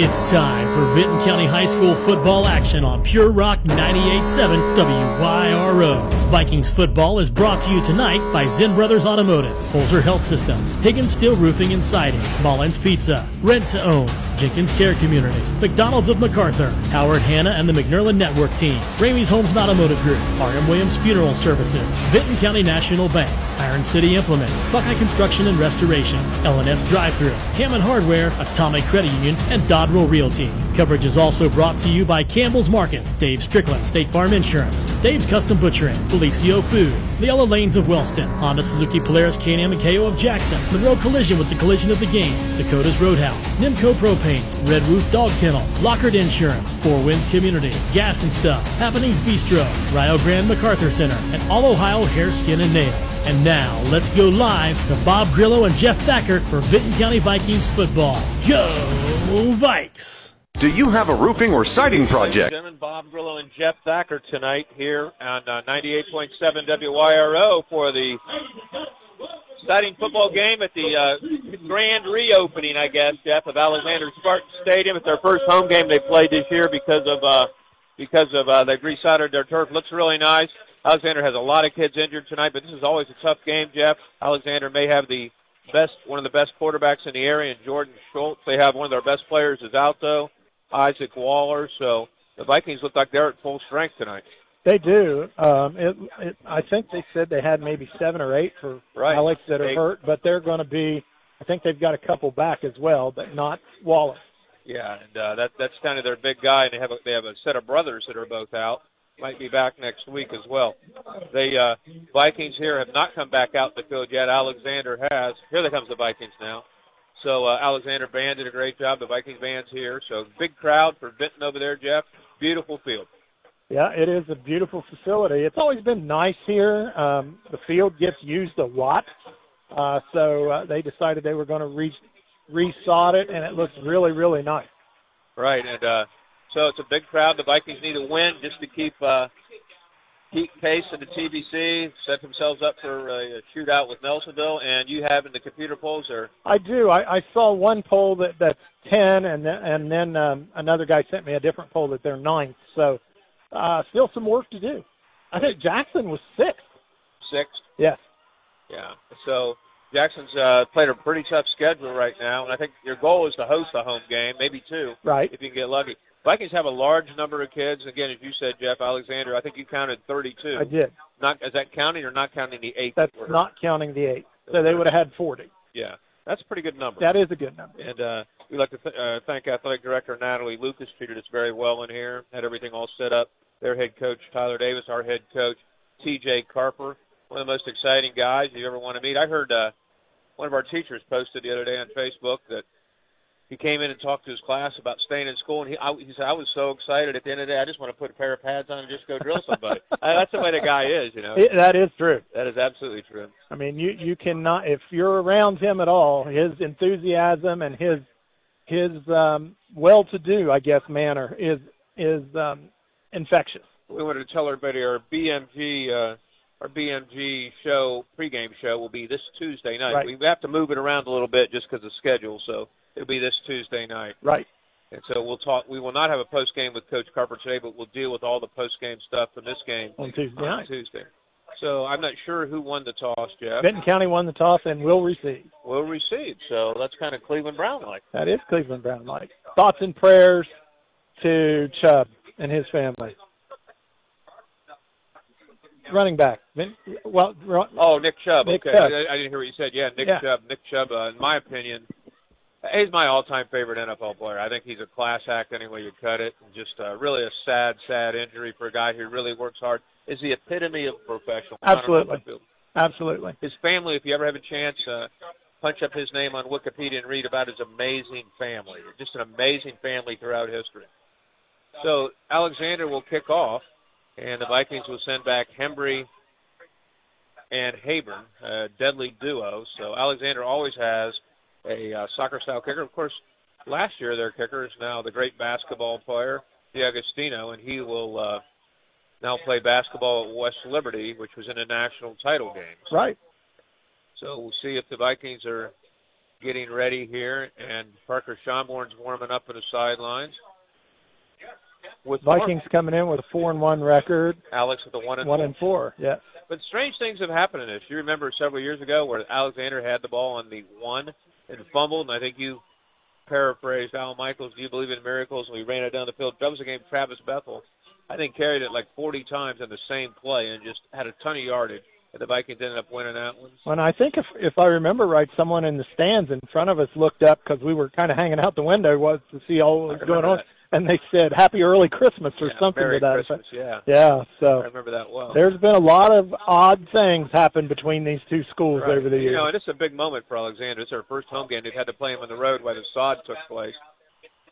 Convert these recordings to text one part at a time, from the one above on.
It's time for Vinton County High School football action on Pure Rock 98.7 WYRO. Vikings football is brought to you tonight by Zen Brothers Automotive, Holzer Health Systems, Higgins Steel Roofing and Siding, Mullins Pizza, Rent to Own, Jenkins Care Community, McDonald's of MacArthur, Howard Hanna and the McNerlin Network Team, Ramey's Homes and Automotive Group, R.M. Williams Funeral Services, Vinton County National Bank, Iron City Implement, Buckeye Construction and Restoration, LNS Drive Thru, Hammond Hardware, Atomic Credit Union, and Dodwell Realty. Coverage is also brought to you by Campbell's Market, Dave Strickland, State Farm Insurance, Dave's Custom Butchering, Felicio Foods, the Yellow Lanes of Wellston, Honda Suzuki Polaris Can-Am and KO of Jackson, Monroe Collision with the collision of the game, Dakota's Roadhouse, Nimco Propane, Red Roof Dog Kennel, Lockard Insurance, Four Winds Community, Gas and Stuff, Happenings Bistro, Rio Grande MacArthur Center, and All Ohio Hair, Skin, and Nails. And now, let's go live to Bob Grillo and Jeff Thacker for Vinton County Vikings football. Go Vikes! Do you have a roofing or siding project? Gentlemen, Bob Grillo and Jeff Thacker tonight here on uh, 98.7 WYRO for the exciting football game at the uh, grand reopening, I guess, Jeff, of Alexander Spartan Stadium. It's their first home game they played this year because of uh, because of uh, they've resided their turf. Looks really nice. Alexander has a lot of kids injured tonight, but this is always a tough game, Jeff. Alexander may have the best, one of the best quarterbacks in the area, and Jordan Schultz. They have one of their best players is out though, Isaac Waller. So the Vikings look like they're at full strength tonight. They do. Um, it, it, I think they said they had maybe seven or eight for Right. Alex that are Eight. hurt, but they're going to be. I think they've got a couple back as well, but not Wallace. Yeah, and uh, that that's kind of their big guy, and they have a, they have a set of brothers that are both out. Might be back next week as well. The uh, Vikings here have not come back out in the field yet. Alexander has. Here they comes the Vikings now. So uh, Alexander band did a great job. The Vikings band's here. So big crowd for Vinton over there, Jeff. Beautiful field. Yeah, it is a beautiful facility. It's always been nice here. Um, the field gets used a lot, uh, so uh, they decided they were going to re resod it, and it looks really, really nice. Right, and uh, so it's a big crowd. The Vikings need a win just to keep uh, keep pace in the TVC, set themselves up for a, shootout with Nelsonville. And you have in the computer polls there. I do. I, I saw one poll that that's ten, and then and then um, another guy sent me a different poll that they're ninth. So uh, still some work to do. I think Jackson was sixth. sixth. Yes. Yeah. So Jackson's uh, played a pretty tough schedule right now, and I think your goal is to host a home game, maybe two, Right. if you can get lucky. Vikings have a large number of kids. Again, as you said, Jeff Alexander, I think you counted 32. I did. Not is that counting or not counting the eight? That's quarter? not counting the eight. So they would have had forty. Yeah, that's a pretty good number. That is a good number. And uh, we'd like to th- uh, thank Athletic Director Natalie Lucas. Treated us very well in here. Had everything all set up. Their head coach Tyler Davis, our head coach T.J. Carper, one of the most exciting guys you ever want to meet. I heard uh, one of our teachers posted the other day on Facebook that he came in and talked to his class about staying in school, and he, I, he said, "I was so excited at the end of the day. I just want to put a pair of pads on and just go drill somebody." that's the way the guy is, you know. It, that is true. That is absolutely true. I mean, you you cannot if you're around him at all, his enthusiasm and his his um, well-to-do, I guess, manner is is um, infectious. we wanted to tell everybody our BMG uh, our BMG show pregame show will be this Tuesday night. Right. We have to move it around a little bit just because of schedule, so it'll be this Tuesday night. Right. And so we'll talk. We will not have a post game with Coach Carper today, but we'll deal with all the post game stuff from this game On Tuesday on night. Tuesday. So I'm not sure who won the toss, Jeff. Vinton County won the toss and will receive. Will receive. So that's kind of Cleveland Brown like. That is Cleveland Brown like. Thoughts and prayers to Chubb and his family. Running back. Well, Oh, Nick Chubb. Nick okay, Chubb. I, I didn't hear what you said. Yeah, Nick Yeah. Chubb. Nick Chubb. Uh, in my opinion, he's my all-time favorite NFL player. I think he's a class act any way you cut it. And just uh, really a sad, sad injury for a guy who really works hard. Is the epitome of professional. Absolutely. Absolutely. His family, if you ever have a chance, uh, punch up his name on Wikipedia and read about his amazing family. Just an amazing family throughout history. So Alexander will kick off, and the Vikings will send back Hembry and Haber, a deadly duo. So Alexander always has a uh, soccer-style kicker. Of course, last year their kicker is now the great basketball player D'Agostino, and he will uh, now play basketball at West Liberty, which was in a national title game. Right. So we'll see if the Vikings are getting ready here, and Parker Schonborn's warming up at the sidelines. With Vikings more, coming in with a four and one record. Alex with a one and one four. and four. Yes. But strange things have happened in this. You remember several years ago where Alexander had the ball on the one and fumbled, and I think you paraphrased Al Michaels, "Do you believe in miracles?" And we ran it down the field. That was against Travis Bethel. I think carried it like 40 times in the same play and just had a ton of yardage. And the Vikings ended up winning that one. And I think if if I remember right, someone in the stands in front of us looked up because we were kind of hanging out the window was to see all what was going on. And they said "Happy Early Christmas" or yeah, something Merry to that Christmas, effect. Yeah, yeah. So I remember that well. There's been a lot of odd things happen between these two schools right. over the years. You know, and it's a big moment for Alexander. It's their first home game. They've had to play him on the road where the sod took place.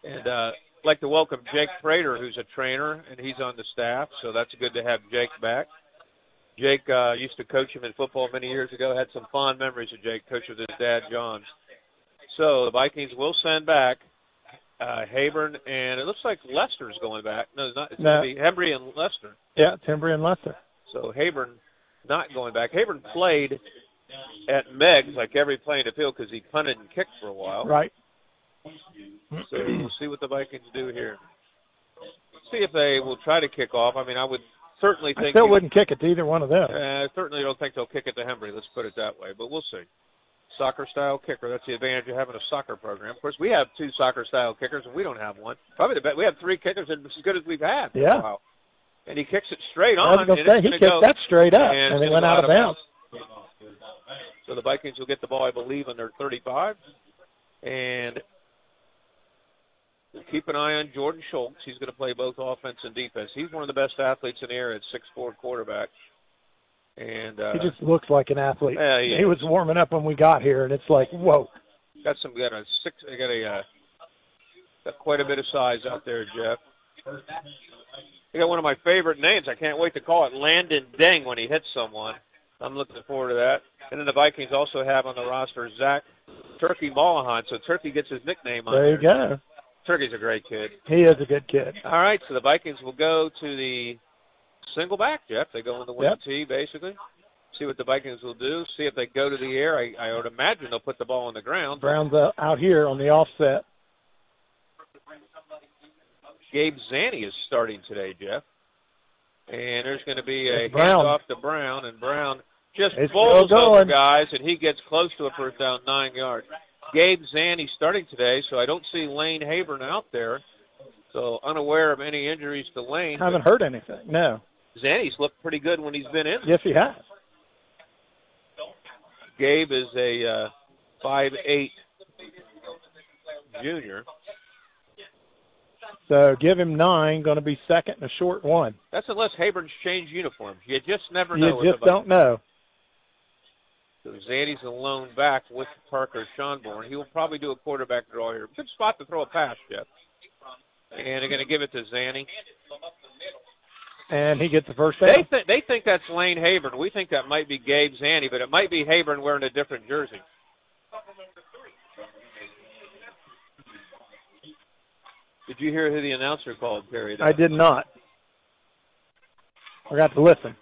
And uh, I'd like to welcome Jake Prater, who's a trainer, and he's on the staff. So that's good to have Jake back. Jake uh, used to coach him in football many years ago. Had some fond memories of Jake, coach with his dad, John. So the Vikings will send back uh, Hayburn, and it looks like Lester's going back. No, it's not. It's no. going to be Hembry and Lester. Yeah, it's Hembry and Lester. So Hayburn not going back. Hayburn played at Meigs like every play in the field because he punted and kicked for a while. Right. So we'll see what the Vikings do here. See if they will try to kick off. I mean, I would certainly think. I still wouldn't kick it to either one of them. I uh, certainly don't think they'll kick it to Hembry. Let's put it that way. But we'll see soccer style kicker. That's the advantage of having a soccer program. Of course, we have two soccer style kickers, and we don't have one. Probably the best. We have three kickers, and it's as good as we've had. Yeah. Wow. And he kicks it straight on. Say, he kicked go, that straight up, and, and it went out of bounds. So the Vikings will get the ball, I believe, on their 35. And keep an eye on Jordan Schultz. He's going to play both offense and defense. He's one of the best athletes in the area at six four quarterback. And uh, he just looks like an athlete. Yeah, he, he was warming up when we got here, and it's like, whoa. Got some got a six. Got a uh, got quite a bit of size out there, Jeff. He got one of my favorite names. I can't wait to call it Landon Ding when he hits someone. I'm looking forward to that. And then the Vikings also have on the roster Zach Turkey Mollahan. So Turkey gets his nickname on there. there. you go. Turkey's a great kid. He is a good kid. All right, so the Vikings will go to the single back, Jeff. They go in the wing yep. tee, basically. See what the Vikings will do. See if they go to the air. I, I would imagine they'll put the ball on the ground. Brown's out here on the offset. Gabe Zanny is starting today, Jeff. And there's going to be a Brown. handoff to Brown, and Brown just it's bowls over guys, and he gets close to a first down, nine yards. Gabe Zanny starting today, so I don't see Lane Hayburn out there. So unaware of any injuries to Lane. Haven't heard anything. No. Zanny's looked pretty good when he's been in. Yes, he has. Gabe is a uh, five eight junior. So give him nine. Going to be second and a short one. That's unless Hayburn's changed uniforms. You just never know. You just don't know. So Zanny's alone back with Parker Schonborn. He will probably do a quarterback draw here. Good spot to throw a pass, Jeff. And they're going to give it to Zanny. And he gets the first down. They, th- they think that's Lane Hayburn. We think that might be Gabe Zanny, but it might be Hayburn wearing a different jersey. Did you hear who the announcer called, Terry? I did not. I got to listen.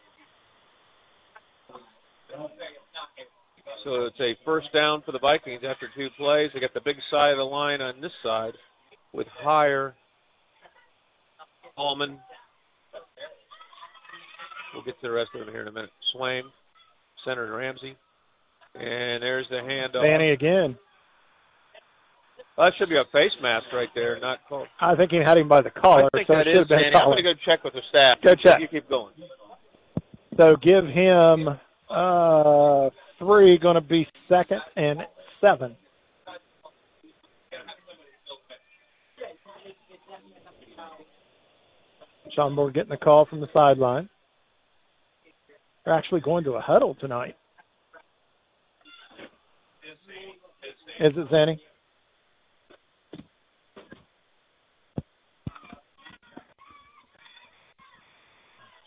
So it's a first down for the Vikings after two plays. They got the big side of the line on this side with Heyer, Allman. We'll get to the rest of them here in a minute. Swaim, Senator Ramsey. And there's the handoff. Zanny again. Well, that should be a face mask right there, not called. I think he had him by the collar, I think so that is Zanny. I'm going to go check with the staff. Go check. You keep going. So give him uh, three, going to be second and seven. Schonborn getting a call from the sideline. They're actually going to a huddle tonight. Is it Zanny?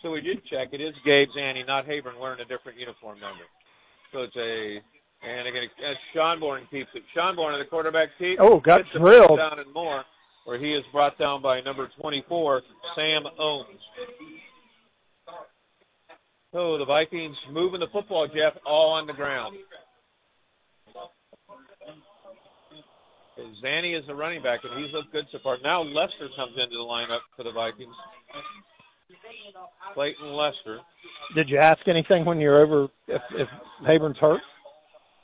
So we did check. It is Gabe Zanny, not Hayburn, wearing a different uniform number. So it's a and again, uh, Schonborn keeps it. Schonborn in the quarterback keep. Oh, got drilled. Down and more, where he is brought down by number 24, Sam Owens. So the Vikings moving the football, Jeff, all on the ground. Zanny is the running back, and he's looked good so far. Now Lester comes into the lineup for the Vikings. Clayton Lester. Did you ask anything when you're over if, if hurt?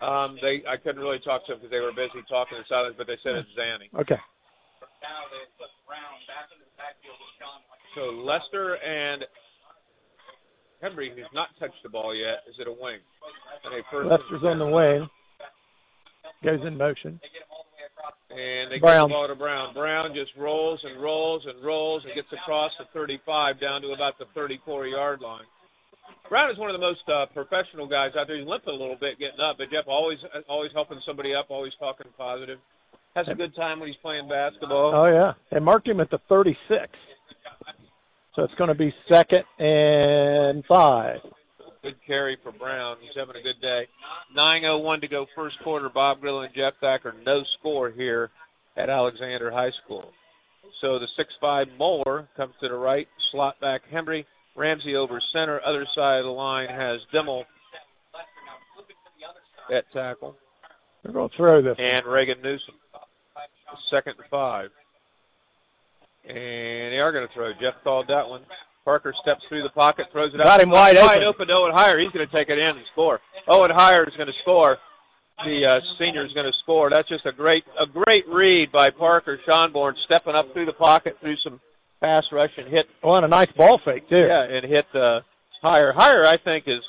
Um, they I couldn't really talk to them because they were busy talking in silence, but they said it's Zanny. Okay. So Lester and Hembry, who's not touched the ball yet, is it a wing? And a first Lester's on the wing. Goes in motion. And they Brown. get the way across the ball to Brown. Brown just rolls and rolls and rolls and gets across the 35 down to about the 34 yard line. Brown is one of the most uh, professional guys out there. He's limping a little bit getting up, but Jeff always always helping somebody up, always talking positive. Has a good time when he's playing basketball. Oh yeah, they marked him at the 36. So it's going to be second and five. Good carry for Brown. He's having a good day. 9.01 to go first quarter. Bob Grillo and Jeff Thacker. No score here at Alexander High School. So the 6'5 Moeller comes to the right. Slot back Hembry. Ramsey over center. Other side of the line has Dimmel at tackle. They're going to throw this. And Reagan Newsom. Second and five. And they are going to throw. Jeff called that one. Parker steps through the pocket, throws it Got out. Got him wide wide open. open to Owen Heyer. He's going to take it in and score. Owen Heyer is going to score. The uh, senior is going to score. That's just a great, a great read by Parker Schonborn, stepping up through the pocket, through some pass rush, and hit Oh, and a nice ball fake too. yeah, and hit uh, Heyer. Heyer, I think is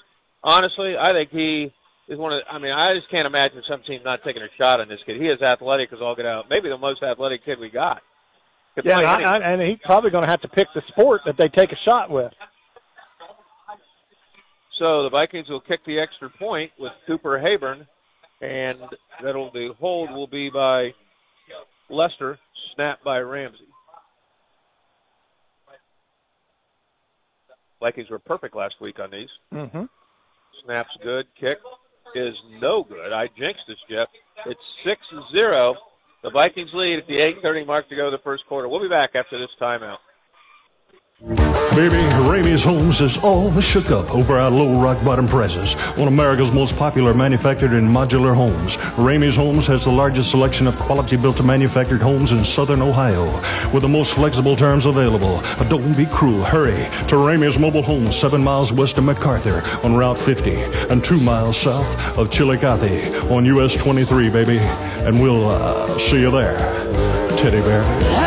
honestly, I think he is one of. I mean, I just can't imagine some team not taking a shot on this kid. He is athletic as all get out. Maybe the most athletic kid we got. Yeah, and, any- I, and he's probably going to have to pick the sport that they take a shot with. So the Vikings will kick the extra point with Cooper Hayburn, and that'll the hold will be by Lester, snap by Ramsey. Vikings were perfect last week on these. Mm-hmm. Snaps good. Kick is no good. I jinxed this, Jeff. It's 6 0. The Vikings lead at the 8.30 mark to go the first quarter. We'll be back after this timeout. Baby, Ramey's Homes is all the shook up over our low rock bottom prices. One of America's most popular manufactured and modular homes. Ramey's Homes has the largest selection of quality built to manufactured homes in southern Ohio with the most flexible terms available. Don't be cruel. Hurry to Ramey's Mobile Homes, seven miles west of MacArthur on Route 50 and two miles south of Chillicothe on US 23, baby. And we'll uh, see you there, teddy bear.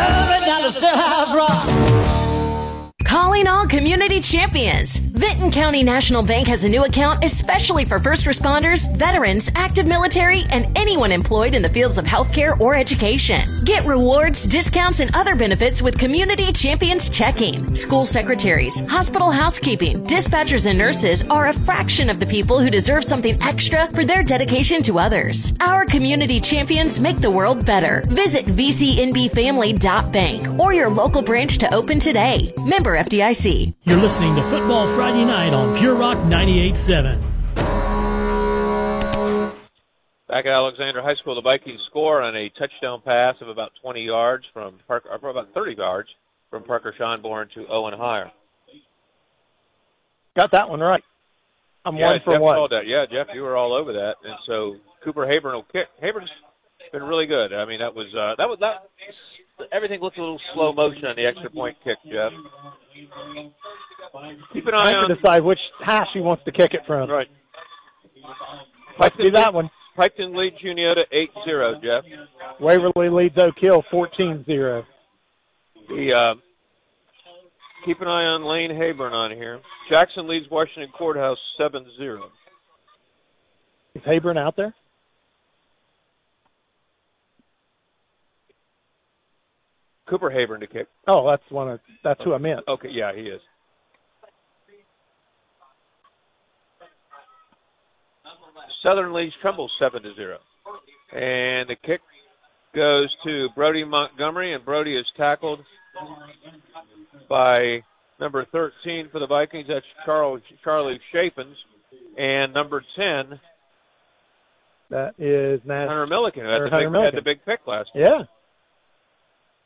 Calling all community champions. Vinton County National Bank has a new account especially for first responders, veterans, active military, and anyone employed in the fields of healthcare or education. Get rewards, discounts, and other benefits with Community Champions Checking. School secretaries, hospital housekeeping, dispatchers, and nurses are a fraction of the people who deserve something extra for their dedication to others. Our community champions make the world better. Visit VCNBFamily.bank or your local branch to open today. Member FDIC. You're listening to Football Friday Night on Pure Rock 98.7. Back at Alexander High School, the Vikings score on a touchdown pass of about 20 yards from Parker, or about 30 yards from Parker Schonborn to Owen Heyer. Got that one right. I'm yeah, one for Jeff one. called that. Yeah, Jeff, you were all over that. And so Cooper Hayburn will kick. Hayburn's been really good. I mean, that was uh, that was that. Everything looks a little slow motion on the extra point kick, Jeff. Keep an eye on to decide which hash he wants to kick it from. right. Let's do that one. Piketon leads Unioto 8-0, Jeff. Waverly leads Oak Hill 14-0. The uh, keep an eye on Lane Hayburn on here. Jackson leads Washington Courthouse 7-0. Is Hayburn out there? Cooper Hayburn to kick. Oh, that's one of that's who I meant. Okay, yeah, he is. Southern leads Trimble seven to zero, and the kick goes to Brody Montgomery, and Brody is tackled by number 13 for the Vikings. That's Charles Charlie Shapens, and number 10 That is Nash. Hunter Milliken, who had the, big, had the big pick last. Yeah.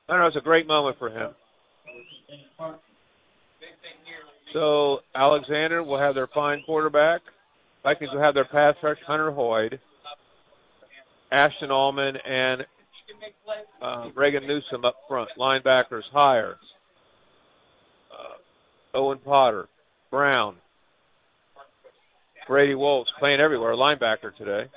I don't know. It was a great moment for him. So Alexander will have their fine quarterback. Vikings will have their pass rush, Hunter Hoyd, Ashton Allman, and uh, Reagan Newsom up front. Linebackers Heyer. Uh, Owen Potter, Brown, Brady Wolves playing everywhere. Linebacker today.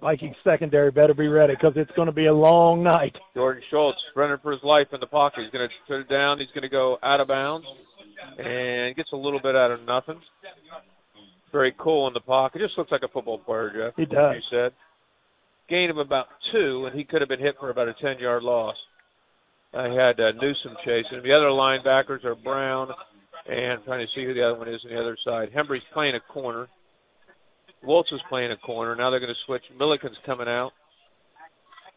Vikings secondary better be ready because it's going to be a long night. Jordan Schultz running for his life in the pocket. He's going to put it down. He's going to go out of bounds and gets a little bit out of nothing. Very cool in the pocket. Just looks like a football player, Jeff. He does. You said. Gain of about two, and he could have been hit for about a 10 yard loss. I had uh, Newsom chasing. The other linebackers are Brown and trying to see who the other one is on the other side. Hembry's playing a corner. Waltz is playing a corner. Now they're going to switch. Milliken's coming out.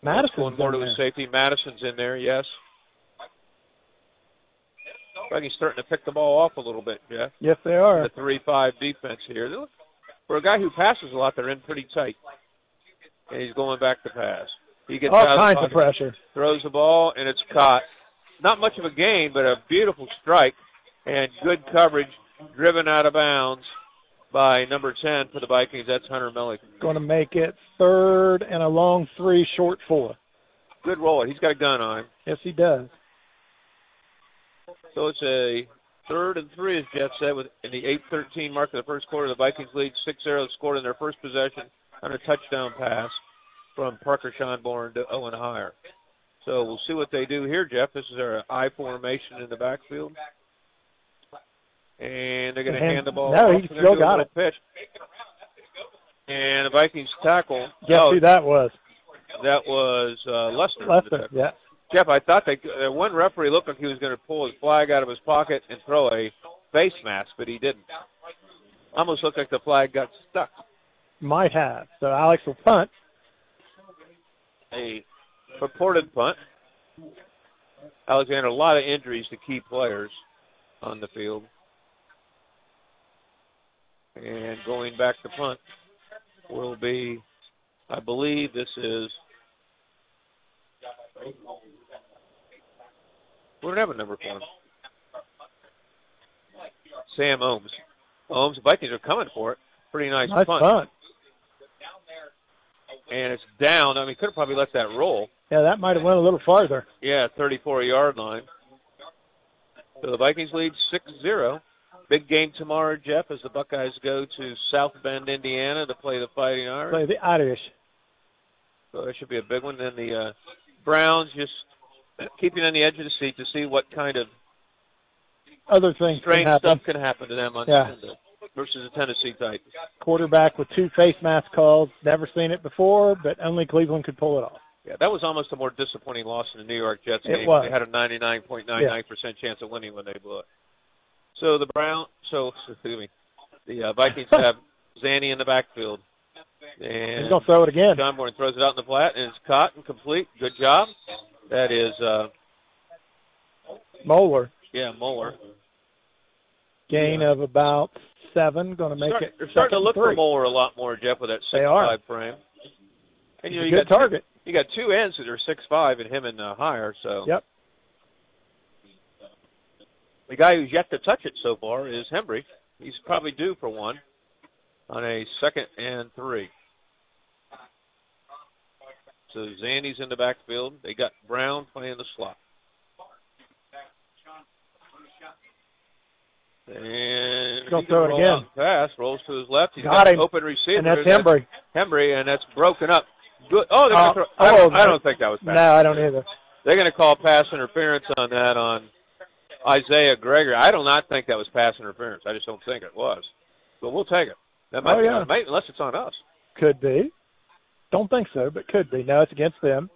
Madison's going more to his safety. Madison's in there, yes. Like he's starting to pick the ball off a little bit, Jeff. Yes, they are. The three-five defense here. For a guy who passes a lot, they're in pretty tight, and he's going back to pass. He gets All out the kinds of pocket, pressure. throws the ball, and it's caught. Not much of a gain, but a beautiful strike and good coverage, driven out of bounds by number ten for the Vikings. That's Hunter Milliken. Going to make it third and a long three, short four. Good roll. He's got a gun on him. Yes, he does. So it's a third and three, as Jeff said, with in the 8-13 mark of the first quarter. The Vikings lead 6-0, scored in their first possession on a touchdown pass from Parker Schonborn to Owen Heyer. So we'll see what they do here, Jeff. This is our I formation in the backfield. And they're going to Hand- the ball no, off. he still got little Pitch. And the Vikings tackle. Guess oh, who that was? that was uh, Lester. Lester. Yeah. Jeff, I thought they uh, one referee looked like he was going to pull his flag out of his pocket and throw a face mask, but he didn't. Almost looked like the flag got stuck. Might have. So Alex will punt. A purported punt. Alexander, a lot of injuries to key players on the field. And going back to punt will be, I believe this is. We don't have a number for him. Sam Ohms. Ohms, the Vikings are coming for it. Pretty nice, Nice punt. punt. And it's down. I mean, could have probably let that roll. Yeah, that might have went a little farther. Yeah, 34 yard line. So the Vikings lead 6 0. Big game tomorrow, Jeff, as the Buckeyes go to South Bend, Indiana to play the Fighting Irish. Play the Irish. So that should be a big one. Then the uh, Browns just keeping on the edge of the seat to see what kind of Other things strange happen. stuff can happen to them on Yeah. Sunday versus the Tennessee Titans. Quarterback with two face mask calls. Never seen it before, but only Cleveland could pull it off. Yeah, that was almost a more disappointing loss in the New York Jets game. It was. They had a 99.99% chance of winning when they blew it. So the Brown, so excuse me, the uh, Vikings have Zanny in the backfield, and He's going to throw it again. Schonborn throws it out in the flat, and it's caught and complete. Good job. That is, uh, Moeller. yeah, Moeller. Gain of about seven. Going to make Start- it. they're starting to look and for three. Moeller a lot more, Jeff, with that They six-five frame. And you know, you good got two- target. you got two ends that are six five, and him and uh, Heyer. So Yep. The guy who's yet to touch it so far is Hembry. He's probably due for one on a second and three. So Zanny's in the backfield. They got Brown playing the slot. And can throw it again. Pass rolls to his left. He's Got got, an open receiver. And that's That's Embry. Hembry, and that's broken up. Good. Oh, they're Uh, gonna throw, I, don't, oh, I don't think that was pass. No, I don't either. They're going to call pass interference on that on Isaiah Gregory. I do not think that was pass interference. I just don't think it was. But we'll take it. That might Oh, be yeah. on, might, unless it's on us. Could be. Don't think so, but could be. No, it's against them.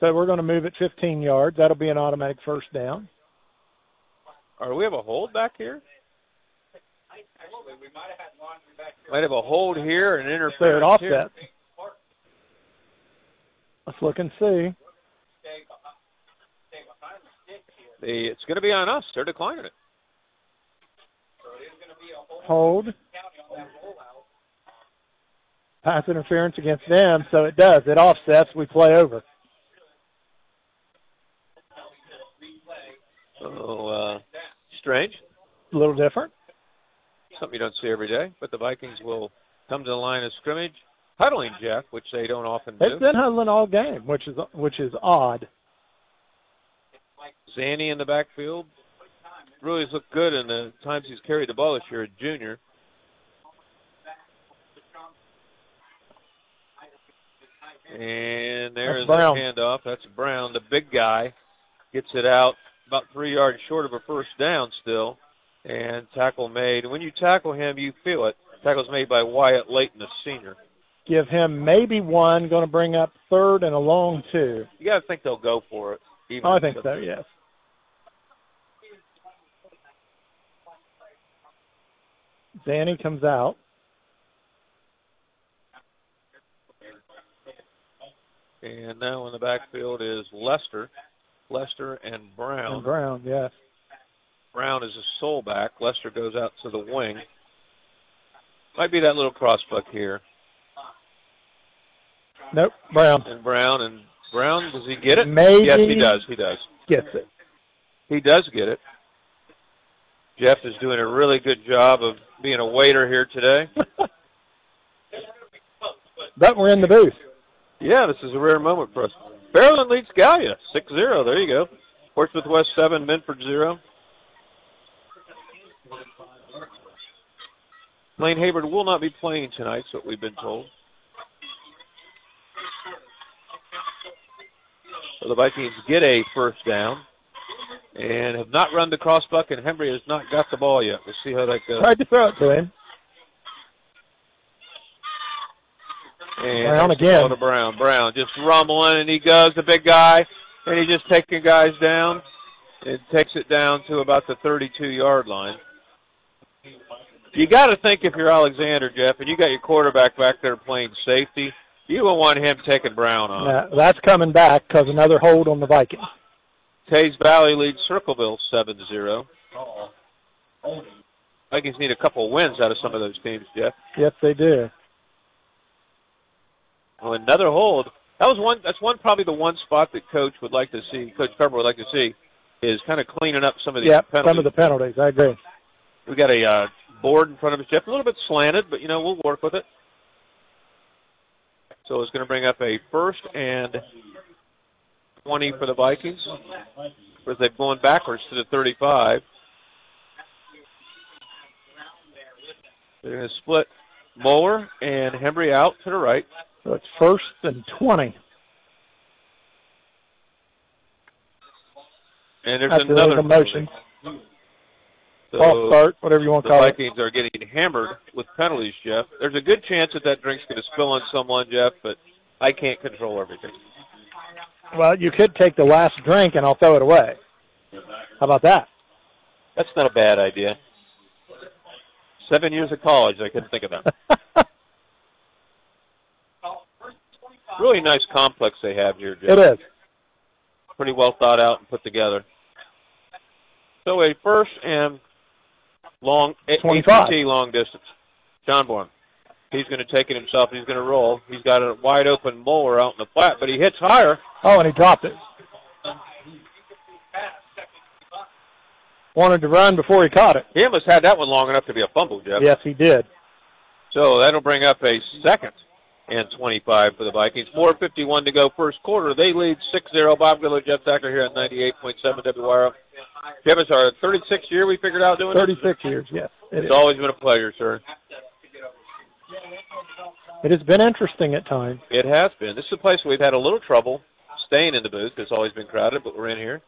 So we're going to move it 15 yards. That'll be an automatic first down. Or we have a hold back here? Might have a hold here and So interference here. offsets. Let's look and see. The, it's going to be on us. They're declining it. Hold. Pass interference against them, so it does. It offsets. We play over. So, uh, strange. A little different. Something you don't see every day. But the Vikings will come to the line of scrimmage huddling, Jeff, which they don't often do. They've been huddling all game, which is which is odd. Zanny in the backfield. Really has looked good in the times he's carried the ball this year, a junior. And there's the handoff. That's Brown, the big guy, gets it out about three yards short of a first down still. And tackle made. When you tackle him, you feel it. Tackle's made by Wyatt Layton, a senior. Give him maybe one. Going to bring up third and a long two. You got to think they'll go for it. Oh, I think so. Yes. Zanny comes out. And now in the backfield is Lester. Lester and Brown. And Brown, yes. Brown is a sole back. Lester goes out to the wing. Might be that little crossbuck here. Nope, Brown. And Brown and Brown, does he get it? Maybe. Yes, he does. He does. Gets it. He does get it. Jeff is doing a really good job of being a waiter here today. but we're in the booth. Yeah, this is a rare moment for us. Fairland leads Gallia 6-0. There you go. Portsmouth West 7, Minford 0. Lane Hayburn will not be playing tonight, so we've been told. So the Vikings get a first down and have not run the crossbuck, and Hembry has not got the ball yet. We'll see how that goes. Tried to throw it to him. And Brown again. To Brown. Brown just rumbling, and he goes, the big guy, and he's just taking guys down. and takes it down to about the 32-yard line. You got to think if you're Alexander, Jeff, and you got your quarterback back there playing safety, you will want him taking Brown on. Yeah, that's coming back because another hold on the Vikings. Teays Valley leads Circleville 7-0. Vikings need a couple wins out of some of those teams, Jeff. Yes, they do. Well, another hold. That was one. That's one probably the one spot that Coach would like to see. Coach Carper would like to see is kind of cleaning up some of these yep, penalties. some of the penalties. I agree. We got a uh, board in front of us, Jeff. A little bit slanted, but you know we'll work with it. So it's going to bring up a first and 20 for the Vikings. As they've going backwards to the 35. They're going to split Moeller and Hembry out to the right. So it's first and 20. And there's another motion. So False start, whatever you want to call it. The Vikings are getting hammered with penalties, Jeff. There's a good chance that that drink's going to spill on someone, Jeff, but I can't control everything. Well, you could take the last drink and I'll throw it away. How about that? That's not a bad idea. Seven years of college, I couldn't think of that. really nice complex they have here, Jeff. It is. Pretty well thought out and put together. So a first and long, 25. AT long distance. Schonborn. He's going to take it himself. He's going to roll. He's got a wide open Moeller out in the flat, but he hits Heyer. Oh, and he dropped it. Wanted to run before he caught it. He almost had that one long enough to be a fumble, Jeff. Yes, he did. So that'll bring up a second and 25 for the Vikings. 4.51 to go first quarter. They lead 6-0. Bob Grillo, Jeff Thacker here at 98.7 WYR. Jeff, it's our 36th year we figured out doing 36 this? years, yes. It It's is. always been a pleasure, sir. It has been interesting at times. It has been. This is a place we've had a little trouble staying in the booth. It's always been crowded, but we're in here.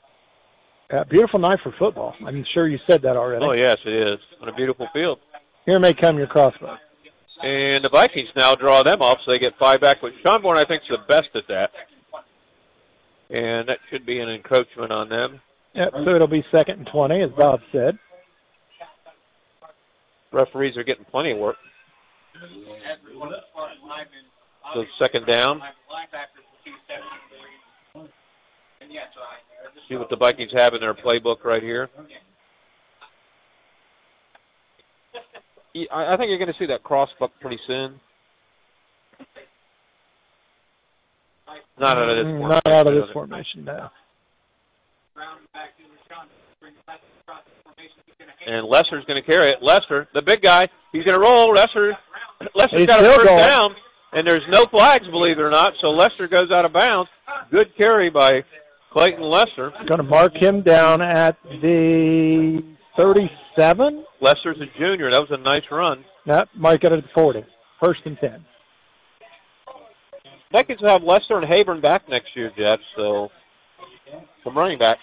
Uh, beautiful night for football. I'm sure you said that already. Oh, yes, it is. On a beautiful field. Here may come your crossbuck. And the Vikings now draw them off, so they get five back. But Schonborn, I think, is the best at that. And that should be an encroachment on them. Yep, so it'll be second and 20, as Bob said. Referees are getting plenty of work. So second down. See what the Vikings have in their playbook right here. I I think you're going to see that crossbuck pretty soon. Not out of this Mm, formation. Not out of this formation, no. And Lester's going to carry it. Lester, the big guy, he's going to roll. Lester, Lester's got a first going. down. And there's no flags, believe it or not, so Lester goes out of bounds. Good carry by Clayton Lester. Going to mark him down at the 37. Lester's a junior. That was a nice run. That mark it at the 40. First and 10. Vikings will have Lester and Hayburn back next year, Jeff, so some running back.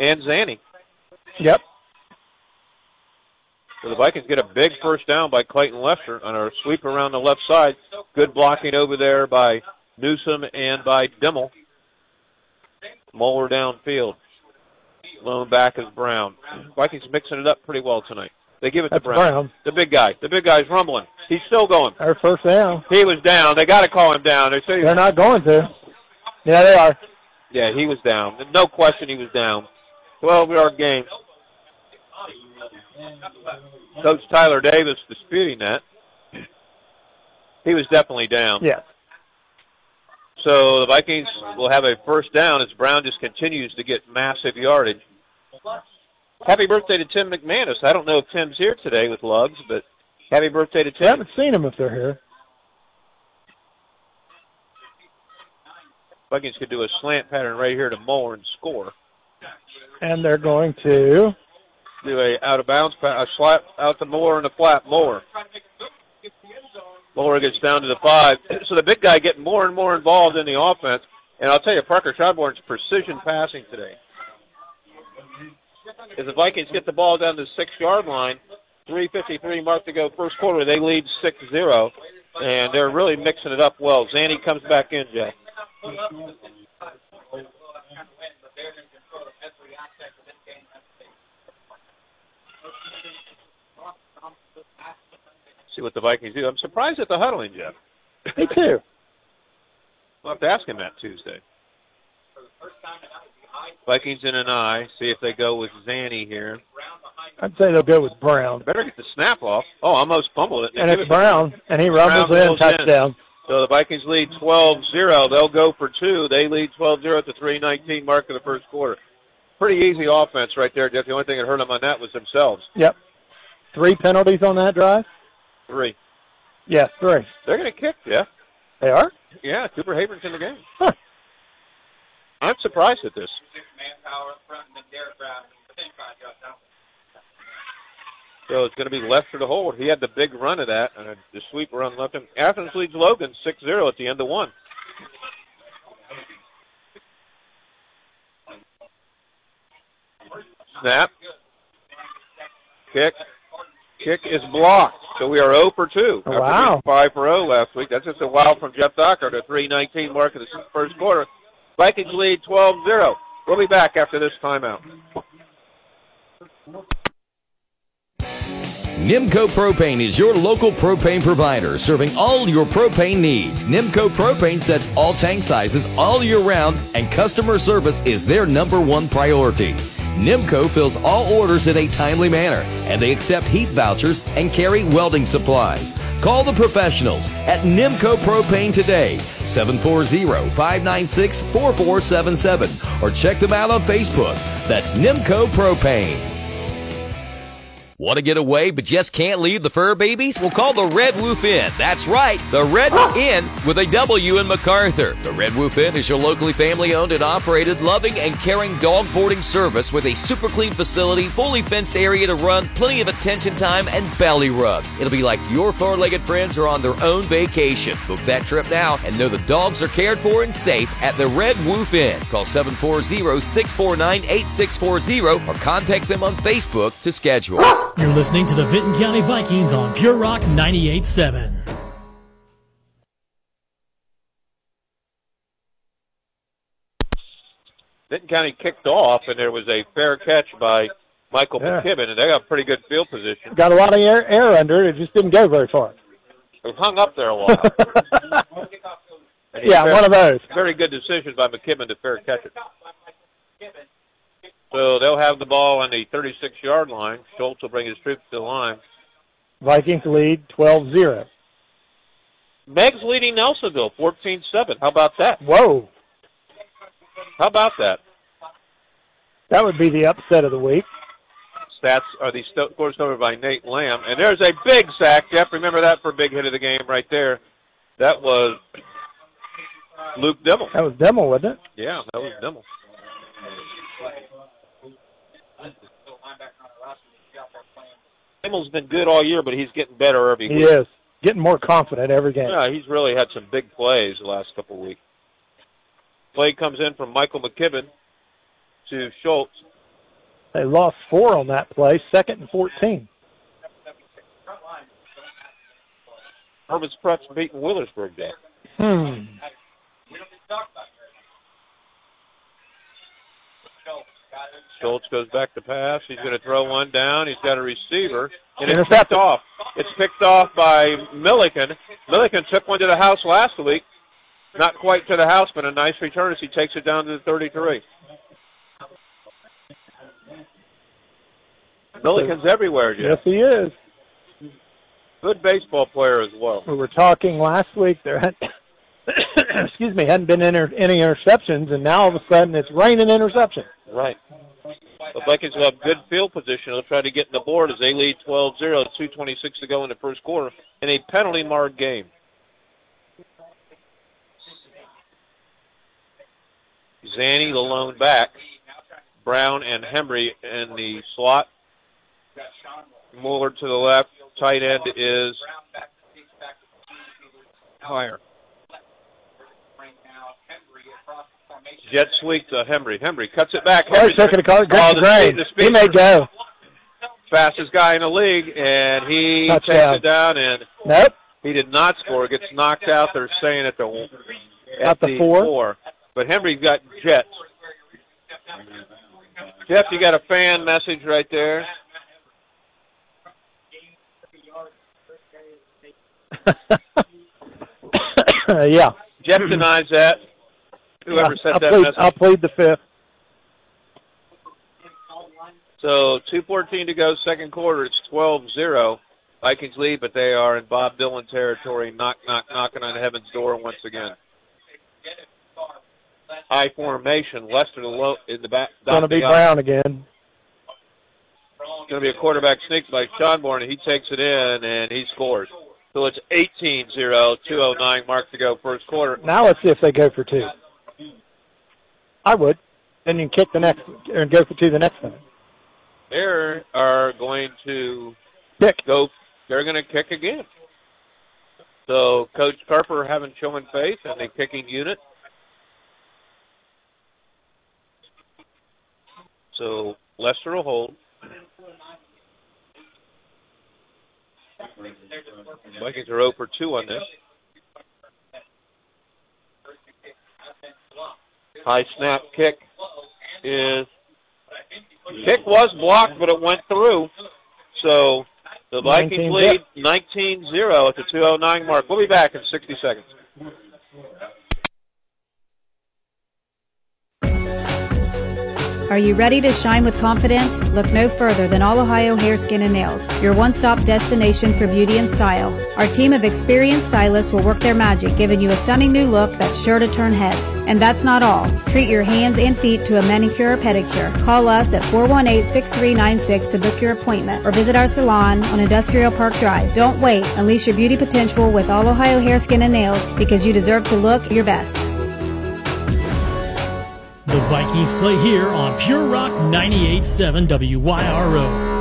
And Zanny. Yep. So the Vikings get a big first down by Clayton Lester on a sweep around the left side. Good blocking over there by Newsom and by Dimmel. Moeller downfield. Lone back is Brown. Vikings mixing it up pretty well tonight. They give it That's to Brown. Brown. The big guy. The big guy's rumbling. He's still going. Our first down. He was down. They got to call him down. They say, They're not going to. Yeah, they are. yeah, he was down. No question, he was down. Twelve-yard game. Coach Tyler Davis disputing that. He was definitely down. Yes. So the Vikings will have a first down as Brown just continues to get massive yardage. Happy birthday to Tim McManus. I don't know if Tim's here today with Lugs, but happy birthday to Tim. haven't seen him if they're here. Vikings could do a slant pattern right here to Moore and score. And they're going to. Do a out of bounds, pa- a slap out to Moore and a flat Moore. Moore gets down to the five. So the big guy getting more and more involved in the offense. And I'll tell you, Parker Schonborn's precision passing today. As the Vikings get the ball down to the six yard line, 3.53 mark to go first quarter, they lead 6 0. And they're really mixing it up well. Zanny comes back in, Jeff. See what the Vikings do. I'm surprised at the huddling, Jeff. Me too. We'll have to ask him that Tuesday. Vikings in an I. See if they go with Zanny here. I'd say they'll go with Brown. Better get the snap off. Oh, I almost fumbled it. And Give it's it- Brown, and he rumbles Brown in, touchdown. So the Vikings lead 12-0. They'll go for two. They lead 12-0 at the 3:19 mark of the first quarter. Pretty easy offense right there, Jeff. The only thing that hurt them on that was themselves. Yep. Three penalties on that drive? Three. Yeah, three. They're going to kick, yeah. They are? Yeah, Cooper Hayburn's in the game. Huh. I'm surprised at this. So it's going to be Lester to hold. He had the big run of that, and the sweep run left him. Athens leads Logan 6-0 at the end of one. Snap. Kick. Kick is blocked. So we are 0 for 2. after Wow. 5 for 0 last week. That's just a wow from Jeff Thacker to 319 mark of the first quarter. Vikings lead 12-0. We'll be back after this timeout. Nimco Propane is your local propane provider, serving all your propane needs. Nimco Propane sets all tank sizes all year round, and customer service is their number one priority. Nimco fills all orders in a timely manner, and they accept heat vouchers and carry welding supplies. Call the professionals at Nimco Propane today, 740-596-4477, or check them out on Facebook. That's Nimco Propane. Want to get away but just can't leave the fur babies? We'll call the Red Woof Inn. That's right, the Red Inn with a W in MacArthur. The Red Woof Inn is your locally family owned and operated, loving and caring dog boarding service with a super clean facility, fully fenced area to run, plenty of attention time, and belly rubs. It'll be like your four legged friends are on their own vacation. Book that trip now and know the dogs are cared for and safe at the Red Woof Inn. Call 740 649 8640 or contact them on Facebook to schedule. You're listening to the Vinton County Vikings on Pure Rock 98.7. Vinton County kicked off, and there was a fair catch by Michael Yeah. McKibben, and they got pretty good field position. Got a lot of air, air under it. It just didn't go very far. It hung up there a while. Yeah, fair- one of those. Very good decision by McKibben to fair catch it. So they'll have the ball on the 36-yard line. Schultz will bring his troops to the line. Vikings lead 12-0. Meigs leading Nelsonville 14-7. How about that? Whoa. How about that? That would be the upset of the week. Stats are the scores over by Nate Lamb, and there's a big sack. Jeff, remember that for a big hit of the game right there. That was Luke Dimmel. That was Dimmel, wasn't it? Yeah, that was Dimmel. Dimmel's been good all year, but he's getting better every He week. is getting more confident every game. Yeah, he's really had some big plays the last couple of weeks. Play comes in from Michael McKibben to Schultz. They lost four on that play, second and 14. Herman's Preps beating Willersburg there. Hmm. Schultz goes back to pass. He's going to throw one down. He's got a receiver. And it's picked off. It's picked off by Milliken. Milliken took one to the house last week. Not quite to the house, but a nice return as he takes it down to the 33. Milliken's everywhere, Yes, he is. Good baseball player as well. We were talking last week. There had, excuse me, hadn't been inter- any interceptions, and now all of a sudden it's raining interceptions. Right. The Vikings will have good field position. They'll try to get in the board as they lead 12-0, 2.26 to go in the first quarter in a penalty-marred game. Zanny, the lone back. Brown and Hembry in the slot. Moeller to the left. Tight end is Heyer. Jet sweep to Hembry. Hembry cuts it back. Oh, Hembry he's taking a call. Good Oh, to the Gray. speed- the He speed- may go. fastest guy in the league, and he Touchdown. takes it down, and Nope. he did not score. Gets knocked out. They're saying at the at At the four. But Hembry's got jets. Jeff, you got a fan message right there. yeah. Jeff denies that. Whoever said I'll that plead, message. I'll plead the fifth. So 2.14 to go, second quarter. It's 12-0. Vikings lead, but they are in Bob Dylan territory, knock, knock, knocking on heaven's door once again. High formation. Lester low in the back. Going to be Brown again. It's going to be a quarterback sneak by Schonborn, and he takes it in, and he scores. So it's 18-0, 2.09 mark to go first quarter. Now let's see if they go for two. I would. Then you can kick the next and go to the next time. They are going to Kick. go. They're going to kick again. So Coach Carper having showing faith in the kicking unit. So Lester will hold. Vikings are 0 for 2 on this. High snap kick is kick was blocked, but it went through. So the Vikings lead 19-0 at the 209 mark. We'll be back in 60 seconds. Are you ready to shine with confidence? Look no further than All Ohio Hair, Skin, and Nails, your one stop destination for beauty and style. Our team of experienced stylists will work their magic, giving you a stunning new look that's sure to turn heads. And that's not all. Treat your hands and feet to a manicure or pedicure. Call us at 418 6396 to book your appointment or visit our salon on Industrial Park Drive. Don't wait. Unleash your beauty potential with All Ohio Hair, Skin, and Nails because you deserve to look your best. The Vikings play here on Pure Rock 98.7 WYRO.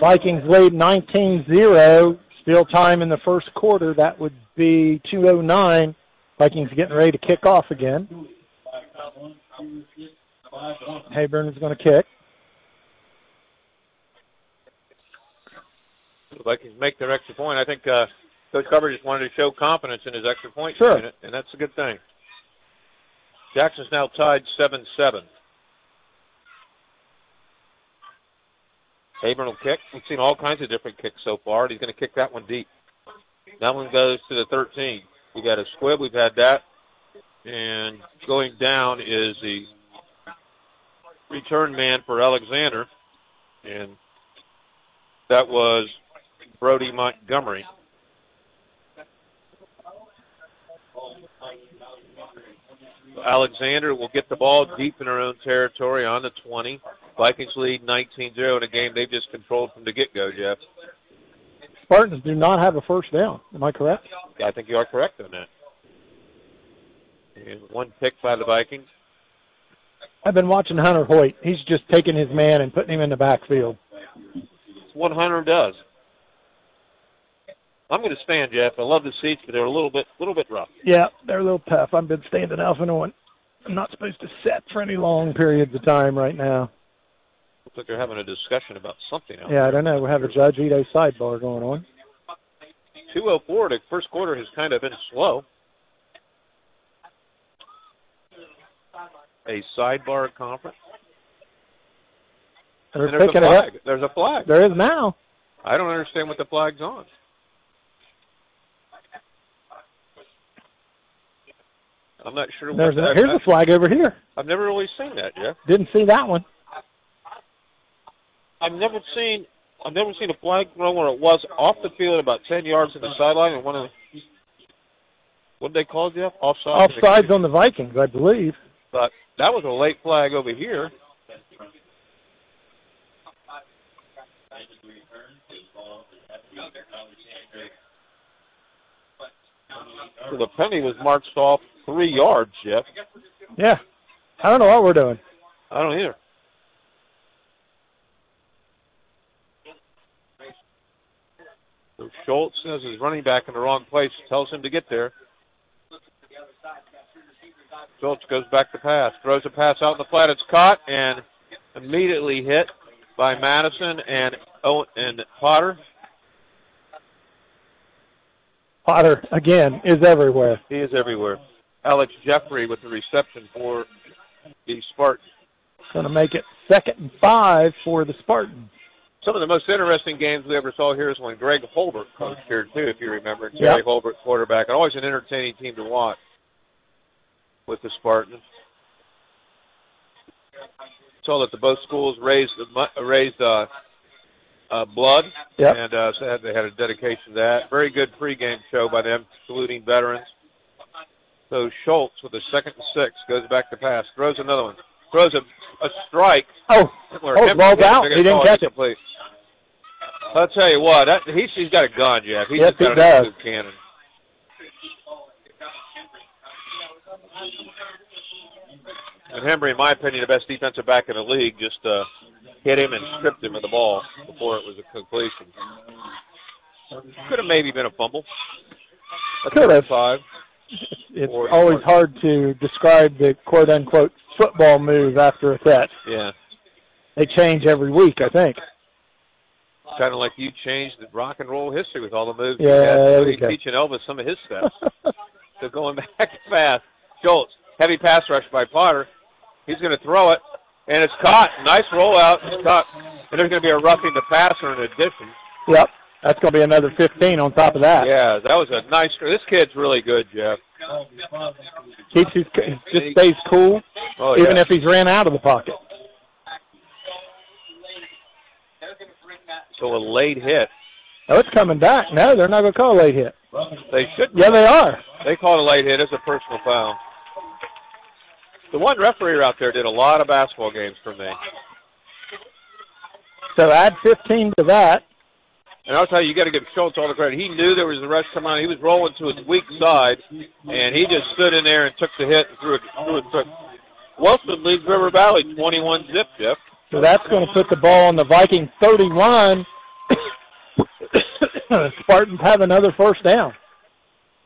Vikings lead 19-0. Still time in the first quarter. That would be 209. Vikings getting ready to kick off again. Hayburn is going to kick. The Vikings make their extra point. I think uh, Coach Carper just wanted to show confidence in his extra point Sure. unit, and that's a good thing. Jackson's now tied 7-7. Hayburn will kick. We've seen all kinds of different kicks so far. and He's going to kick that one deep. That one goes to the 13. We've got a squib. We've had that. And going down is the return man for Alexander. And that was Brody Montgomery. Alexander will get the ball deep in their own territory on the 20. Vikings lead 19-0 in a game they've just controlled from the get-go, Jeff. Spartans do not have a first down. Am I correct? I think you are correct on that. And one pick by the Vikings. I've been watching Hunter Hoyt. He's just taking his man and putting him in the backfield. It's what Hunter does. I'm going to stand, Jeff. I love the seats, but they're a little bit, a little bit rough. Yeah, they're a little tough. I've been standing off and on. I'm not supposed to sit for any long periods of time right now. Looks like they're having a discussion about something else. Yeah, I don't know. We have a Judge Ito sidebar going on. 204. The first quarter has kind of been slow. A sidebar conference. They're and there's a it up. flag. There's a flag. There is now. I don't understand what the flag's on. I'm not sure. There's what a, here's a flag over here. I've never really seen that, Jeff. Didn't see that one. I've never seen I've never seen a flag thrown where it was off the field about ten yards to the sideline and one of the what did they call it, Jeff? Offside. Offsides on the Vikings, I believe. But that was a late flag over here. So the penny was marched off three yards, Jeff. Yeah. I don't know what we're doing. I don't either. So Schultz says his running back in the wrong place, tells him to get there. Schultz goes back to pass, throws a pass out in the flat. It's caught and immediately hit by Madison and Owen and Potter. Potter again is everywhere. He is everywhere. Alex Jeffrey with the reception for the Spartans. Going to make it second and five for the Spartans. Some of the most interesting games we ever saw here is when Greg Holbert coached here too, if you remember. And Yep. Holbert, quarterback, and always an entertaining team to watch with the Spartans. Saw that the both schools raised raised uh, uh, blood, Yep. and uh, so they had a dedication to that. Very good pregame show by them, saluting veterans. So Schultz with a second and six goes back to pass, throws another one, throws a, a strike. Oh, oh, ball's out. He didn't catch it. incomplete. I'll tell you what, that, he's, he's got a gun, Jeff. He's Yes, got he does. cannon. And Henry, in my opinion, the best defensive back in the league, just uh, hit him and stripped him of the ball before it was a completion. Could have maybe been a fumble. A Could have. Five. It's Or- always hard to describe the quote unquote football move after a catch. Yeah. They change every week, I think. Kind of like you changed the rock and roll history with all the moves. Yeah, you had. Teaching Elvis some of his steps. so going back fast, Schultz, heavy pass rush by Potter. He's going to throw it, and it's caught. Nice rollout. It's caught. And there's going to be a roughing the passer in addition. Yep. That's going to be another 15 on top of that. Yeah, that was a nice. This kid's really good, Jeff. Keeps his, just stays cool, Oh, even yeah. if he's ran out of the pocket. So a late hit. Oh, it's coming back. No, they're not going to call a late hit. They should. Yeah, they are. They called a late hit. It's a personal foul. The one referee out there did a lot of basketball games for me. So add 15 to that. And I'll tell you, you got to give Schultz all the credit. He knew there was a rush coming on. He was rolling to his weak side, and he just stood in there and took the hit and threw it. Threw it took. Wellston leads River Valley 21 zip, Jeff. So that's going to put the ball on the Viking 31. Spartans have another first down.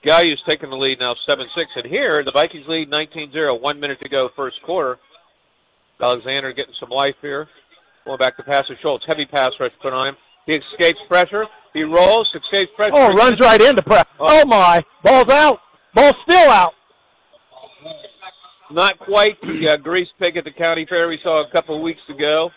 Gallia's taking the lead now 7 6. And here, the Vikings lead 19 0. One minute to go, first quarter. Alexander getting some life here. Going back to pass to Schultz. Heavy pass rush put on him. He escapes pressure. He rolls, escapes pressure. Oh, runs right into press. Oh, my. Ball's out. Ball's still out. Not quite the uh, grease pig at the county fair we saw a couple of weeks ago.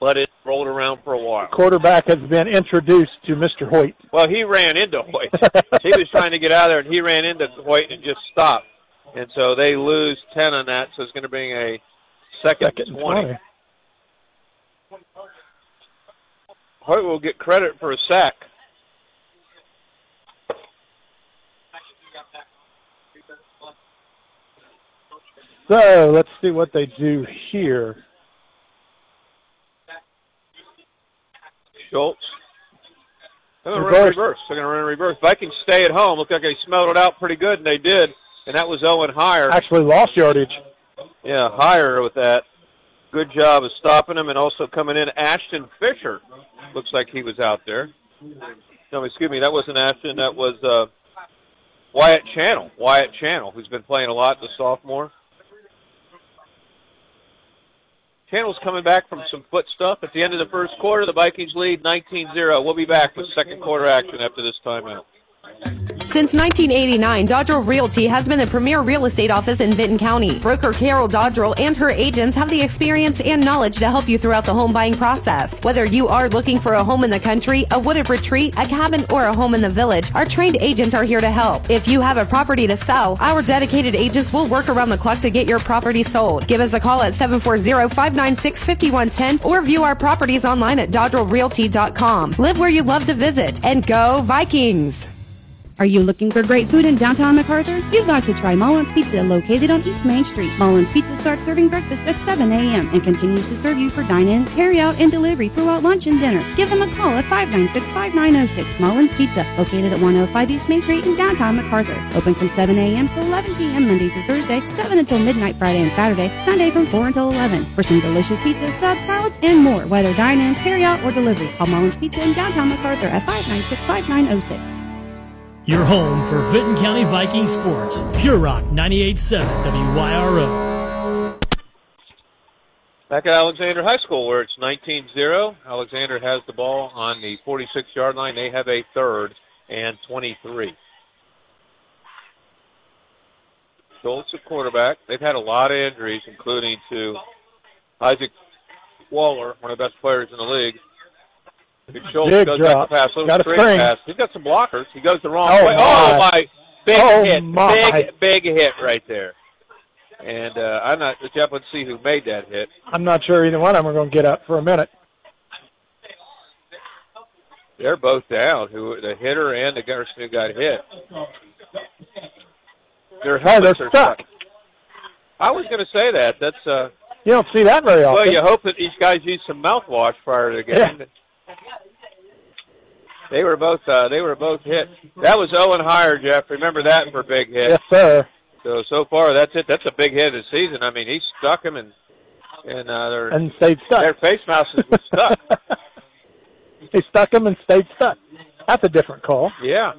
But it rolled around for a while. Quarterback has been introduced to Mr. Hoyt. Well, he ran into Hoyt. he was trying to get out of there, and he ran into Hoyt and just stopped. And so they lose 10 on that, so it's going to bring a second, Second and 20. 20. Hoyt will get credit for a sack. So let's see what they do here. Schultz. They're going to run in Reverse. reverse. They're going to run in reverse. Vikings stay at home. Looked like they smelled it out pretty good, and they did. And that was Owen Heyer. Actually lost yardage. Yeah, Heyer with that. Good job of stopping him and also coming in. Ashton Fisher looks like he was out there. No, excuse me, that wasn't Ashton. That was uh, Wyatt Channel. Wyatt Channel, who's been playing a lot, the sophomore. Channel's coming back from some foot stuff. At the end of the first quarter, the Vikings lead 19-0. We'll be back with second quarter action after this timeout. Since 1989, Dodrell Realty has been the premier real estate office in Vinton County. Broker Carol Dodrell and her agents have the experience and knowledge to help you throughout the home buying process. Whether you are looking for a home in the country, a wooded retreat, a cabin, or a home in the village, our trained agents are here to help. If you have a property to sell, our dedicated agents will work around the clock to get your property sold. Give us a call at 740-596-5110 or view our properties online at dodrellrealty.com. Live where you love to visit and go Vikings! Are you looking for great food in downtown MacArthur? You've got to try Mullins Pizza located on East Main Street. Mullins Pizza starts serving breakfast at 7 a.m. and continues to serve you for dine-in, carry-out, and delivery throughout lunch and dinner. Give them a call at 596-5906 Mullins Pizza located at 105 East Main Street in downtown MacArthur. Open from 7 a.m. to 11 p.m. Monday through Thursday, 7 until midnight Friday and Saturday, Sunday from 4 until 11. For some delicious pizza, subs, salads, and more, whether dine-in, carry-out, or delivery. Call Mullins Pizza in downtown MacArthur at 596-5906. Your home for Vinton County Viking sports. Pure Rock 98.7 WYRO. Back at Alexander High School, where it's 19-0. Alexander has the ball on the 46-yard line. They have a third and 23. Schultz at quarterback. They've had a lot of injuries, including to Isaac Waller, one of the best players in the league. Big Schultz Big goes drop. pass, little Got a straight spring. pass. He's got some blockers. He goes the wrong Oh, way. my. Oh my! Big Oh, hit, my. big big hit right there. And uh, I'm not. Jeff, let's see who made that hit. I'm not sure either one of them are going to get up for a minute. They're both down. Who the hitter and the person who got hit. Their Oh, they're are stuck. I was going to say that. That's uh. You don't see that very often. Well, you hope that these guys use some mouthwash prior to the game. They were both uh, they were both hit. That was Owen Heyer, Jeff. Remember that for a big hit. Yes, sir. So so far that's it. That's a big hit of the season. I mean, he stuck him and and uh, their And stayed stuck. their face masks were stuck. they stuck him and stayed stuck. That's a different call. Yeah.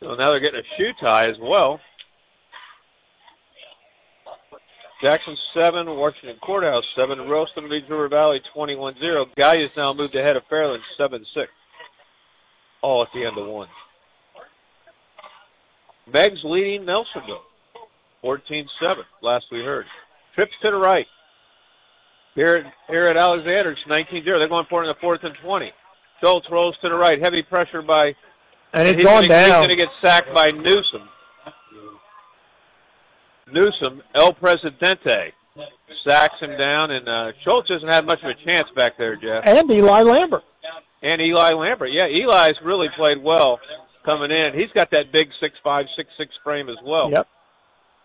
So now they're getting a shoe tie as well. Jackson 7, Washington Courthouse 7, Ralston leads River Valley 21-0. Gallia's now moved ahead of Fairland 7-6. All at the end of one. Meigs leading Nelsonville 14-7, last we heard. Trips to the right. Here, at- here at Alexander, it's 19-0. They're going for it in the fourth and 20. Schultz rolls to the right. Heavy pressure by And it's he's going gonna, He's going to get sacked by Newsom. Newsom, El Presidente, sacks him down, and uh, Schultz doesn't have much of a chance back there, Jeff. And Eli Lambert. And Eli Lambert. Yeah, Eli's really played well coming in. He's got that big six five, six six frame as well. Yep.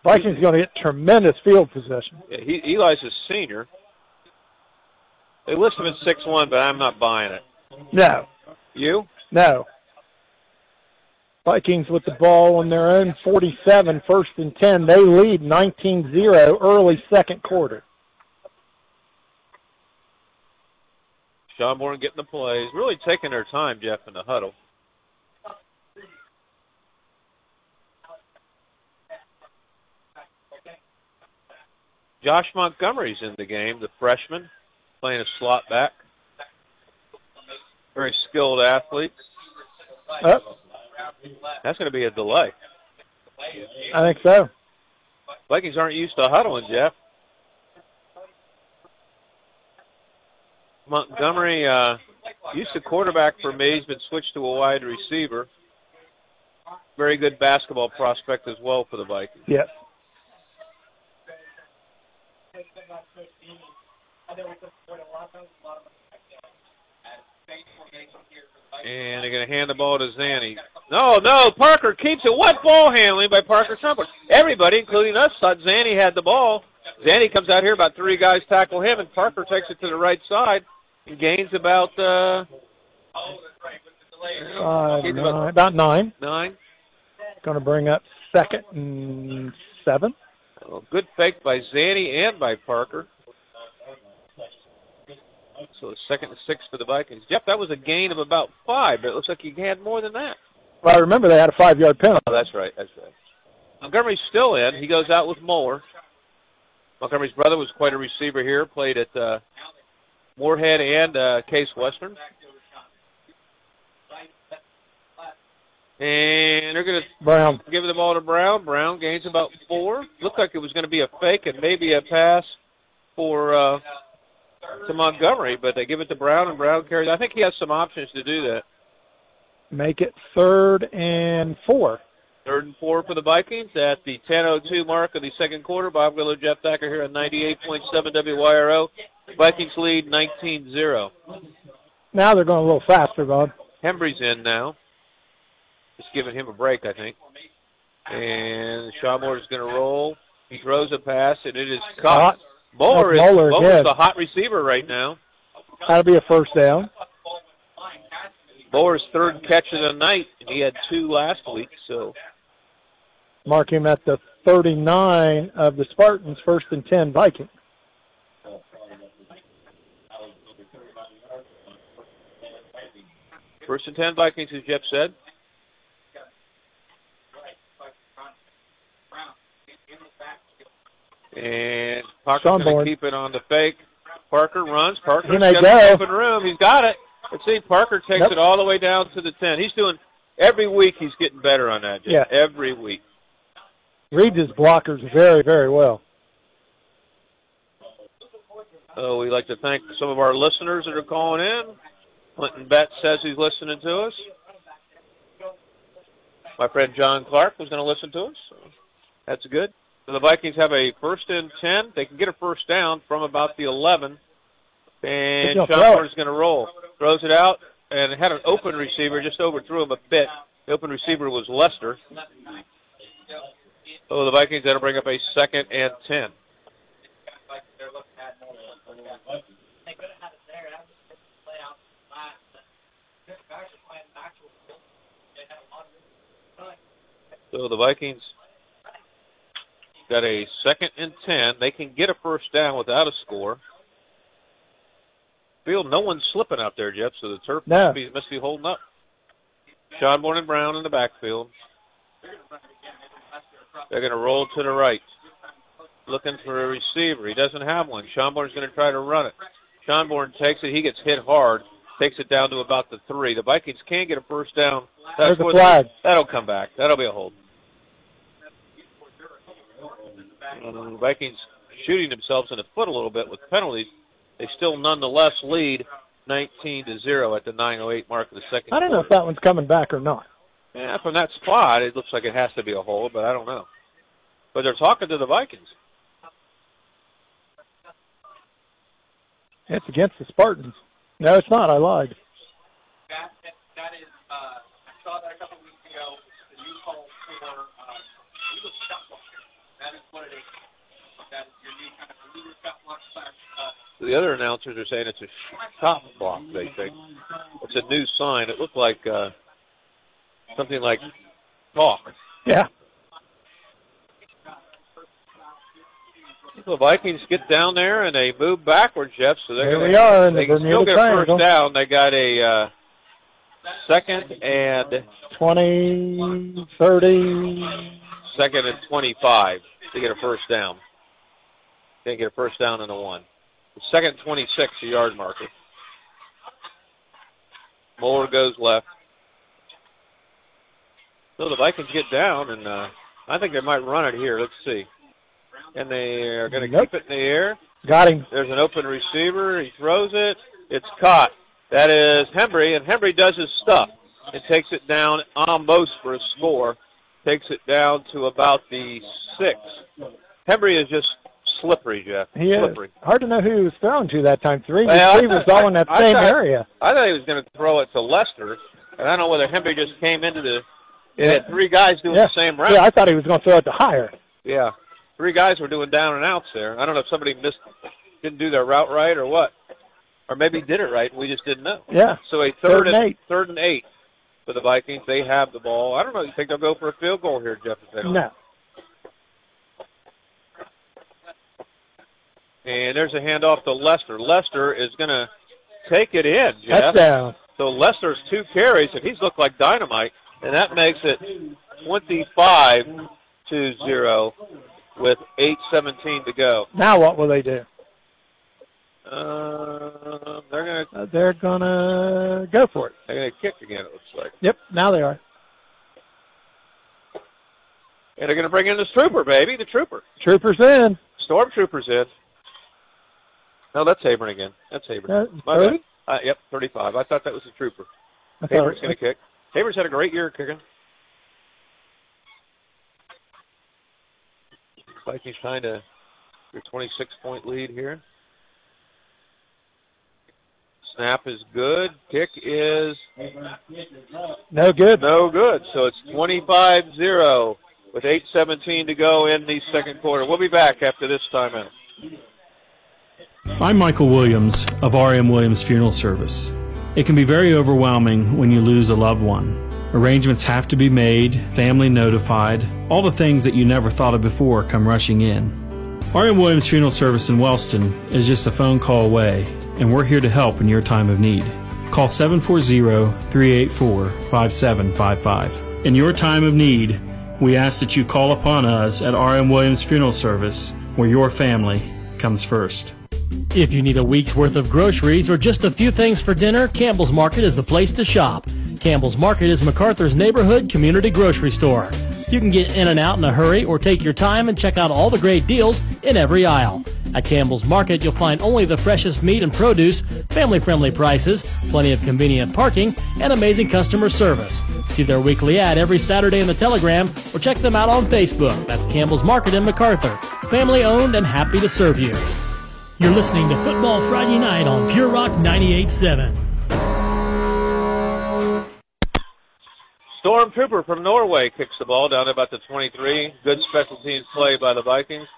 Vikings going to get tremendous field possession. Yeah, he, Eli's a senior. They list him at six one, but I'm not buying it. No, You? no. Vikings with the ball on their own 47, first and 10. They lead 19-0 early second quarter. Schonborn getting the plays. Really taking their time, Jeff, in the huddle. Josh Montgomery's in the game, the freshman, playing a slot back. Very skilled athlete. Oh, That's going to be a delay. I think so. Vikings aren't used to huddling, Jeff. Montgomery uh, used to quarterback for me. He's been switched to a wide receiver. Very good basketball prospect as well for the Vikings. Yes. And they're going to hand the ball to Zanny. No, no, Parker keeps it. What ball handling by Parker Trumper? Everybody, including us, thought Zanny had the ball. Zanny comes out here, about three guys tackle him, and Parker takes it to the right side and gains about uh, Uh, Gains nine, about nine. nine. Going to bring up second and seven. Oh, good fake by Zanny and by Parker. So second and six for the Vikings. Jeff, that was a gain of about five, but it looks like you had more than that. Well, I remember they had a five-yard penalty. Oh, that's right. That's right. Montgomery's still in. He goes out with Moeller. Montgomery's brother was quite a receiver here. Played at uh, Moorhead and uh, Case Western. And they're going to Brown. give the ball to Brown. Brown gains about four. Looked like it was going to be a fake and maybe a pass for uh, to Montgomery, but they give it to Brown, and Brown carries. I think he has some options to do that. Make it third and four. Third and four for the Vikings at the 10:02 mark of the second quarter. Bob Grillo, Jeff Thacker here on 98.7 WYRO. Vikings lead 19-0. Now they're going a little faster, Bob. Hembry's in now. Just giving him a break, I think. And Schonborn is going to roll. He throws a pass, and it is caught. Moeller is, Moeller Moeller's again. the hot receiver right now. That'll be a first down. Moeller's third catch of the night, and he had two last week. So Mark him at the 39 of the Spartans, first and 10 Vikings. first and ten Vikings, as Jeff said. And Parker's going to keep it on the fake. Parker runs. Parker's got go. open room. He's got it. Let's see. Parker takes it all the way down to the ten. He's doing every week. He's getting better on that. Jeff. Yeah. Every week. Reads his blockers very, very well. So we'd like to thank some of our listeners that are calling in. Clinton Betts says he's listening to us. My friend John Clark was going to listen to us. So that's good. So the Vikings have a first and 10. They can get a first down from about the 11. And He's gonna throw Schonborn's it. going to roll. Throws it out and had an open receiver, just overthrew him a bit. The open receiver was Lester. So the Vikings that'll bring up a second and 10. So the Vikings got a second and ten. They can get a first down without a score. Field, no one's slipping out there, Jeff. So the turf No. must, be, must be holding up. Schonborn and Brown in the backfield. They're going to roll to the right, looking for a receiver. He doesn't have one. Schonborn's going to try to run it. Schonborn takes it. He gets hit hard. Takes it down to about the three. The Vikings can't get a first down. There's a flag. That'll come back. That'll be a hold. Um, the Vikings shooting themselves in the foot a little bit with penalties. They still nonetheless lead 19 to 0 at the 9:08 mark of the second. I don't know if that one's coming back or not. Yeah, from that spot, it looks like it has to be a hole, but I don't know. But they're talking to the Vikings. It's against the Spartans. No, it's not. I lied. That, that, that is, uh, I saw that a couple weeks ago. The new call for, um, legal shot block. That is what it is. That is your new kind of legal shot block The other announcers are saying it's a shot block. They think it's a new sign. It looked like uh, something like talk. Yeah. The Vikings get down there and they move backwards, Jeff. So they're Here gonna, we are in the they still get Triangle. first down. They got a uh, second and 20, 30. second and twenty-five to get a first down. They get a first down and a one. The second twenty-six, a yard marker. Moore goes left. So the Vikings get down, and uh, I think they might run it here. Let's see. And they are going to Nope. keep it in the air. Got him. There's an open receiver. He throws it. It's caught. That is Hembry, and Hembry does his stuff and takes it down almost for a score. Takes it down to about the six. Hembry is just slippery, Jeff. He is. slippery. Hard to know who he was throwing to that time. Three Well, I was all in that I same thought- area. I thought he was going to throw it to Lester, and I don't know whether Hembry just came into the. They had three guys doing Yeah. the same route. Yeah, I thought he was going to throw it to Heyer. Yeah. three guys were doing down and outs there. I don't know if somebody missed, didn't do their route right or what, or maybe did it right and we just didn't know. Yeah. So a third, Third and and eight. third and eight for the Vikings. They have the ball. I don't know. You think they'll go for a field goal here, Jeff? If they don't? No. And there's a handoff to Lester. Lester is going to take it in, Jeff. Touchdown. So Lester's two carries, and he's looked like dynamite, and that makes it 25 to 0 with 8.17 to go. Now what will they do? Uh, they're going to Uh, they're gonna go for it. they're going to kick again, it looks like. Yep. Now they are. And they're going to bring in the trooper, baby, the trooper. Troopers in. Stormtroopers in. No, that's Hayburn again. That's Hayburn. Uh, My 30? bad. Uh, yep, 35. I thought that was the trooper. Hayburn's going to kick. Hayburn's had a great year kicking. Vikings trying to your 26 point lead here. Snap is good. Kick is No good. no good. So it's 25-0 with 8:17 to go in the second quarter. We'll be back after this timeout. I'm Michael Williams of RM Williams Funeral Service. It can be very overwhelming when you lose a loved one. Arrangements have to be made, family notified, all the things that you never thought of before come rushing in. RM Williams Funeral Service in Wellston is just a phone call away, and we're here to help in your time of need. Call 740-384-5755. In your time of need, we ask that you call upon us at RM Williams Funeral Service, where your family comes first. If you need a week's worth of groceries or just a few things for dinner, Campbell's Market is the place to shop. Campbell's Market is MacArthur's neighborhood community grocery store. You can get in and out in a hurry or take your time and check out all the great deals in every aisle. At Campbell's Market, you'll find only the freshest meat and produce, family friendly prices, plenty of convenient parking, and amazing customer service. See their weekly ad every Saturday in the Telegram or check them out on Facebook. That's Campbell's Market in MacArthur. Family owned and happy to serve you. You're listening to Football Friday Night on Pure Rock 98.7. Stormtrooper from Norway kicks the ball down about the 23. Good special teams play by the Vikings.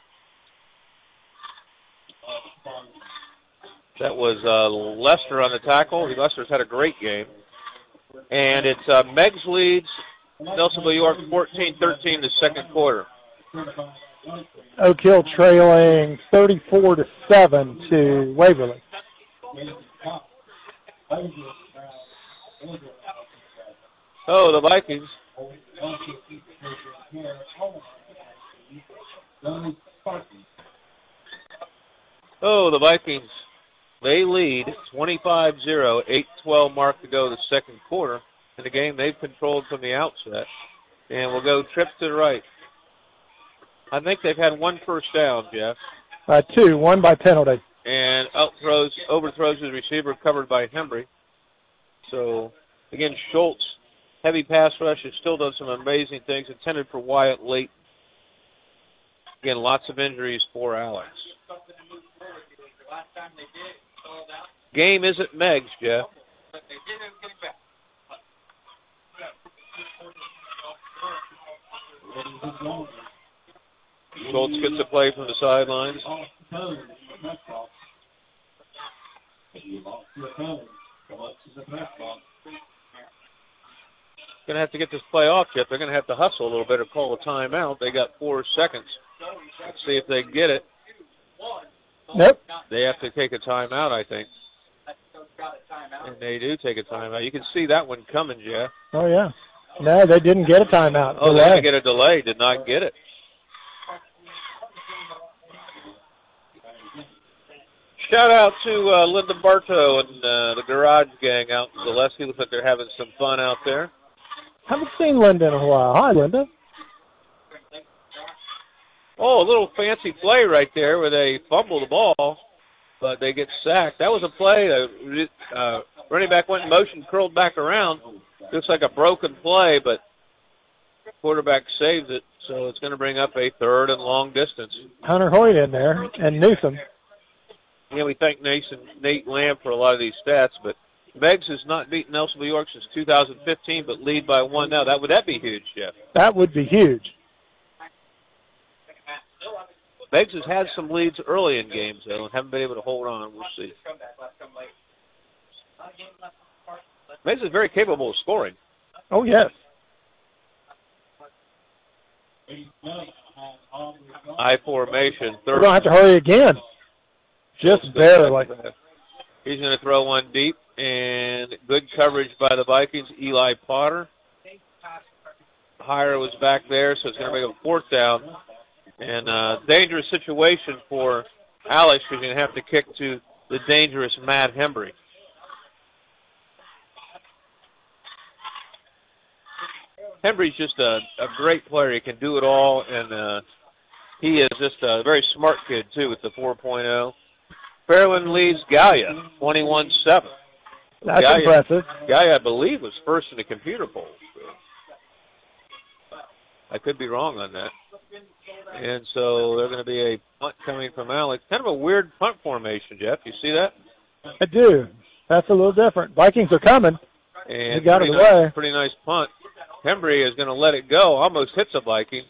That was uh, Lester on the tackle. Lester's had a great game. And it's uh, Meigs leads Nelsonville York 14-13 the second quarter. Oak Hill trailing 34 to 7 to Waverly. Oh, the Vikings. Oh, the Vikings. They lead 25-0, 8-12 mark to go the second quarter. In the game they've controlled from the outset. And we'll go trip to the right. I think they've had one first down, Jeff. Uh, two, one by penalty. And out throws, overthrows his receiver, covered by Hembry. So, again, Schultz, heavy pass rush, has still done some amazing things. Intended for Wyatt late. Again, lots of injuries for Alex. Game isn't Meg's, Jeff. Schultz gets a play from the sidelines. Going to have to get this play off, Jeff. They're going to have to hustle a little bit or call a timeout. They got four seconds. Let's see if they get it. Nope. They have to take a timeout, I think. And they do take a timeout. You can see that one coming, Jeff. Oh, yeah. No, they didn't get a timeout. Oh, they didn't get a delay. Did not get it. Shout out to uh, Linda Bartow and uh, the Garage Gang out in Zaleski. Looks like they're having some fun out there. Haven't seen Linda in a while. Hi, Linda. Oh, a little fancy play right there where they fumble the ball, but they get sacked. That was a play. Uh, uh, running back went in motion, curled back around. Looks like a broken play, but quarterback saves it. So it's going to bring up a third and long distance. Hunter Hoyt in there and Newsom. Yeah, we thank Nathan, Nate Lamb for a lot of these stats, but Meigs has not beaten Nelsonville York since 2015, but lead by one now. That would that be huge, Jeff? That would be huge. Meigs has had some leads early in games, though, and haven't been able to hold on. We'll see. Meigs is very capable of scoring. Oh yes. I formation. We're gonna have to hurry again. Just barely. He's going to throw one deep, and good coverage by the Vikings. Eli Potter. Heyer was back there, so it's going to make a fourth down. And uh, dangerous situation for Alex because going to have to kick to the dangerous Matt Hembry. Hembry's just a, a great player. He can do it all, and uh, he is just a very smart kid, too, with the 4.0. Fairland leads Gallia 21 7. That's Gallia, impressive. Gallia, I believe, was first in the computer poll. I could be wrong on that. And so they're going to be a punt coming from Alex. Kind of a weird punt formation, Jeff. You see that? I do. That's a little different. Vikings are coming. And He got it pretty away. Nice, pretty nice punt. Hembry is going to let it go. Almost hits a Viking.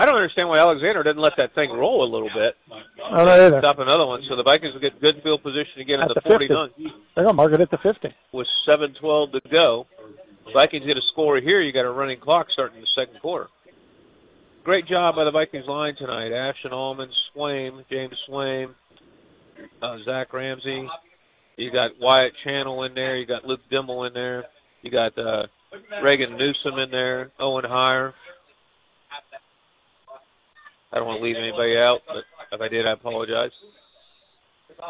I don't understand why Alexander didn't let that thing roll a little bit. I don't know either. Stop another one. So the Vikings will get good field position again in At the the 50. 49 They're gonna mark it at the 50. with 7:12 to go. Vikings get a score here. You got a running clock starting in the second quarter. Great job by the Vikings line tonight. Ashton Allman, Swaim, James Swaim, uh, Zach Ramsey. You got Wyatt Channel in there. You got Luke Dimmel in there. You got uh, Reagan Newsom in there. Owen Heyer. I don't want to leave anybody out, but if I did, I apologize.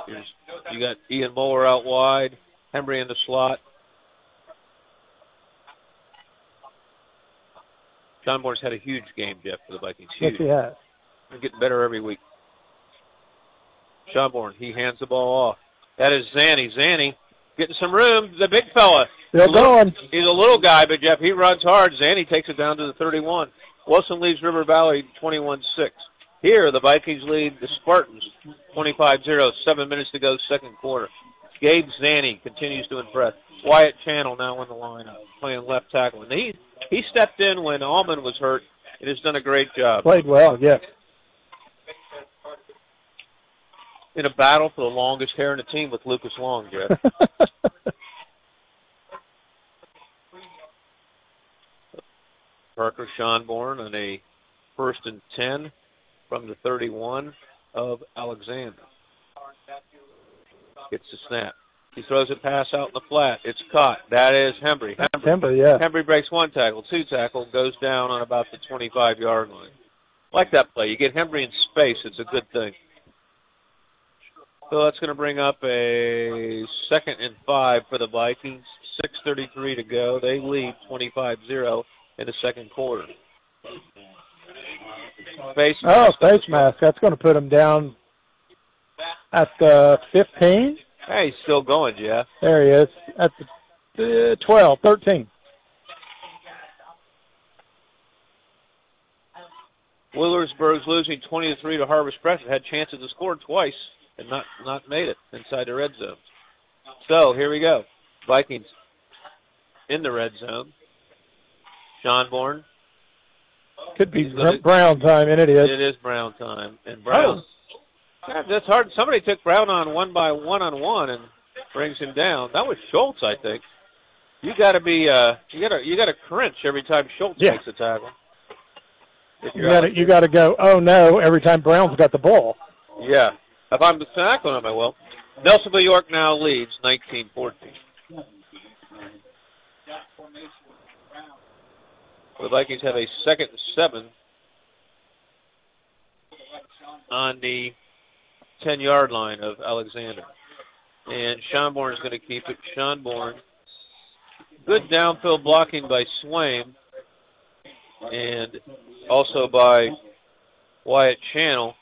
Here's, you got Ian Moore out wide. Hembry in the slot. John Moore's had a huge game, Jeff, for the Vikings. Yes, he has. They're getting better every week. Schonborn, he hands the ball off. That is Zanny. Zanny getting some room. The big fella. He's little- going. He's a little guy, but Jeff, he runs hard. Zanny takes it down to the 31. Wellston leads River Valley 21-6. Here, the Vikings lead the Spartans 25-0. Seven minutes to go, second quarter. Gabe Zanny continues to impress. Wyatt Channel now in the lineup, playing left tackle. And he he stepped in when Allman was hurt and has done a great job. Played well. Yes. in a battle for the longest hair in the team with Lucas Long, Jeff. Parker Schonborn on a first and 10 from the 31 of Alexander. Gets the snap. He throws a pass out in the flat. It's caught. That is Hembry. Hembry, Hembry, yeah. Hembry breaks one tackle, two tackle, goes down on about the 25 yard line. Like that play. You get Hembry in space, it's a good thing. So that's going to bring up a second and five for the Vikings. 6.33 to go. They lead 25-0 in the second quarter. Face Oh, face mask. That's going to put him down at the 15. Hey, he's still going, Jeff. There he is. At the uh, 12, 13. Willersburg's losing 20 to 3 to Harvest Press. Had chances to score twice and not not made it inside the red zone. So here we go. Vikings in the red zone. Schonborn. Could be gonna- Brown time, and it is. It is Brown time, and Brown. God, that's hard. Somebody took Brown on one by one on one and brings him down. That was Schultz, I think. You got to be. Uh, you got to. You got to cringe every time Schultz Yeah. makes a tackle. You got to you got to go. Oh no! Every time Brown's got the ball. Yeah. If I'm the tackling him, I will. Nelsonville York now leads 19-14. The Vikings have a second and seven on the 10-yard line of Alexander. And Schonborn is going to keep it. Schonborn, good downfield blocking by Swaim and also by Wyatt Channel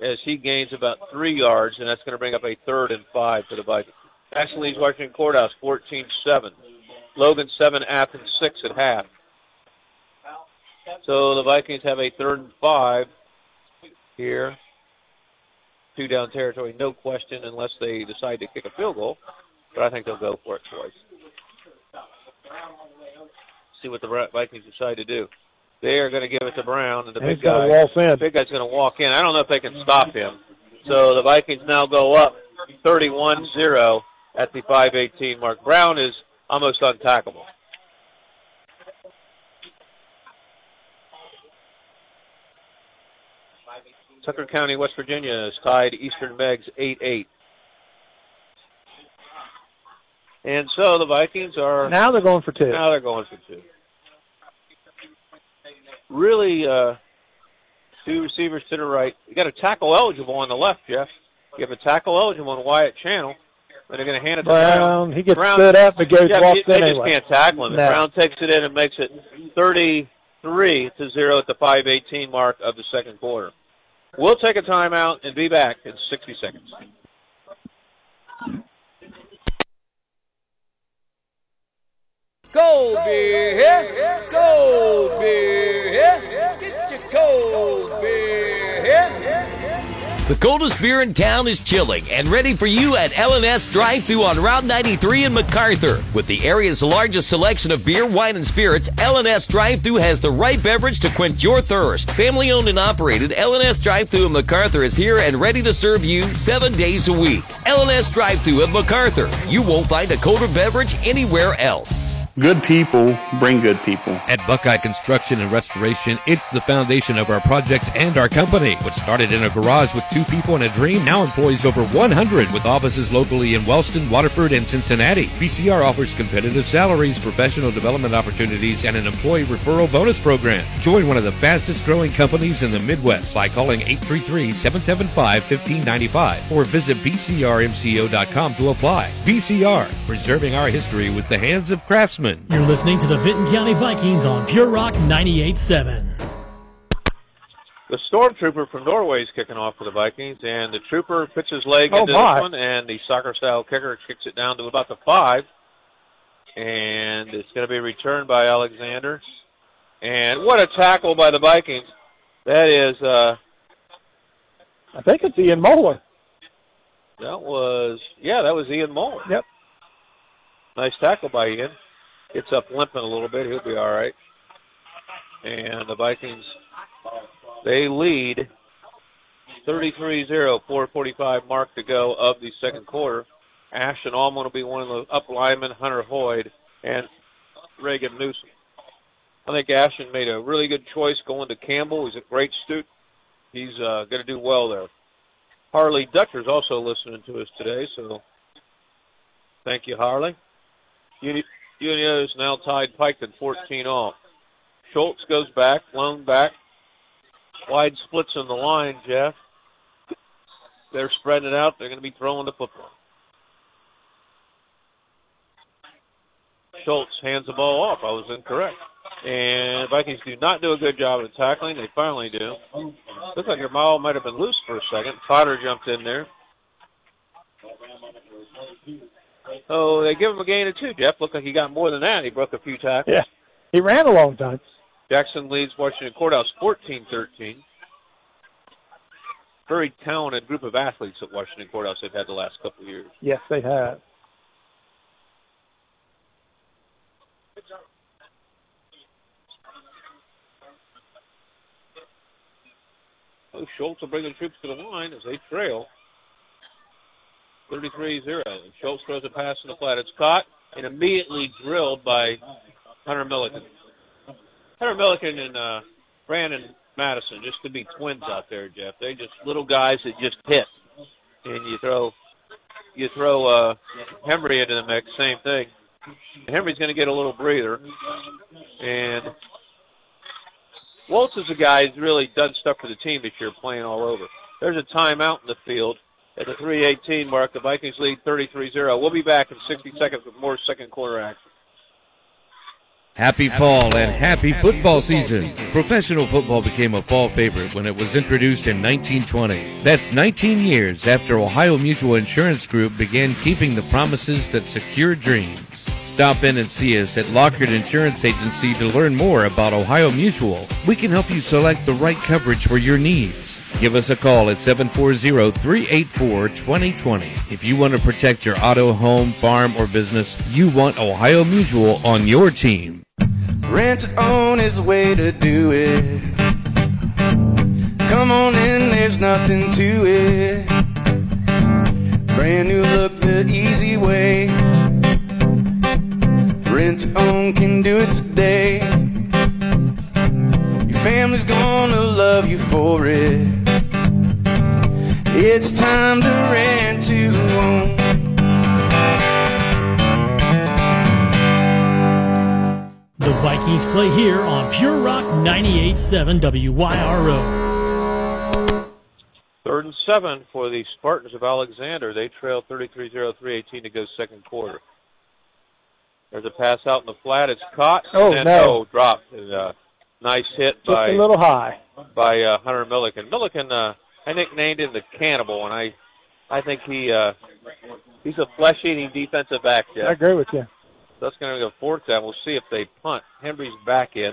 as he gains about three yards, and that's going to bring up a third and five for the Vikings. Ashland leads Washington Courthouse 14-7. Logan 7, Athens 6 at half. So the Vikings have a third and five here. Two down territory, no question, unless they decide to kick a field goal. But I think they'll go for it twice. See what the Vikings decide to do. They are going to give it to Brown, and the And big guy, walk in. big guy's going to walk in. I don't know if they can stop him. So the Vikings now go up 31-0 at the 5:18 mark. Brown is almost untackable. Tucker County, West Virginia, is tied Eastern Meigs 8-8. And so the Vikings are Now they're going for two. now they're going for two. Really, uh, two receivers to the right. You got a tackle eligible on the left, Jeff. You have a tackle eligible on Wyatt Channel, and they're going to hand it to Brown. Brown, he gets Brown- stood up and goes yeah, walks they in just anyway. can't tackle him. No. Brown takes it in and makes it 33 to zero at the 5:18 mark of the second quarter. We'll take a timeout and be back in 60 seconds. Cold beer here. Cold beer here. Get your cold beer. The coldest beer in town is chilling and ready for you at LNS Drive Thru on Route 93 in MacArthur. With the area's largest selection of beer, wine, and spirits, LNS Drive Thru has the right beverage to quench your thirst. Family owned and operated, LNS Drive Thru in MacArthur is here and ready to serve you seven days a week. LNS Drive Thru of MacArthur. You won't find a colder beverage anywhere else. Good people bring good people. At Buckeye Construction and Restoration, it's the foundation of our projects and our company. What started in a garage with two people and a dream now employs over 100 with offices locally in Wellston, Waterford, and Cincinnati. BCR offers competitive salaries, professional development opportunities, and an employee referral bonus program. Join one of the fastest growing companies in the Midwest by calling 833-775-1595 or visit bcrmco.com to apply. BCR, preserving our history with the hands of craftsmen. You're listening to the Vinton County Vikings on Pure Rock 98.7. The Stormtrooper from Norway is kicking off for the Vikings, and the Trooper puts his leg Oh, into my. this one, and the soccer-style kicker kicks it down to about the five, and it's going to be returned by Alexander. And what a tackle by the Vikings! That is, uh, I think it's Ian Moeller. that was, yeah, that was Ian Moore. Yep. Nice tackle by Ian. Gets up limping a little bit. He'll be all right. And the Vikings, they lead 33-0, 4:45 mark to go of the second quarter. Ashton Allman will be one of the up linemen, Hunter Hoyd and Reagan Newsom. I think Ashton made a really good choice going to Campbell. He's a great student. He's uh, going to do well there. Harley Dutcher's also listening to us today, so thank you, Harley. Uni- Unioto is now tied Piketon 14 all. Schultz goes back, lone back. Wide splits in the line, Jeff. They're spreading it out. They're going to be throwing the football. Schultz hands the ball off. I was incorrect. And Vikings do not do a good job of tackling. They finally do. Looks like your ball might have been loose for a second. Potter jumped in there. Oh, they give him a gain of two. Jeff looked like he got more than that. He broke a few tackles. Yeah. He ran a long time. Jackson leads Washington Courthouse 14-13. Very talented group of athletes at Washington Courthouse they've had the last couple of years. Yes, they have. Oh, Schultz will bring the troops to the line as they trail. 33-0. Schultz throws a pass in the flat. It's caught and immediately drilled by Hunter Milliken. Hunter Milliken and uh, Brandon Madison, just to be twins out there, Jeff. They're just little guys that just hit. And you throw you throw uh, Henry into the mix, same thing. Henry's going to get a little breather. And Waltz is a guy who's really done stuff for the team this year, playing all over. There's a timeout in the field at the 3:18 mark. The Vikings lead 33-0. We'll be back in 60 seconds with more second quarter action. Happy fall and happy football season. Professional football became a fall favorite when it was introduced in 1920. That's 19 years after Ohio Mutual Insurance Group began keeping the promises that secure dreams. Stop in and see us at Lockard Insurance Agency to learn more about Ohio Mutual. We can help you select the right coverage for your needs. Give us a call at 740-384-2020. If you want to protect your auto, home, farm, or business, you want Ohio Mutual on your team. Rent to own is the way to do it. Come on in, there's nothing to it. Brand new look, the easy way. Rent to own can do it today. Your family's gonna love you for it. It's time to rent to own. The Vikings play here on Pure Rock 98.7 WYRO. Third and seven for the Spartans of Alexander. They trail 33-0, 3-18 to go second quarter. There's a pass out in the flat. It's caught. Oh, and no. oh, dropped. And, uh, nice hit Just by a little high. by uh, Hunter Milliken. Milliken, uh, I nicknamed him the Cannibal, and I, I think he, uh, he's a flesh-eating defensive back. Jeff. I agree with you. That's going to go fourth down. We'll see if they punt. Henry's back in.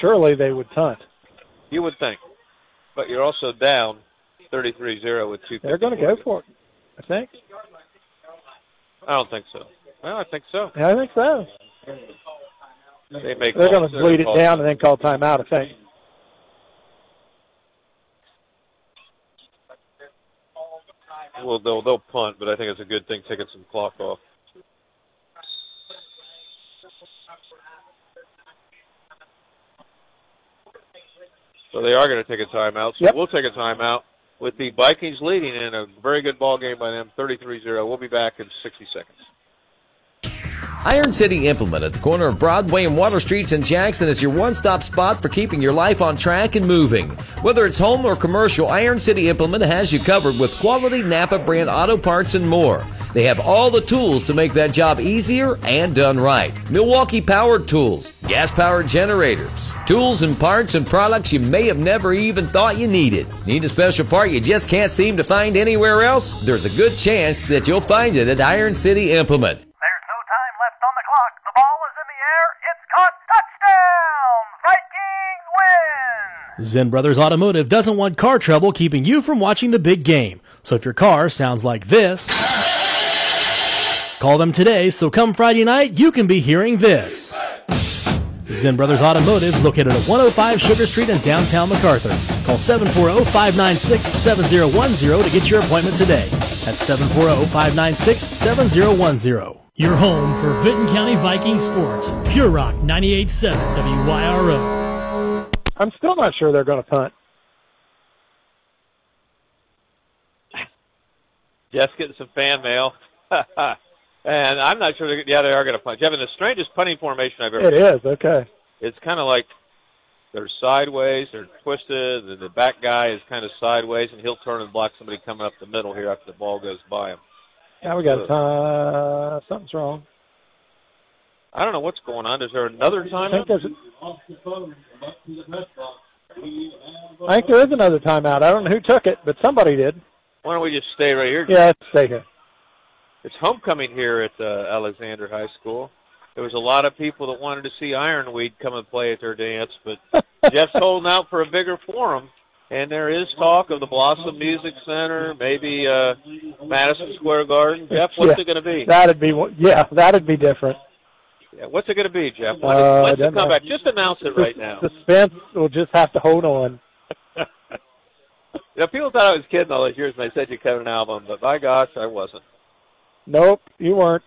Surely they would punt. You would think, but you're also down 33-0 with two. They're going to go for it. I think. I don't think so. Well, I think so. Yeah, I think so. They make. They're going to bleed it down and then call timeout. I think. Well, they'll they'll punt, but I think it's a good thing taking some clock off. So they are going to take a timeout. So Yep. we'll take a timeout with the Vikings leading in a very good ball game by them, 33-0. We'll be back in 60 seconds. Iron City Implement at the corner of Broadway and Water Streets in Jackson is your one stop spot for keeping your life on track and moving. Whether it's home or commercial, Iron City Implement has you covered with quality Napa brand auto parts and more. They have all the tools to make that job easier and done right. Milwaukee powered tools, gas powered generators, tools and parts and products you may have never even thought you needed. Need a special part you just can't seem to find anywhere else? There's a good chance that you'll find it at Iron City Implement. Zen Brothers Automotive doesn't want car trouble keeping you from watching the big game. So if your car sounds like this, call them today so come Friday night you can be hearing this. Zen Brothers Automotive is located at 105 Sugar Street in downtown MacArthur. Call 740-596-7010 to get your appointment today. That's 740-596-7010. Your home for Vinton County Viking sports. Pure Rock 98.7 WYRO. I'm still not sure they're going to punt. Jeff's getting some fan mail. and I'm not sure. They're, yeah, they are going to punt. Jeff, the strangest punting formation I've ever It is okay. It's kind of like they're sideways, they're twisted, and the back guy is kind of sideways, and he'll turn and block somebody coming up the middle here after the ball goes by him. Now we got uh, something's wrong. I don't know what's going on. Is there another I think there's. I think there is another timeout. I don't know who took it, but somebody did. Why don't we just stay right here? Yeah, let's stay here. It's homecoming here at uh, Alexander High School. There was a lot of people that wanted to see Ironweed come and play at their dance, but Jeff's holding out for a bigger forum. And there is talk of the Blossom Music Center, maybe uh, Madison Square Garden. Jeff, what's Yeah, it going to be? That'd be yeah, that'd be different. Yeah, what's it going to be, Jeff? When Uh, when's the comeback? have- Just announce it right now. Suspense will just have to hold on. You know, people thought I was kidding all those years when I said you cut an album, but by gosh, I wasn't. Nope, you weren't.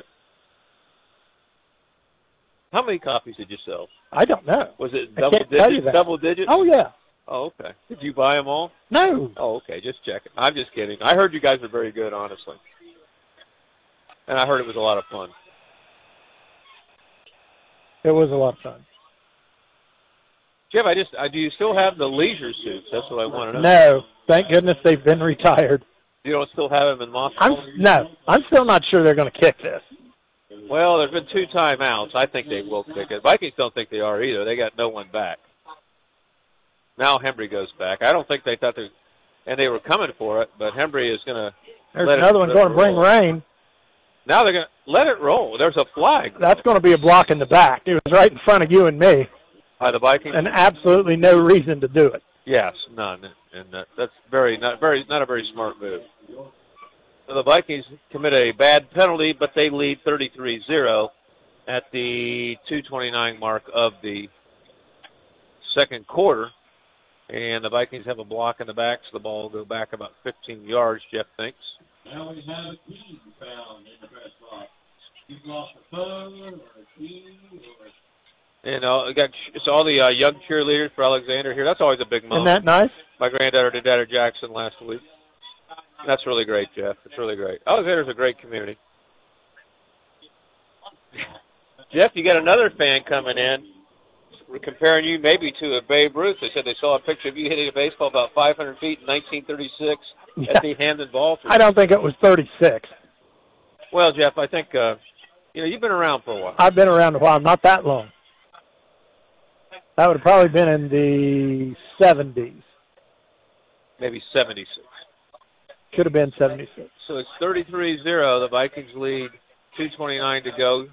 How many copies did you sell? I don't know. Was it double can't tell you digits? Double digits? Oh yeah. Oh, okay. Did you buy them all? No. Oh, okay. Just checking. I'm just kidding. I heard you guys were very good, honestly, and I heard it was a lot of fun. It was a lot of fun. Jeff, I just, I, do you still have the leisure suits? That's what I want to know. No, thank goodness they've been retired. You don't still have them in Moscow? I'm no, I'm still not sure they're going to kick this. Well, there's been two timeouts. I think they will kick it. Vikings don't think they are either. They got no one back. Now Hembry goes back. I don't think they thought they, and they were coming for it, but Hembry is going to. There's another one going to bring rain. Now they're going to let it roll. There's a flag That's going to be a block in the back. It was right in front of you and me, by the Vikings. and absolutely no reason to do it. Yes, none, and that, that's very not very not a very smart move. So the Vikings commit a bad penalty, but they lead 33-0 at the 2:29 mark of the second quarter. And the Vikings have a block in the back, so the ball will go back about 15 yards, Jeff thinks. Now we have a key found in the press box. You've lost a phone or a key or And uh, got it's all the uh, young cheerleaders for Alexander here. That's always a big moment. Isn't that nice? My granddaughter did that at Jackson last week. That's really great, Jeff. It's really great. Alexander's a great community. Jeff, you got another fan coming in. We're comparing you maybe to a Babe Ruth. They said they saw a picture of you hitting a baseball about 500 feet in 1936 at the Hampton Ball. I don't think it was 36. Well, Jeff, I think uh, you know you've been around for a while. I've been around a while, not that long. That would have probably been in the 70s. Maybe 76. Could have been 76. So it's 33-0. The Vikings lead. 2:29 to go.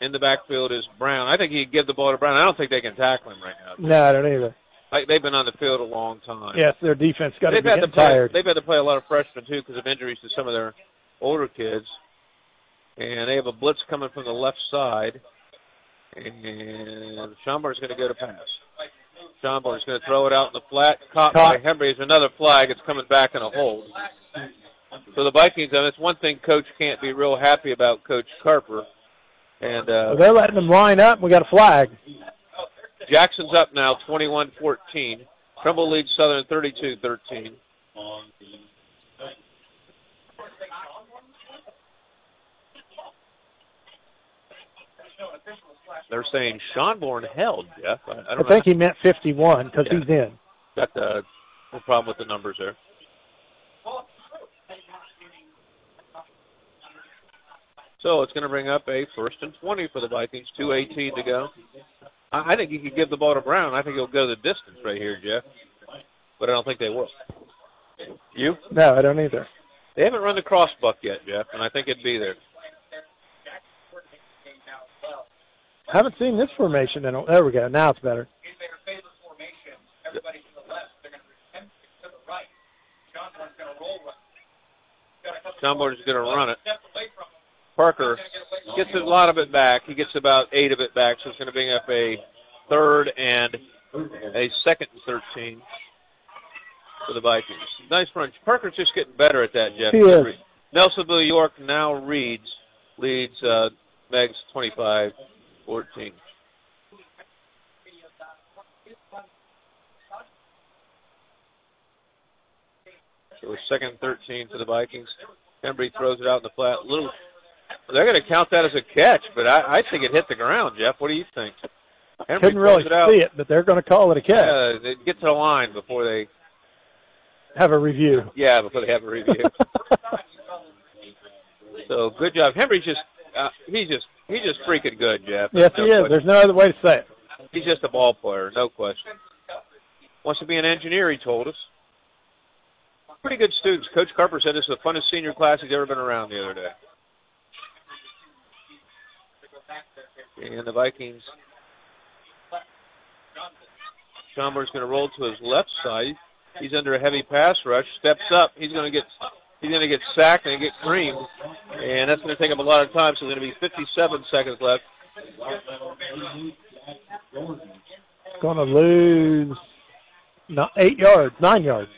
In the backfield is Brown. I think he could give the ball to Brown. I don't think they can tackle him right now. No, I don't either. Like they've been on the field a long time. Yes, their defense got to they've be had to play, tired. They've had to play a lot of freshmen too because of injuries to some of their older kids. And they have a blitz coming from the left side. And Schonborn's going to go to pass. Schonborn's going to throw it out in the flat. Caught, Caught. by Hembry. There's another flag. It's coming back in a hold. So the Vikings, and it's one thing Coach can't be real happy about, Coach Carper. And uh, Well, they're letting them line up. and We got a flag. Jackson's up now, 21-14. Trimble leads Southern 32-13. They're saying Schonborn held, Jeff. I, I I think he meant 51 because Yeah. he's in. Got the no problem with the numbers there. So it's going to bring up a first and 20 for the Vikings, 2.18 to go. I, I think you could give the ball to Brown. I think he'll go the distance right here, Jeff. But I don't think they will. You? No, I don't either. They haven't run the cross buck yet, Jeff, and I think it'd be there. haven't seen this formation in a, there we go. Now it's better. John Schonborn's going to run it. Parker gets a lot of it back. He gets about eight of it back, so it's going to bring up a third and a second and 13 for the Vikings. Nice run. Parker's just getting better at that, Jeff. He is. Nelsonville York now reads, leads uh, Meigs 25 14. So it's second and 13 for the Vikings. Hembry throws it out in the flat. Little, they're going to count that as a catch, but I, I think it hit the ground. Jeff, what do you think? Hembry Couldn't really it out. see it, but they're going to call it a catch. Yeah, they get to the line before they. Have a review. Yeah, before they have a review. so good job. Henry's just uh, he's just he's just freaking good, Jeff. Yes, No he is. question. There's no other way to say it. He's just a ball player, no question. Wants to be an engineer, he told us. Pretty good students. Coach Carper said this is the funnest senior class he's ever been around the other day. And the Vikings. Schonborn's going to roll to his left side. He's under a heavy pass rush. Steps up. He's going to get he's going to get sacked and get creamed, and that's going to take him a lot of time. So there's going to be 57 seconds left. Going to lose no, eight yards, nine yards.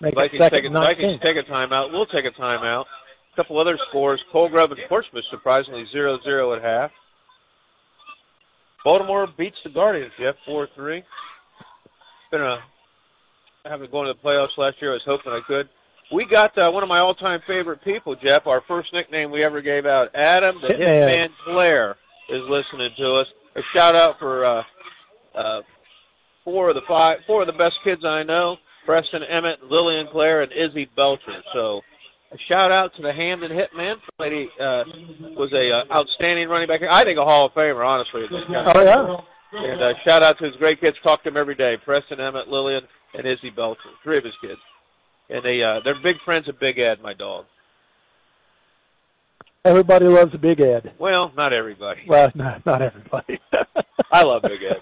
Make it Vikings second take, a, and 19. Vikings take a timeout. We'll take a timeout. A couple other scores. Coal Grove and Portsmouth surprisingly 0-0 at half. Baltimore beats the Guardians, Jeff, 4-3. Been a I haven't gone to the playoffs last year. I was hoping I could. We got uh, one of my all-time favorite people, Jeff. Our first nickname we ever gave out, Adam the Hitman. Hitman Claire, is listening to us. A shout out for uh, uh, four of the five, four of the best kids I know: Preston Emmett, Lillian Claire, and Izzy Belcher. So, a shout out to the Hamden Hitman. Lady uh, was a uh, outstanding running back. I think a Hall of Famer, honestly. Oh, yeah. And uh, shout out to his great kids. Talk to him every day. Preston Emmett, Lillian, and Izzy Belcher. Three of his kids. And they uh, they're big friends of Big Ed, my dog. Everybody loves big Ed. Well, not everybody. Well, no, not everybody. I love Big Ed.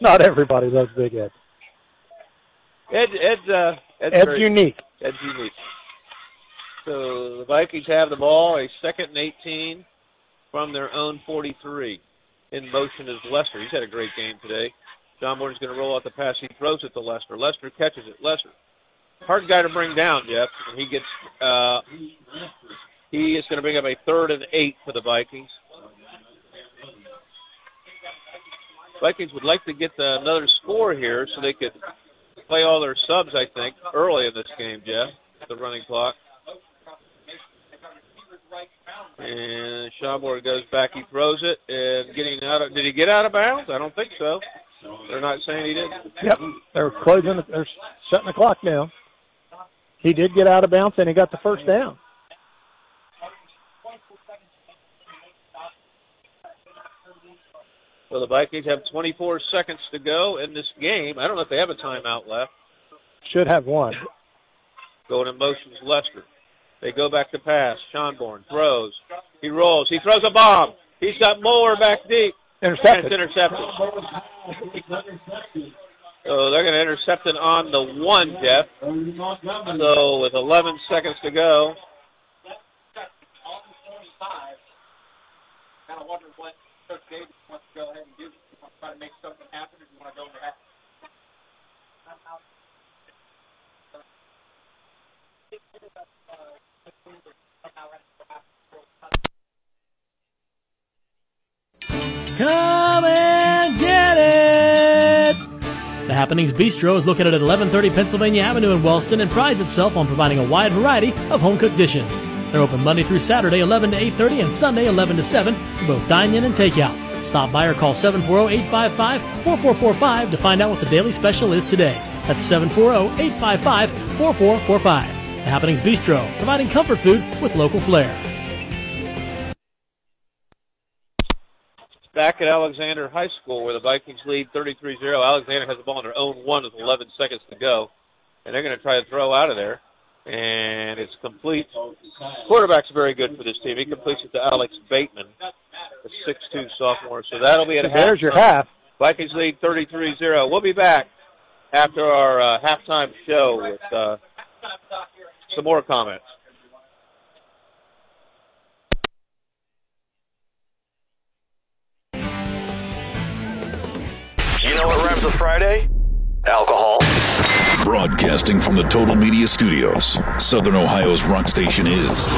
not everybody loves Big Ed. Ed Ed's uh Ed's, Ed's very- unique. Ed's unique. So the Vikings have the ball, a second and eighteen from their own forty three. in motion is Lester. He's had a great game today. John Morton's going to roll out the pass. He throws it to Lester. Lester catches it. Lester, hard guy to bring down, Jeff. And he gets. Uh, he is going to bring up a third and eight for the Vikings. Vikings would like to get the, another score here so they could play all their subs, I think, early in this game, Jeff, the running clock. And Schonborn goes back. He throws it and getting out of. Did he get out of bounds? I don't think so. They're not saying he did. Yep, they're closing. They're shutting the clock down. He did get out of bounds and he got the first down. So the Vikings have 24 seconds to go in this game. I don't know if they have a timeout left. Should have one. Going in motion is Lester. They go back to pass. Sean Schonborn throws. He rolls. He throws a bomb. He's got Moore back deep. Intercepted. And it's intercepted. So they're going to intercept it on the one, Jeff. So with 11 seconds to go. Kind of wondering what Coach Davis wants to go ahead and do. Want to try to make something happen, or do you want to go into half? Come and get it! The Happenings Bistro is located at 1130 Pennsylvania Avenue in Wellston and prides itself on providing a wide variety of home-cooked dishes. They're open Monday through Saturday, 11 to 8.30, and Sunday, 11 to 7, for both dine-in and takeout. Stop by or call 740-855-4445 to find out what the daily special is today. That's 740-855-4445. The Happenings Bistro, providing comfort food with local flair. Back at Alexander High School where the Vikings lead 33-0. Alexander has the ball on their own one with 11 seconds to go. And they're going to try to throw out of there. And it's complete. Quarterback's very good for this team. He completes it to Alex Bateman, the 6'2 sophomore. So that'll be at half. There's your half. Vikings lead 33-0. We'll be back after our uh, halftime show with uh, some more comments. You know what rhymes with Friday? Alcohol. Broadcasting from the Total Media Studios, Southern Ohio's rock station is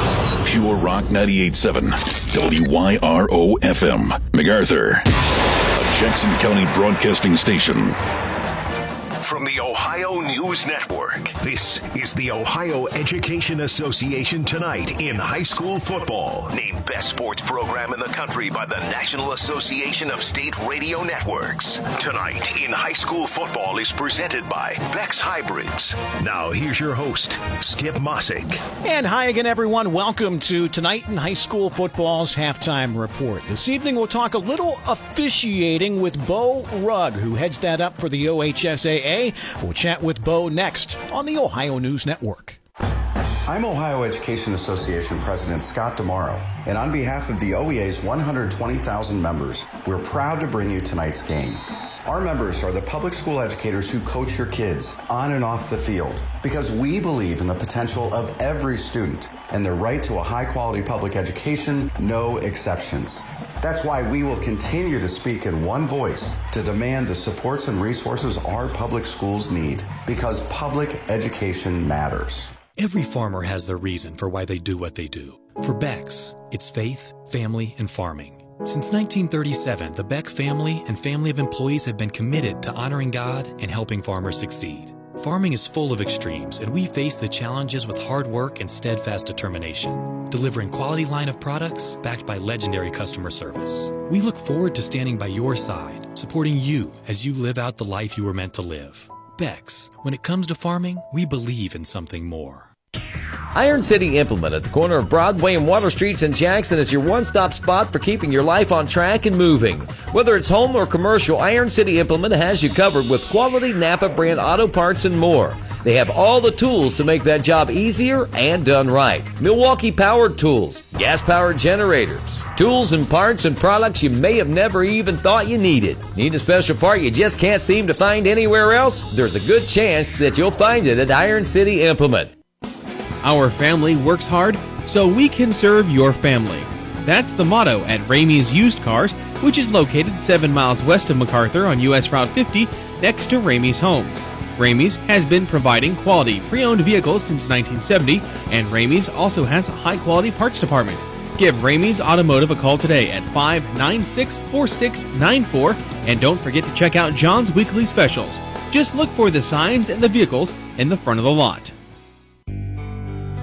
Pure Rock 98.7, WYRO FM, MacArthur, a Jackson County broadcasting station. From the Ohio News Network, this is the Ohio Education Association Tonight in High School Football. Named Best Sports Program in the Country by the National Association of State Radio Networks. Tonight in High School Football is presented by Beck's Hybrids. Now here's your host, Skip Mossick. And hi again, everyone. Welcome to Tonight in High School Football's halftime report. This evening, we'll talk a little officiating with Beau Rugg, who heads that up for the OHSAA. We'll chat with Beau next on the Ohio News Network. I'm Ohio Education Association President Scott DiMauro, and on behalf of the OEA's 120,000 members, we're proud to bring you tonight's game. Our members are the public school educators who coach your kids on and off the field because we believe in the potential of every student and their right to a high quality public education, no exceptions. That's why we will continue to speak in one voice to demand the supports and resources our public schools need because public education matters. Every farmer has their reason for why they do what they do. For Beck's, it's faith, family, and farming. Since 1937, the Beck family and family of employees have been committed to honoring God and helping farmers succeed. Farming is full of extremes, and we face the challenges with hard work and steadfast determination, delivering quality line of products backed by legendary customer service. We look forward to standing by your side, supporting you as you live out the life you were meant to live. Beck's, when it comes to farming, we believe in something more. Iron City Implement at the corner of Broadway and Water Streets in Jackson is your one stop spot for keeping your life on track and moving. Whether it's home or commercial, Iron City Implement has you covered with quality Napa brand auto parts and more. They have all the tools to make that job easier and done right. Milwaukee powered tools, gas powered generators, tools and parts and products you may have never even thought you needed. Need a special part you just can't seem to find anywhere else? There's a good chance that you'll find it at Iron City Implement. Our family works hard so we can serve your family. That's the motto at Ramey's Used Cars, which is located 7 miles west of MacArthur on US Route 50 next to Ramey's Homes. Ramey's has been providing quality pre-owned vehicles since 1970, and Ramey's also has a high-quality parts department. Give Ramey's Automotive a call today at 596-4694, and don't forget to check out John's weekly specials. Just look for the signs and the vehicles in the front of the lot.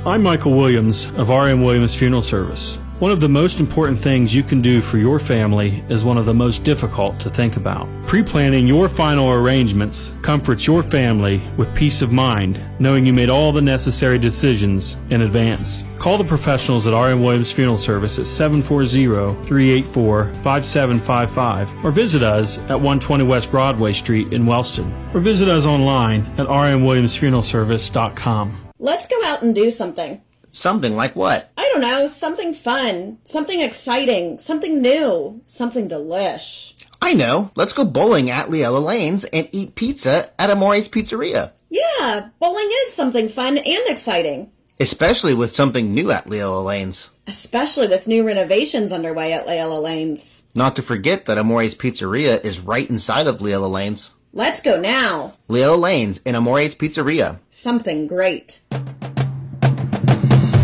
I'm Michael Williams of RM Williams Funeral Service. One of the most important things you can do for your family is one of the most difficult to think about. Pre planning your final arrangements comforts your family with peace of mind, knowing you made all the necessary decisions in advance. Call the professionals at RM Williams Funeral Service at 740 384 5755 or visit us at 120 West Broadway Street in Wellston or visit us online at rmwilliamsfuneralservice.com. Let's go out and do something. Something like what? I don't know, something fun, something exciting, something new, something delish. I know. Let's go bowling at Leella Lanes and eat pizza at Amore's Pizzeria. Yeah, bowling is something fun and exciting. Especially with something new at Leella Lanes. Especially with new renovations underway at Leella Lanes. Not to forget that Amore's Pizzeria is right inside of Leella Lanes. Let's go now. Leo Lanes in Amore's Pizzeria. Something great.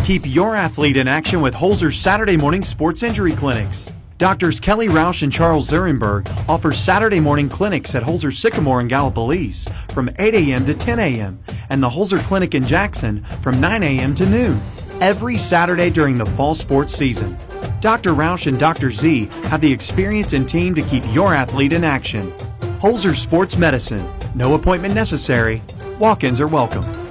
Keep your athlete in action with Holzer's Saturday morning sports injury clinics. Doctors Kelly Roush and Charles Zurenberg offer Saturday morning clinics at Holzer Sycamore in Gallipolis from 8 a.m. to 10 a.m. and the Holzer Clinic in Jackson from 9 a.m. to noon every Saturday during the fall sports season. Dr. Roush and Dr. Z have the experience and team to keep your athlete in action. Holzer Sports Medicine. No appointment necessary. Walk-ins are welcome.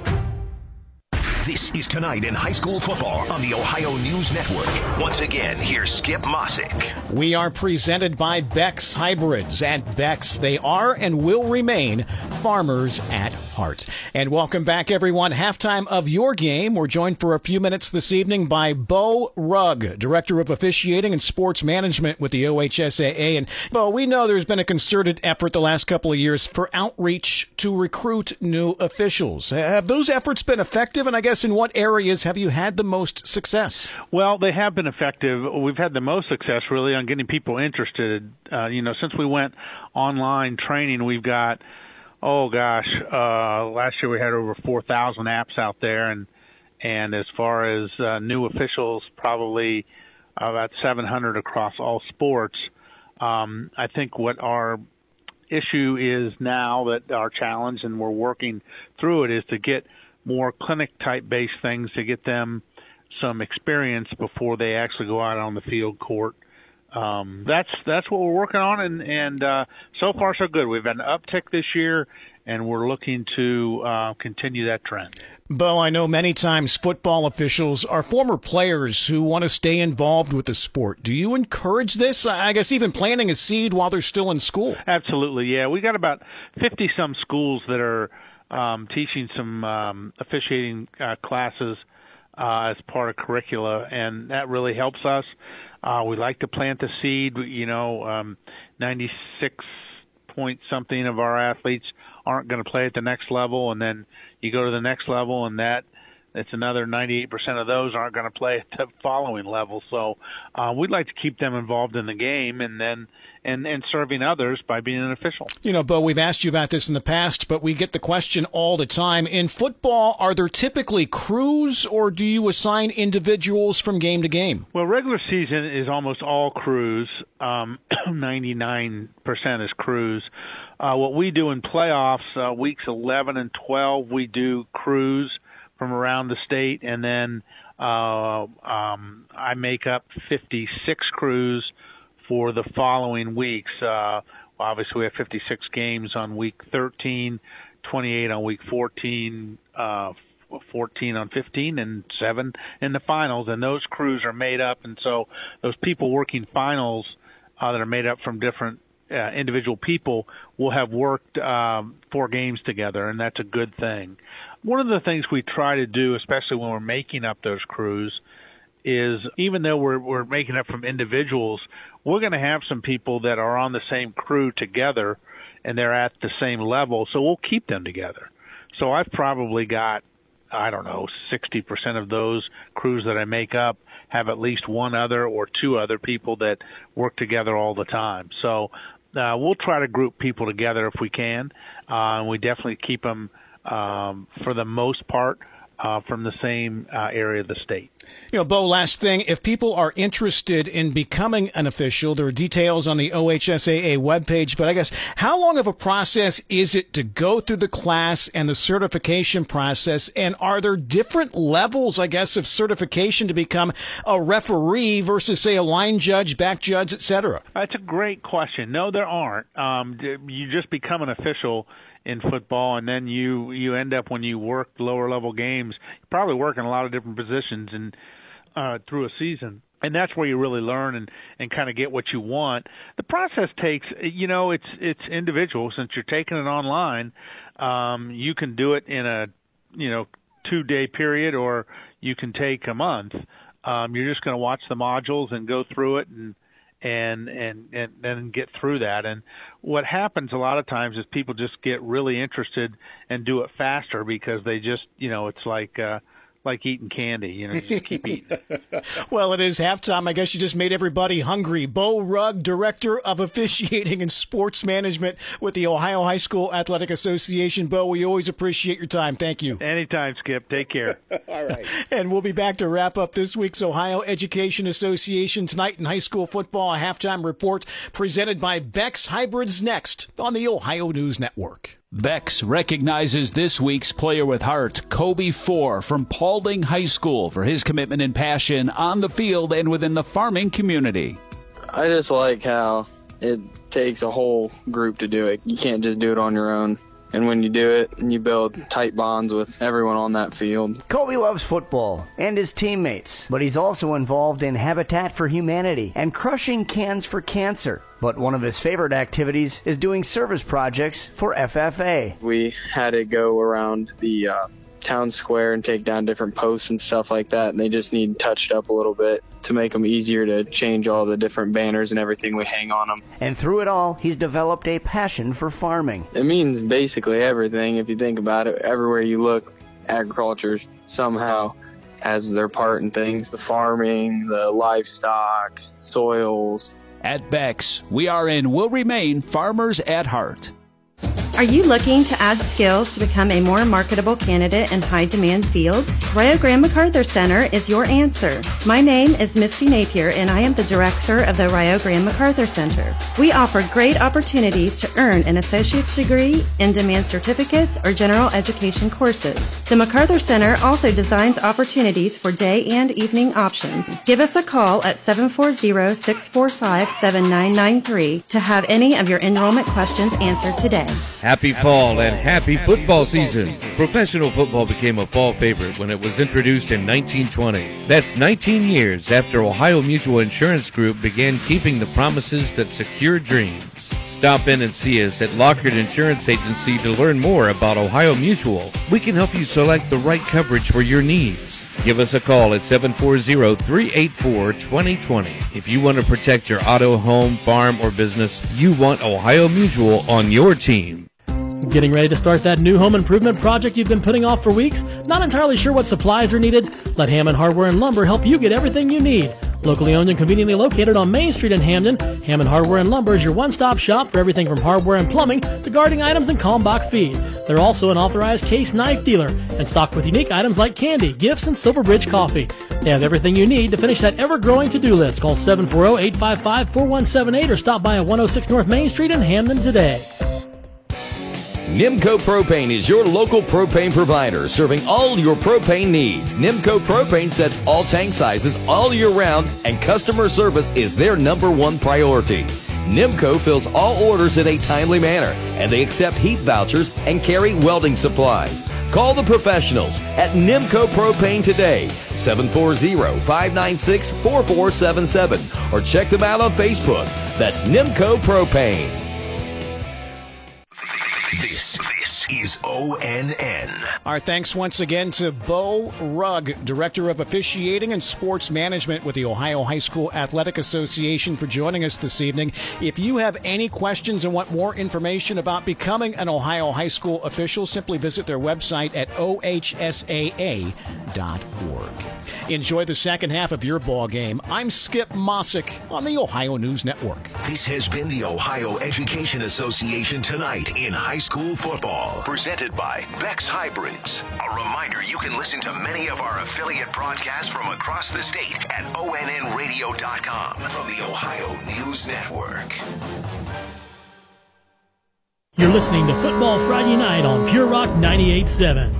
This is Tonight in High School Football on the Ohio News Network. Once again, here's Skip Mossick. We are presented by Beck's Hybrids. At Beck's, they are and will remain farmers at heart. And welcome back, everyone. Halftime of your game. We're joined for a few minutes this evening by Beau Rugg, Director of Officiating and Sports Management with the OHSAA. And Beau, we know there's been a concerted effort the last couple of years for outreach to recruit new officials. Have those efforts been effective? And I guess in what areas have you had the most success? Well, they have been effective. We've had the most success really on getting people interested. Uh, you know, since we went online training, we've got oh gosh, uh, last year we had over 4,000 apps out there, and and as far as uh, new officials, probably about 700 across all sports. Um, I think what our issue is now that our challenge, and we're working through it, is to get more clinic type based things to get them some experience before they actually go out on the field court. Um, that's that's what we're working on, and and uh, so far so good. We've had an uptick this year, and we're looking to uh, continue that trend. Beau, I know many times football officials are former players who want to stay involved with the sport. Do you encourage this? I guess even planting a seed while they're still in school. Absolutely, yeah. We got about fifty some schools that are um, teaching some um, officiating uh, classes uh, as part of curricula, and that really helps us. Uh, we like to plant the seed. You know, um, 96 point something of our athletes aren't going to play at the next level, and then you go to the next level, and that it's another 98% of those aren't going to play at the following level. So uh, we'd like to keep them involved in the game, and then and and serving others by being an official. You know, Beau, we've asked you about this in the past, but we get the question all the time. In football, are there typically crews, or do you assign individuals from game to game? Well, regular season is almost all crews. Um, 99% is crews. Uh, what we do in playoffs, uh, weeks 11 and 12, we do crews from around the state, and then uh, um, I make up 56 crews for the following weeks. Uh, obviously, we have 56 games on week 13, 28 on week 14, uh, 14 on 15, and seven in the finals. And those crews are made up, and so those people working finals uh, that are made up from different uh, individual people will have worked um, four games together, and that's a good thing. One of the things we try to do, especially when we're making up those crews, is even though we're we're making up from individuals, we're going to have some people that are on the same crew together, and they're at the same level, so we'll keep them together. So I've probably got I don't know, 60% of those crews that I make up have at least one other or two other people that work together all the time. So uh, we'll try to group people together if we can. Uh, and we definitely keep them, um, for the most part, uh, from the same uh, area of the state. You know, Beau, last thing, if people are interested in becoming an official, there are details on the OHSAA webpage, but I guess how long of a process is it to go through the class and the certification process? And are there different levels, I guess, of certification to become a referee versus, say, a line judge, back judge, et cetera? That's a great question. No, there aren't. Um, you just become an official in football and then you you end up when you work lower level games you probably work in a lot of different positions and uh through a season. And that's where you really learn and and kind of get what you want. The process takes you know it's it's individual. Since you're taking it online um you can do it in a you know two day period or you can take a month. Um you're just going to watch the modules and go through it and and and and then get through that. And what happens a lot of times is people just get really interested and do it faster because they just you know it's like uh like eating candy. You know, just keep eating. well, it is halftime. I guess you just made everybody hungry. Beau Rugg, Director of Officiating and Sports Management with the Ohio High School Athletic Association. Beau, we always appreciate your time. Thank you. Anytime, Skip. Take care. All right. And we'll be back to wrap up this week's Ohio Education Association tonight in high school football. A halftime report presented by Beck's Hybrids next on the Ohio News Network. Beck's recognizes this week's player with heart, Kobe Four from Paulding High School, for his commitment and passion on the field and within the farming community. I just like how it takes a whole group to do it. You can't just do it on your own. And when you do it, you build tight bonds with everyone on that field. Kobe loves football and his teammates, but he's also involved in Habitat for Humanity and crushing cans for cancer. But one of his favorite activities is doing service projects for FFA. We had to go around the uh, town square and take down different posts and stuff like that, and they just need touched up a little bit to make them easier to change all the different banners and everything we hang on them. And through it all, he's developed a passion for farming. It means basically everything if you think about it. Everywhere you look, agriculture somehow has their part in things the farming, the livestock, soils. At Beck's, we are and will remain farmers at heart. Are you looking to add skills to become a more marketable candidate in high demand fields? Rio Grande MacArthur Center is your answer. My name is Misty Napier and I am the director of the Rio Grande MacArthur Center. We offer great opportunities to earn an associate's degree, in demand certificates, or general education courses. The MacArthur Center also designs opportunities for day and evening options. Give us a call at 740 645 7993 to have any of your enrollment questions answered today. Happy fall and happy football season. Professional football became a fall favorite when it was introduced in 1920. That's 19 years after Ohio Mutual Insurance Group began keeping the promises that secure dreams. Stop in and see us at Lockard Insurance Agency to learn more about Ohio Mutual. We can help you select the right coverage for your needs. Give us a call at 740-384-2020. If you want to protect your auto, home, farm, or business, you want Ohio Mutual on your team. Getting ready to start that new home improvement project you've been putting off for weeks? Not entirely sure what supplies are needed? Let Hammond Hardware and Lumber help you get everything you need. Locally owned and conveniently located on Main Street in Hamden, Hammond Hardware and Lumber is your one-stop shop for everything from hardware and plumbing to gardening items and Kalmbach feed. They're also an authorized case knife dealer and stocked with unique items like candy, gifts, and Silverbridge coffee. They have everything you need to finish that ever-growing to-do list. Call 740-855-4178 or stop by at 106 North Main Street in Hamden today. Nimco Propane is your local propane provider, serving all your propane needs. Nimco Propane sets all tank sizes all year round, and customer service is their number one priority. Nimco fills all orders in a timely manner, and they accept heat vouchers and carry welding supplies. Call the professionals at Nimco Propane today, 740-596-4477, or check them out on Facebook. That's Nimco Propane. This, this is ONN. Our thanks once again to Beau Rugg, Director of Officiating and Sports Management with the Ohio High School Athletic Association, for joining us this evening. If you have any questions and want more information about becoming an Ohio High School official, simply visit their website at ohsaa.org. Enjoy the second half of your ball game. I'm Skip Mossick on the Ohio News Network. This has been the Ohio Education Association tonight in high school football. Presented by Beck's Hybrids. A reminder you can listen to many of our affiliate broadcasts from across the state at onnradio.com from the Ohio News Network. You're listening to Football Friday Night on Pure Rock 98.7.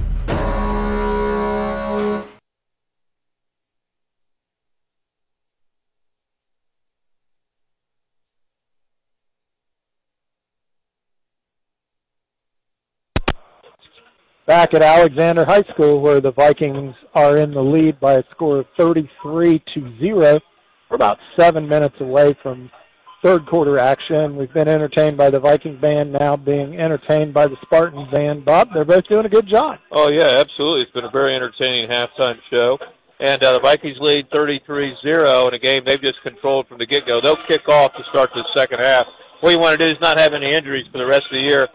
back at Alexander High School where the Vikings are in the lead by a score of 33 to 0. We're about seven minutes away from third quarter action. We've been entertained by the Viking band, now being entertained by the Spartan band. Bob, they're both doing a good job. Oh, yeah, absolutely. It's been a very entertaining halftime show. And uh, the Vikings lead 33-0 in a game they've just controlled from the get-go. They'll kick off to start the second half. What you want to do is not have any injuries for the rest of the year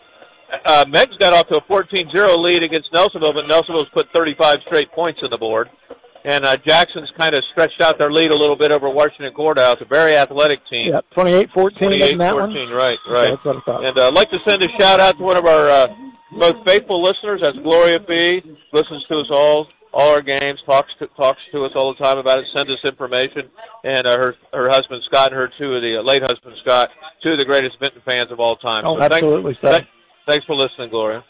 uh, Meigs got off to a 14-0 lead against Nelsonville, but Nelsonville's put 35 straight points on the board. And uh, Jackson's kind of stretched out their lead a little bit over Washington Courthouse, a very athletic team. Yep, 28-14 in that 14, one. right, right. That's what I thought. And uh, I'd like to send a shout out to one of our uh, most faithful listeners. That's Gloria B. Listens to us all, all our games, talks to talks to us all the time about it, sends us information. And uh, her her husband Scott and her two of the uh, late husband Scott, two of the greatest Vinton fans of all time. Oh, so absolutely, so. thank- Thanks for listening, Gloria.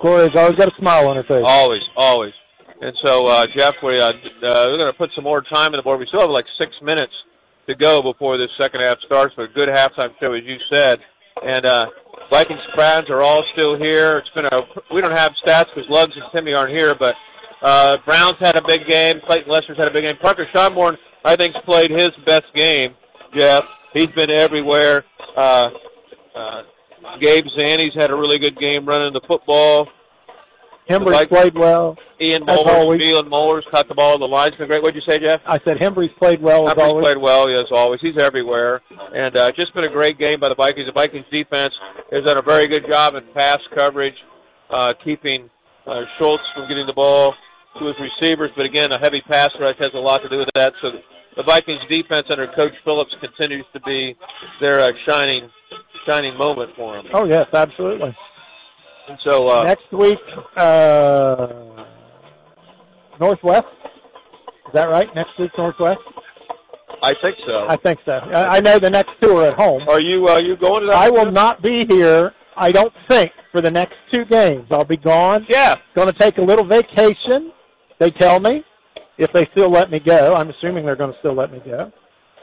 Gloria's always got a smile on her face. Always, always. And so, uh, Jeff, we, uh, uh, we're going to put some more time in the board. We still have like six minutes to go before this second half starts, but a good halftime show, as you said. And uh, Vikings fans are all still here. It's been a. We don't have stats because Lugs and Timmy aren't here, but uh, Browns had a big game. Clayton Lester's had a big game. Parker Schonborn, I think, played his best game. Jeff, he's been everywhere. Uh, uh, Gabe Zanny's had a really good game running the football. Hembry's Like- played well. Ian Moeller's. Phelan Moeller's caught the ball. The line's been great. What'd you say, Jeff? I said Hembry's played well as always. played well, as always. He's everywhere. And uh, just been a great game by the Vikings. The Vikings defense has done a very good job in pass coverage, uh, keeping uh, Schultz from getting the ball to his receivers. But again, a heavy pass rush has a lot to do with that. So the Vikings defense under Coach Phillips continues to be their uh, shining, shining moment for them. Oh yes, absolutely. And so uh, Next week, uh, Northwest. Is that right? Next week, Northwest. I think so. I think so. I I know the next two are at home. Are you uh, you going to that? I will not be here. I don't think for the next two games. I'll be gone. Yeah. Going to take a little vacation. They tell me if they still let me go. I'm assuming they're going to still let me go.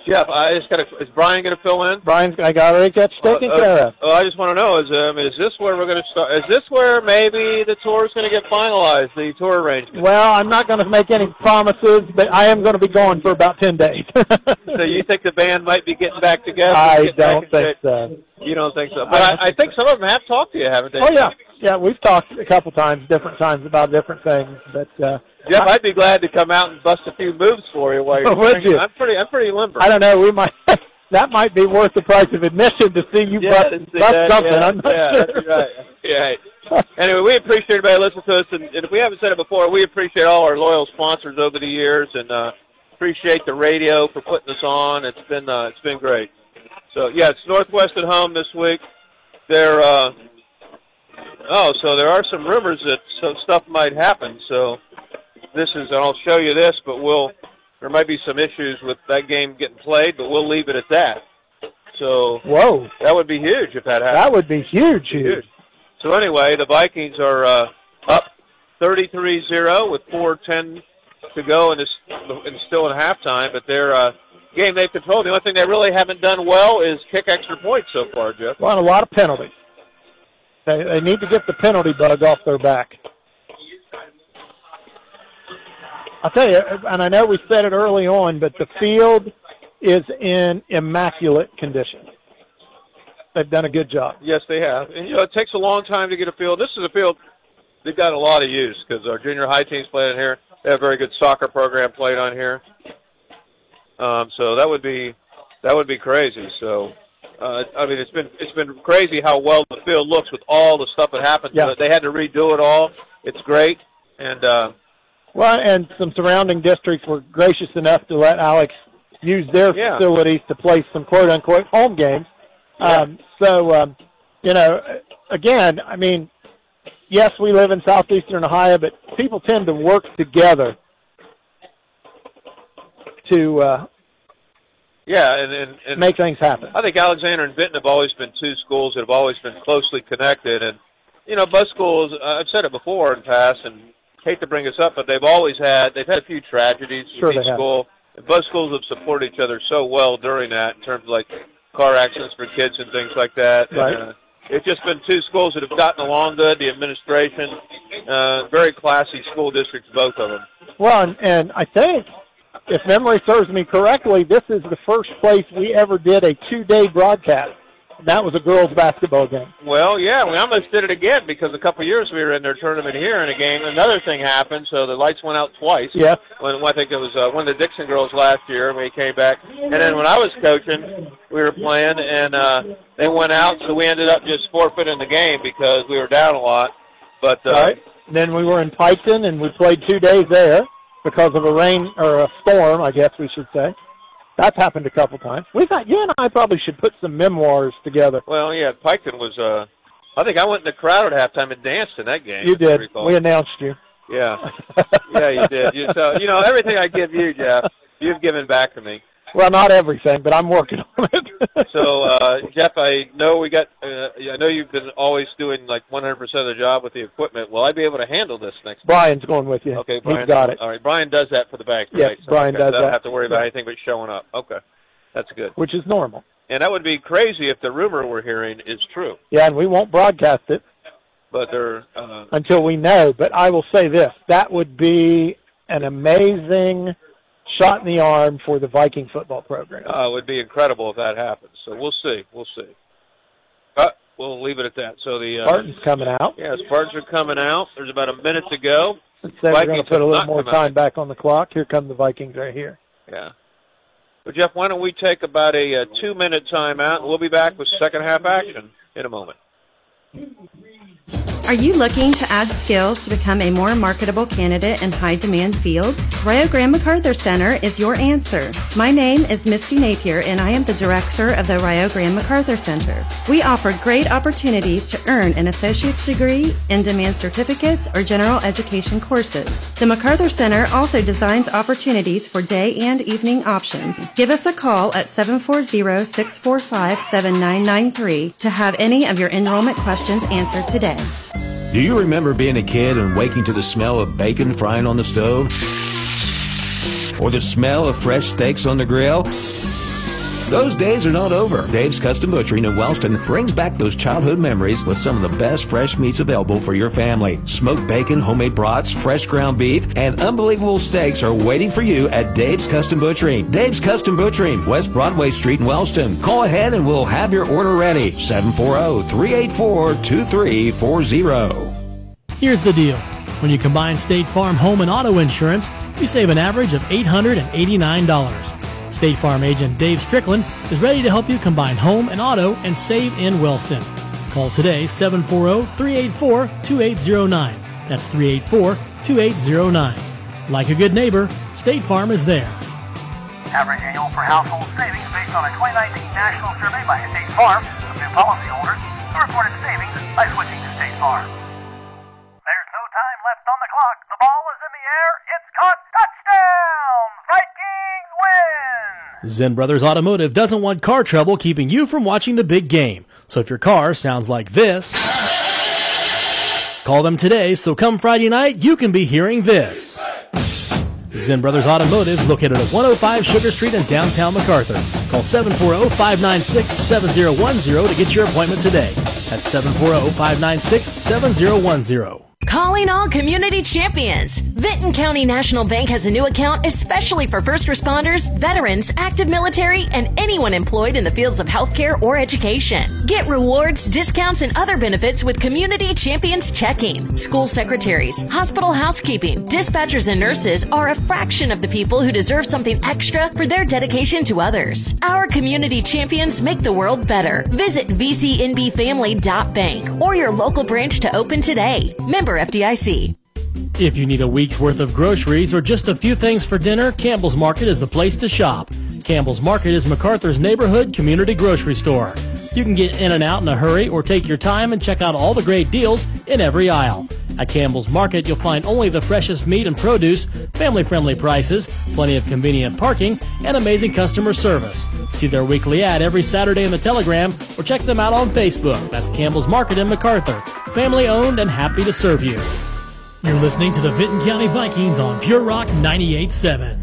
Jeff, I just got. Is Brian going to fill in? Brian's. I got already got taken Uh, care of. Oh, I just want to know: is um, is this where we're going to start? Is this where maybe the tour is going to get finalized? The tour arrangement. Well, I'm not going to make any promises, but I am going to be gone for about ten days. so you think the band might be getting back together? I don't think shape? so. You don't think so? But I, I think some of them have talked to you, haven't they? Oh yeah, yeah. We've talked a couple times, different times about different things, but uh, Jeff, I'd be glad to come out and bust a few moves for you while you're. Would you? I'm pretty. I'm pretty limber. I don't know. We might that might be worth the price of admission to see you Yeah, bust, see bust that, something. yeah, I'm not yeah, sure. that's right. Yeah. anyway, we appreciate everybody listening to us, and, and if we haven't said it before, we appreciate all our loyal sponsors over the years, and uh, appreciate the radio for putting us on. It's been uh, it's been great. So yeah, it's Northwest at home this week. They're uh, oh, so there are some rumors that some stuff might happen. So this is, and I'll show you this, but we'll there might be some issues with that game getting played, but we'll leave it at that. So Whoa, that would be huge if that happened. that would be huge, huge. So anyway, the Vikings are uh, up 33-0 with 4:10 to go, and it's, and still in halftime. But their uh, game they've controlled. The only thing they really haven't done well is kick extra points so far, Jeff. Well, and a lot of penalties. They, they need to get the penalty bug off their back. I'll tell you, and I know we said it early on, but the field is in immaculate condition. they've done a good job. Yes, they have. And you know, it takes a long time to get a field. This is a field they've got a lot of use because our junior high teams played in here. They have a very good soccer program played on here. Um, so that would be that would be crazy. So uh, I mean, it's been it's been crazy how well the field looks with all the stuff that happened. Yeah. They had to redo it all. It's great, and uh, Well, and some surrounding districts were gracious enough to let Alex use their Yeah. facilities to play some quote unquote home games. Um, so, um, you know, again, I mean, yes, we live in southeastern Ohio, but people tend to work together to uh, yeah, and, and, and make things happen. I think Alexander and Vinton have always been two schools that have always been closely connected, and you know, both schools. Uh, I've said it before in past, and hate to bring this up, but they've always had they've had a few tragedies Sure in each school. And both schools have supported each other so well during that, in terms of like car accidents for kids and things like that. Right. And, uh, it's just been two schools that have gotten along good. The administration, uh, very classy school districts, both of them. Well, and, and I think, if memory serves me correctly, this is the first place we ever did a two-day broadcast. That was a girls' basketball game. Well, yeah, we almost did it again because a couple of years we were in their tournament here in a game. Another thing happened, so the lights went out twice. Yeah. When I think it was uh, one of the Dixon girls last year when we came back, and then when I was coaching, we were playing and uh, they went out, so we ended up just forfeiting the game because we were down a lot. But uh, right? Then we were in Piketon, and we played two days there because of a rain or a storm, I guess we should say. That's happened a couple times. We thought you and I probably should put some memoirs together. well, yeah, Piketon was. Uh, I think I went in the crowd at halftime and danced in that game. You did. We announced you. Yeah, yeah, you did. You, so you know everything I give you, Jeff, you've given back to me. Well, not everything, but I'm working on it. So, uh, Jeff, I know we got. Uh, I know you've been always doing like 100% of the job with the equipment. Will I be able to handle this next? Brian's going with you. Okay, Brian. He's got it. All right, Brian does that for the bank. Yes, right? So, Brian okay, does so I don't that. have to worry about anything but showing up. Okay, that's good. Which is normal. And that would be crazy if the rumor we're hearing is true. Yeah, and we won't broadcast it But they're. Uh, until we know. But I will say this: that would be an amazing shot in the arm for the Viking football program. uh, it would be incredible if that happens. So we'll see. We'll see. But we'll leave it at that. So the uh, Spartans coming out. Yeah, Spartans are coming out. There's about a minute to go. Let's we're going Vikings to put a little more come out. time back on the clock. Here come the Vikings right here. Yeah. Well, Jeff, why don't we take about a, uh two-minute timeout, and we'll be back with second half action in a moment. Are you looking to add skills to become a more marketable candidate in high demand fields? Rio Grande McArthur Center is your answer. My name is Misty Napier and I am the director of the Rio Grande McArthur Center. We offer great opportunities to earn an associate's degree, in demand certificates, or general education courses. The McArthur Center also designs opportunities for day and evening options. Give us a call at 740-645-7993 to have any of your enrollment questions answered today. Do you remember being a kid and waking to the smell of bacon frying on the stove? Or the smell of fresh steaks on the grill? Those days are not over. Dave's Custom Butchering in Wellston brings back those childhood memories with some of the best fresh meats available for your family. Smoked bacon, homemade brats, fresh ground beef, and unbelievable steaks are waiting for you at Dave's Custom Butchering. Dave's Custom Butchering, West Broadway Street in Wellston. Call ahead and we'll have your order ready. oh, 740-384-2340. Here's the deal. When you combine State Farm home and auto insurance, you save an average of $889. State Farm agent Dave Strickland is ready to help you combine home and auto and save in Wellston. Call today 740-384-2809. That's 384-2809. Like a good neighbor, State Farm is there. Average annual per household savings based on a 2019 national survey by State Farm of new policyholders who reported savings by switching to State Farm. There's no time left on the clock. The ball is in the air. It's caught. Touchdown! Win! Zen Brothers Automotive doesn't want car trouble keeping you from watching the big game. So if your car sounds like this, call them today so come Friday night you can be hearing this. Zen Brothers Automotive is located at 105 Sugar Street in downtown McArthur. Call 740-596-7010 to get your appointment today. That's 740-596-7010. Calling all community champions. Vinton County National Bank has a new account especially for first responders, veterans, active military, and anyone employed in the fields of healthcare or education. Get rewards, discounts, and other benefits with Community Champions Checking. School secretaries, hospital housekeeping, dispatchers, and nurses are a fraction of the people who deserve something extra for their dedication to others. Our community champions make the world better. Visit VCNBFamily.bank or your local branch to open today. Member FDIC. If you need a week's worth of groceries or just a few things for dinner, Campbell's Market is the place to shop. Campbell's Market is McArthur's neighborhood community grocery store. You can get in and out in a hurry or take your time and check out all the great deals in every aisle. At Campbell's Market, you'll find only the freshest meat and produce, family friendly prices, plenty of convenient parking, and amazing customer service. See their weekly ad every Saturday in the Telegram or check them out on Facebook. That's Campbell's Market in MacArthur. Family owned and happy to serve you. You're listening to the Vinton County Vikings on Pure Rock 98.7.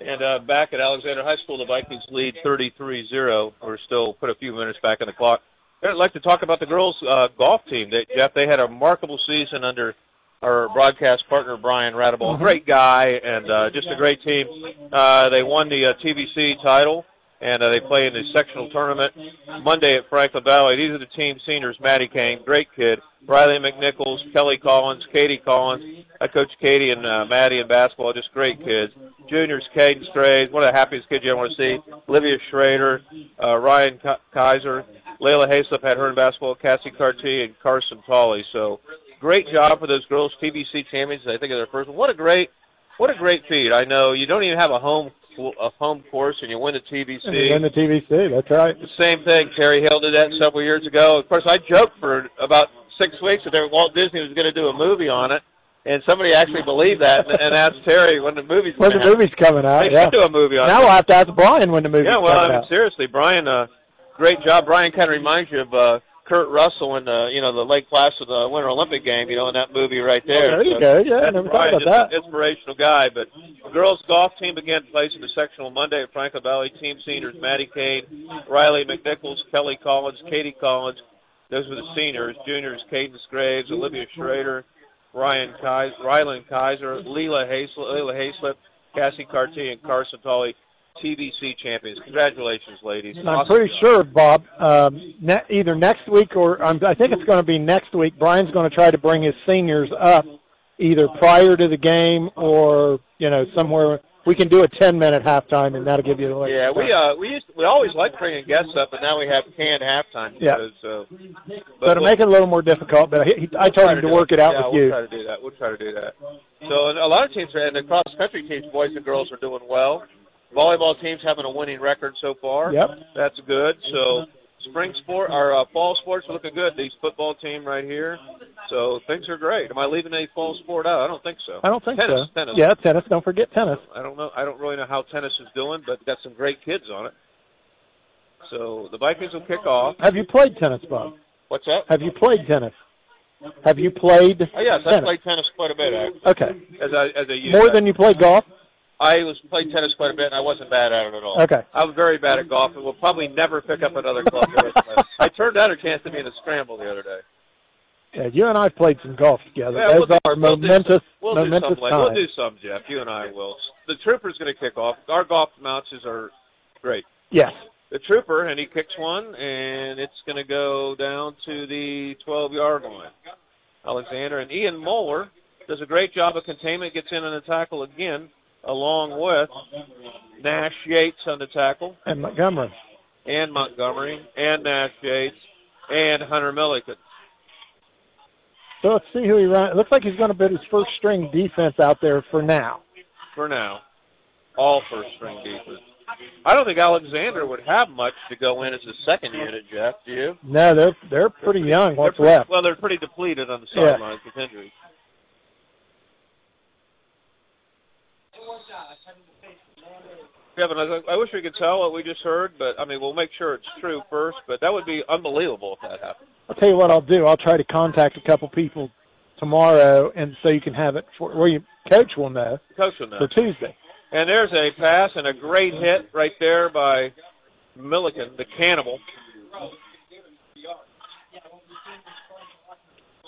And uh, back at Alexander High School, the Vikings lead 33-0. We're still put a few minutes back in the clock. I'd like to talk about the girls' uh, golf team. They, Jeff, they had a remarkable season under our broadcast partner Brian Radable. Great guy and uh, just a great team. Uh, they won the uh, TVC title and uh, they play in the sectional tournament Monday at Franklin Valley. These are the team seniors: Maddie Kane, great kid, Riley McNichols, Kelly Collins, Katie Collins. I coach Katie and uh, Maddie in basketball, just great kids. Juniors: Caden Strays, one of the happiest kids you ever want to see. Olivia Schrader, uh, Ryan K- Kaiser, Layla Hayslip had her in basketball, Cassie Carty, and Carson Tolley. So great job for those girls, TVC champions. I think of their first. What a great, what a great feat. I know you don't even have a home a home course and you win the TVC. And you win the TVC. That's right. The same thing. Terry Hill did that several years ago. Of course, I joked for about six weeks that there, Walt Disney was going to do a movie on it, and somebody actually believed that and, and asked Terry when the movie's When the movie's coming out, They yeah. should do a movie on now it. we'll have to ask Brian when the movie's Yeah, well, I mean, out. seriously, Brian, uh, great job. Brian kind of reminds you of uh, Kurt Russell in the you know the Lake Placid uh, Winter Olympic game. You know, in that movie right there. Oh, there you So go. Yeah, I never thought about that. an inspirational guy. But the girls golf team again plays in the sectional Monday at Franklin Valley. Team seniors: Maddie Kane, Riley McNichols, Kelly Collins, Katie Collins. Those were the seniors. Juniors: Cadence Graves, Olivia Schrader, Ryan Kaiser, Rylan Kaiser, Leela Hayslip, Leela Hayslip, Cassie Carty, and Carson Tolley. TVC champions. Congratulations, ladies. I'm pretty sure, Bob, um, ne- either next week or um, I think it's going to be next week. Brian's going to try to bring his seniors up either prior to the game or you know somewhere. We can do a 10 minute halftime, and that'll give you the Yeah, we uh we used we always like bringing guests up, but now we have canned halftime Yeah. shows. So, So to make it a little more difficult, but he, I told him to work it out yeah, with we'll you. try to do that. We'll try to do that. So a lot of teams and the cross country teams, boys and girls, are doing well. Volleyball teams having a winning record so far. Yep. That's good. So spring sport, our uh, fall sports are looking good. These football team right here. So things are great. Am I leaving any fall sport out? I don't think so. I don't think tennis, so. Tennis. Yeah, tennis. Don't forget tennis. I don't know. I don't really know how tennis is doing, but got some great kids on it. So the Vikings will kick off. Have you played tennis, Bob? What's that? Have you played tennis? Have you played? Oh, yes, I tennis? played tennis quite a bit. Actually. Okay. As a as a youth. More than you played golf. I was played tennis quite a bit, and I wasn't bad at it at all. Okay. I was very bad at golf, and will probably never pick up another club. the rest of my life. I turned out a chance to be in a scramble the other day. Yeah, you and I played some golf together. Yeah, Those we'll do- are we'll do momentous, We'll do momentous some. like- times. We'll do some, Jeff. You and I will. The trooper's going to kick off. Our golf matches are great. Yes. The trooper, and he kicks one, and it's going to go down to the 12-yard line. Alexander and Ian Moeller does a great job of containment. Gets in on the tackle again, along with Nash Yates on the tackle, And Montgomery. and Montgomery, and Nash Yates, and Hunter Milliken. So let's see who he runs. It looks like he's going to put his first string defense out there for now. for now. All first string defense. I don't think Alexander would have much to go in as a second unit, Jeff. Do you? No, they're they're pretty young. What's They're pretty- left? Well, they're pretty depleted on the Yeah. sidelines with injuries. Kevin, I, I wish we could tell what we just heard, but I mean, we'll make sure it's true first. But that would be unbelievable if that happened. I'll tell you what I'll do. I'll try to contact a couple people tomorrow, and so you can have it for where your coach will know. Coach will know for Tuesday. And there's a pass and a great hit right there by Milliken, the cannibal.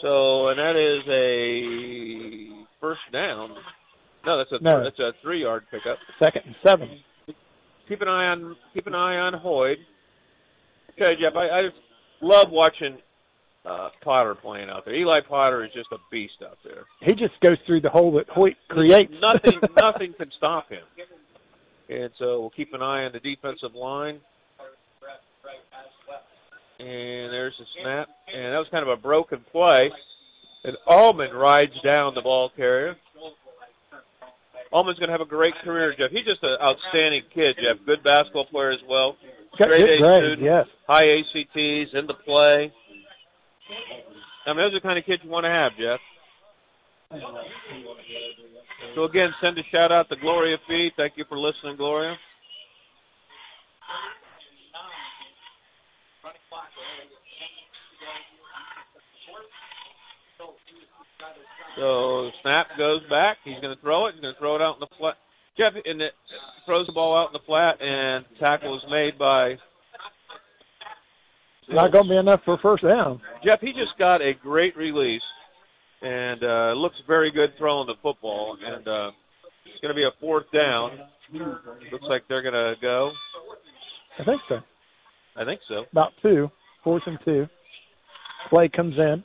So, and that is a first down. No, that's a no. that's a three yard pickup. Second and seven. Keep an eye on keep an eye on Hoyt. Okay, Jeff, I, I just love watching uh, Potter playing out there. Eli Potter is just a beast out there. He just goes through the hole that Hoyt creates. Nothing nothing can stop him. And so we'll keep an eye on the defensive line. And there's the snap. And that was kind of a broken play. And Allman rides down the ball carrier. Allman's going to have a great career, Jeff. He's just an outstanding kid, Jeff. Good basketball player as well. Good A student. yes. High ACTs, into play. I mean, those are the kind of kids you want to have, Jeff. So again, send a shout out to Gloria Fee. Thank you for listening, Gloria. So snap goes back. He's going to throw it. He's going to throw it out in the flat. Jeff and it throws the ball out in the flat, and tackle is made by Not going to be enough for first down. Jeff. He just got a great release, and uh, looks very good throwing the football. And uh, it's going to be a fourth down. Looks like they're going to go. I think so. I think so. About two, fourth and two. Play comes in.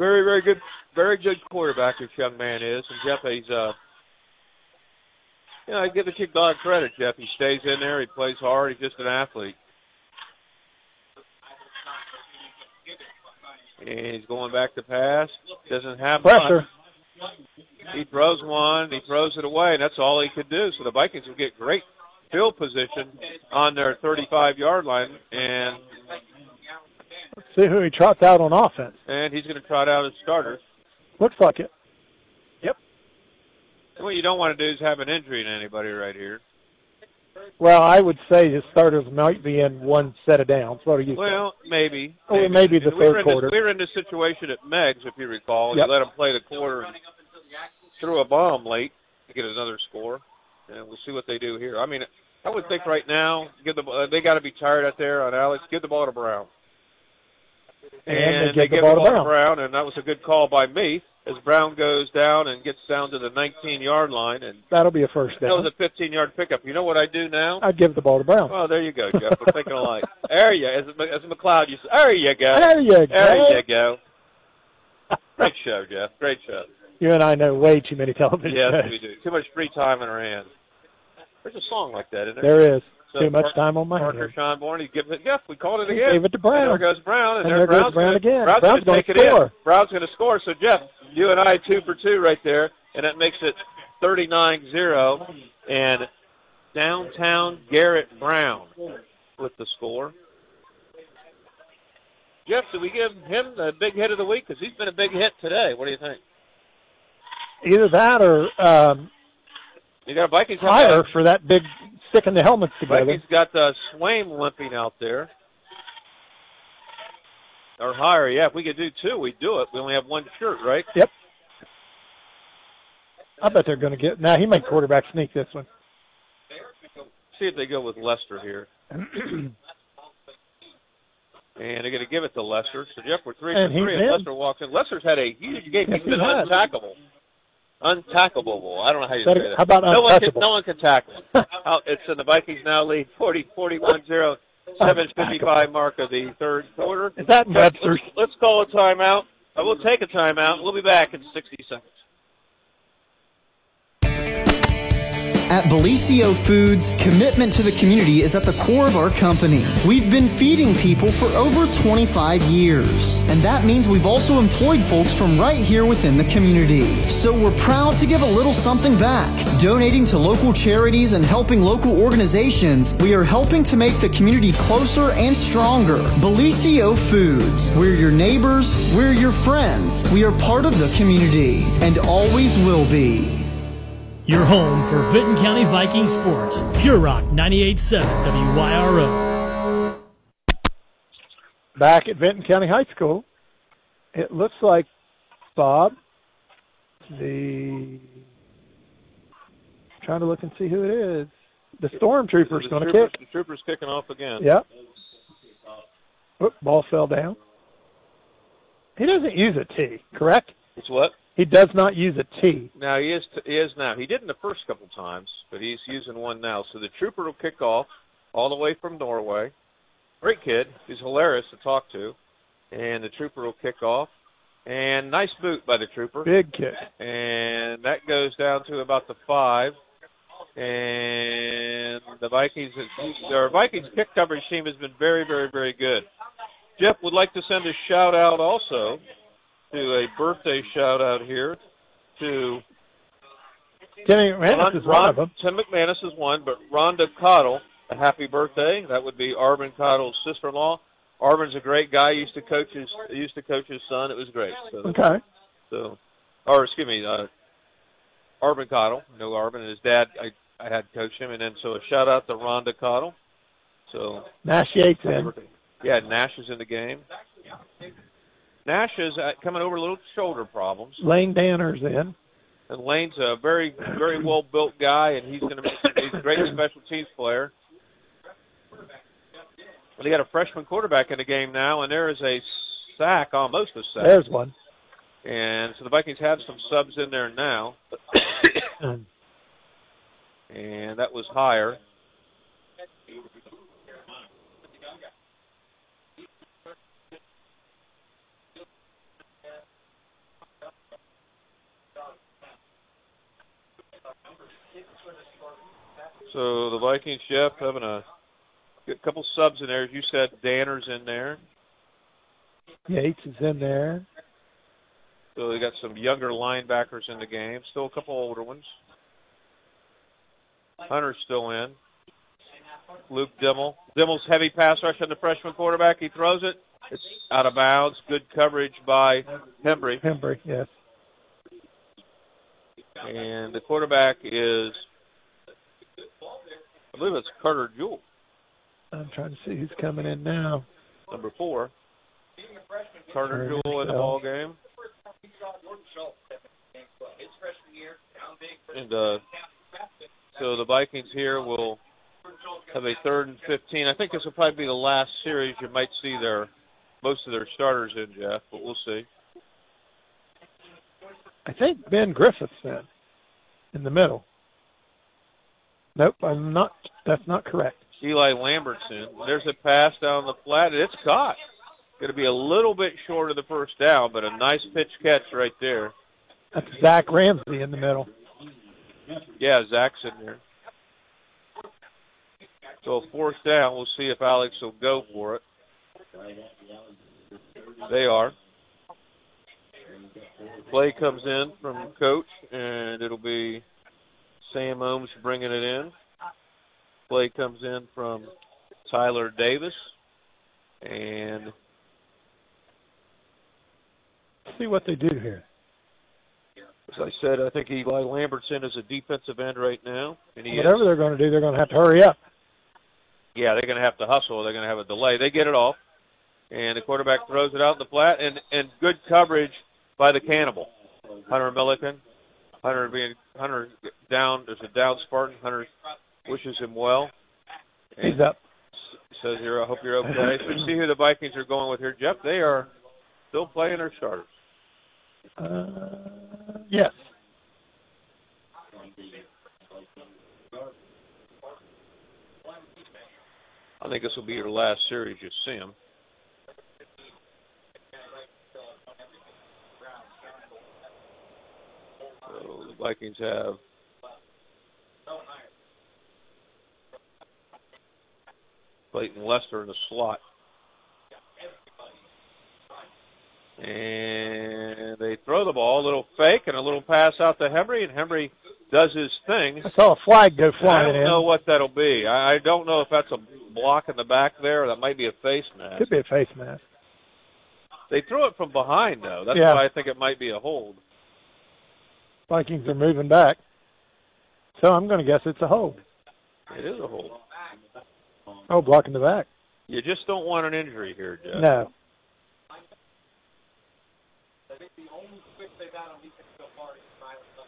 Very, very good, very good quarterback this young man is, and Jeff, he's uh, you know, I give the kid of credit. Jeff, he stays in there, he plays hard, he's just an athlete, and he's going back to pass. Doesn't have Pressure. much. He throws one, he throws it away, and that's all he could do. So the Vikings will get great field position on their 35 yard line, and Let's see who he trots out on offense. and he's going to trot out his starters. Looks like it. Yep. What you don't want to do is have an injury to anybody right here. Well, I would say his starters might be in one set of downs. What do you Well, maybe. Or maybe the third in this- quarter. we were in this situation at Meigs, if you recall. Yep. You let him play the quarter and threw a bomb late to get another score. And we'll see what they do here. I mean, I would think right now, give the uh, they got to be tired out there on Alex. Give the ball to Brown. And they give the give ball to the ball Brown. to Brown, and that was a good call by me as Brown goes down and gets down to the 19-yard line, and That'll be a first down. that was a 15-yard pickup. You know what I do now? I'd give the ball to Brown. Well, there you go, Jeff. We're thinking alike. There you, as as McLeod used there you go. There you go. There you go. Great show, Jeff. Great show. You and I know way too many television Yes, shows. we do. Too much free time in our hands. There's a song like that, isn't There is. So too much Park- time on my Parker hands. Schonborn, he gives it. Jeff, we called it He again. gave it to Brown. And there goes Brown, and, And there there goes Brown's Brown gonna, again. Brown's, Brown's gonna it score. in. Brown's going to score. So Jeff, you and I two for two right there, and that makes it 39-0. And downtown Garrett Brown with the score. Jeff, do we give him the big hit of the week? Because he's been a big hit today. What do you think? Either that or um, You got a Vikings higher for that big sticking the helmets together. Vikings got uh, Swaim limping out there. Or Heyer, yeah. If we could do two, we'd do it. We only have one shirt, right? Yep. I bet they're going to get. Now he might quarterback sneak this one. See if they go with Lester here. and they're going to give it to Lester. So Jeff, we're three And for three. he's And. Lester walks in. Lester's had a huge game. He's he been has. untackleable. Untackleable. I don't know how you Better- say that. how about no one, can, no one can tackle him. It's in the Vikings now lead 40 41 0. 755 mark of the third quarter. Is that in Let's- Let's call a timeout. Uh, We'll take a timeout. We'll be back in 60 seconds. At Bellisio Foods, commitment to the community is at the core of our company. We've been feeding people for over 25 years, and that means we've also employed folks from right here within the community. So we're proud to give a little something back. Donating to local charities and helping local organizations, we are helping to make the community closer and stronger. Bellisio Foods, we're your neighbors, we're your friends, we are part of the community, and always will be. Your home for Vinton County Viking sports. Pure Rock 98.7 WYRO. Back at Vinton County High School, it looks like Bob, the trying to look and see who it is. The stormtrooper's The going to kick. The trooper's kicking off again. Yep. Oop, ball fell down. He doesn't use a T, correct? It's what? He does not use a T. Now he is he is now. He didn't the first couple times, but he's using one now. So the trooper will kick off all the way from Norway. Great kid. He's hilarious to talk to. And the trooper will kick off. And nice boot by the trooper. Big kick. And that goes down to about the five. And the Vikings, their Vikings kick coverage team has been very, very, very good. Jeff would like to send a shout out also to a birthday shout out here to Timmy McManus is one of them. Tim McManus is one, but Rhonda Cottle, a happy birthday. That would be Arvin Cottle's sister-in-law. Arvin's a great guy. Used to coach his used to coach his son. It was great. So, Okay. So, or excuse me, uh, Arvin Cottle. No, Arvin and his dad. I I had coached him, and then so a shout out to Rhonda Cottle. So Nash Yates in. yeah, Nash is in the game. Nash is uh, coming over a little shoulder problems. Lane Danner's in. And Lane's a very, very well built guy, and he's going to be he's a great special teams player. But they got a freshman quarterback in the game now, and there is a sack, almost a sack. There's one. And so the Vikings have some subs in there now, and that was Heyer. So the Vikings, Jeff, having a good couple subs in there. As you said, Danner's in there. Yates is in there. So they got some younger linebackers in the game. Still a couple older ones. Hunter's still in. Luke Dimmel. Dimmel's heavy pass rush on the freshman quarterback. He throws it. It's out of bounds. Good coverage by Hembry. Hembry, yes. And the quarterback is, believe it's Carter Jewell, I'm trying to see who's coming in now. number four. Carter Carter Jewell in the ball game. And uh, so the Vikings here will have a third and 15. I think this will probably be the last series you might see their most of their starters in, Jeff, but we'll see. I think Ben Griffith's in, in the middle. Nope, I'm not. That's not correct. Eli Lambert's in. There's a pass down the flat, it's caught. Going to be a little bit short of the first down, but a nice pitch catch right there. That's Zach Ramsey in the middle. Yeah, Zach's in there. So fourth down, we'll see if Alex will go for it. They are. Play comes in from coach, and it'll be Sam Ohms bringing it in. Play comes in from Tyler Davis, and Let's see what they do here. as I said, I think Eli Lambert's in as a defensive end right now, and he is. Whatever they're going to do, they're going to have to hurry up. Yeah, they're going to have to hustle. They're going to have a delay. They get it off, and the quarterback throws it out in the flat, and and good coverage by the cannibal, Hunter Milliken. Hunter being Hunter down. There's a down Spartan. Hunter wishes him well. And He's up. Says here, I hope you're okay. so see who the Vikings are going with here, Jeff. They are still playing their starters. Uh, yes. I think this will be your last series you see them. The Vikings have Clayton Lester in the slot. And they throw the ball, a little fake and a little pass out to Hembry, and Hembry does his thing. I saw a flag go flying. I don't in. know what that'll be. I I don't know if that's a block in the back there, or that might be a face mask. Could be a face mask. They threw it from behind, though. That's Yeah. why I think it might be a hold. Vikings are moving back. So I'm going to guess it's a hold. It is a hold. Oh, blocking the back. You just don't want an injury here, Jeff. No.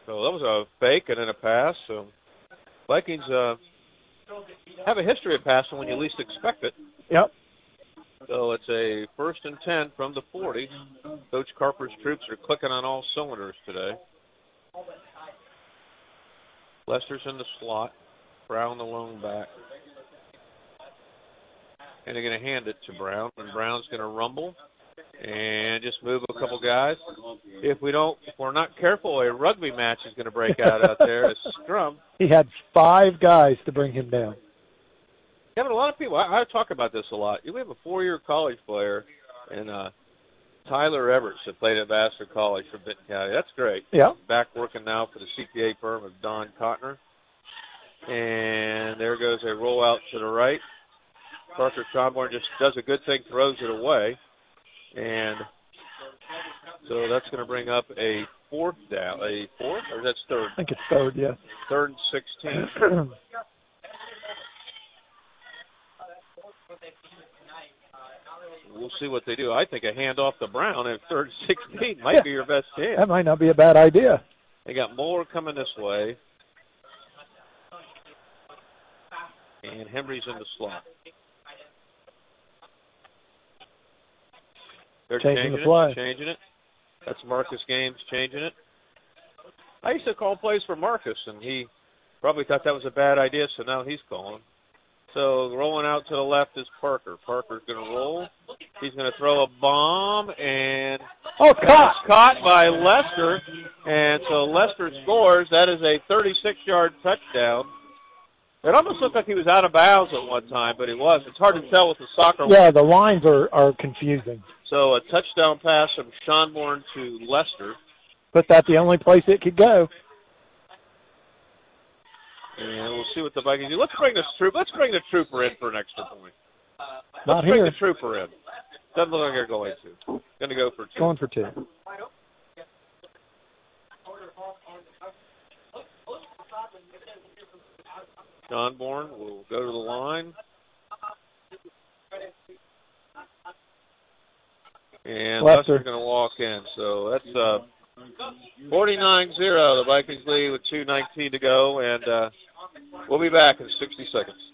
So that was a fake and then a pass. So Vikings uh, have a history of passing when you least expect it. Yep. So it's a first and 10 from the 40. Coach Carper's troops are clicking on all cylinders today. Lester's in the slot. Brown the lone back. And they're going to hand it to Brown, and Brown's going to rumble and just move a couple guys. If we don't, if we're not careful, a rugby match is going to break out out there. A scrum. He had five guys to bring him down. But a lot of people. I, I talk about this a lot. We have a four-year college player, and uh, Tyler Everts that played at Vassar College from Vinton County. That's great. Yeah. Back working now for the CPA firm of Don Cotner. And there goes a rollout to the right. Parker Schonborn just does a good thing, throws it away. And so that's going to bring up a fourth down. A fourth? Or that's third? I think it's third, yeah. Third and 16. we'll see what they do. I think a hand off to Brown at third and 16 might Yeah. be your best chance. That might not be a bad idea. They got Moore coming this way. And Hembry's in the slot. They're Changing changing, the play. it. Changing it. That's Marcus Games changing it. I used to call plays for Marcus, and he probably thought that was a bad idea, so now he's calling. So rolling out to the left is Parker. Parker's going to roll. He's going to throw a bomb, and Oh, caught! caught by Lester, and so Lester scores. That is a 36-yard touchdown. It almost looked like he was out of bounds at one time, but he was. It's hard to tell with the soccer. Yeah, the lines are, are confusing. So a touchdown pass from Schonborn to Lester, But that's the only place it could go. And we'll see what the Vikings do. Let's bring this troop. Let's bring the trooper in for an extra point. Let's Not bring here. the trooper in. Doesn't look like they're going to. Going to go for two. Going for two. Schonborn will go to the line. And Lester. Lester's going to walk in. So that's uh, 49-0. The Vikings lead with 2.19 to go. And uh, we'll be back in 60 seconds.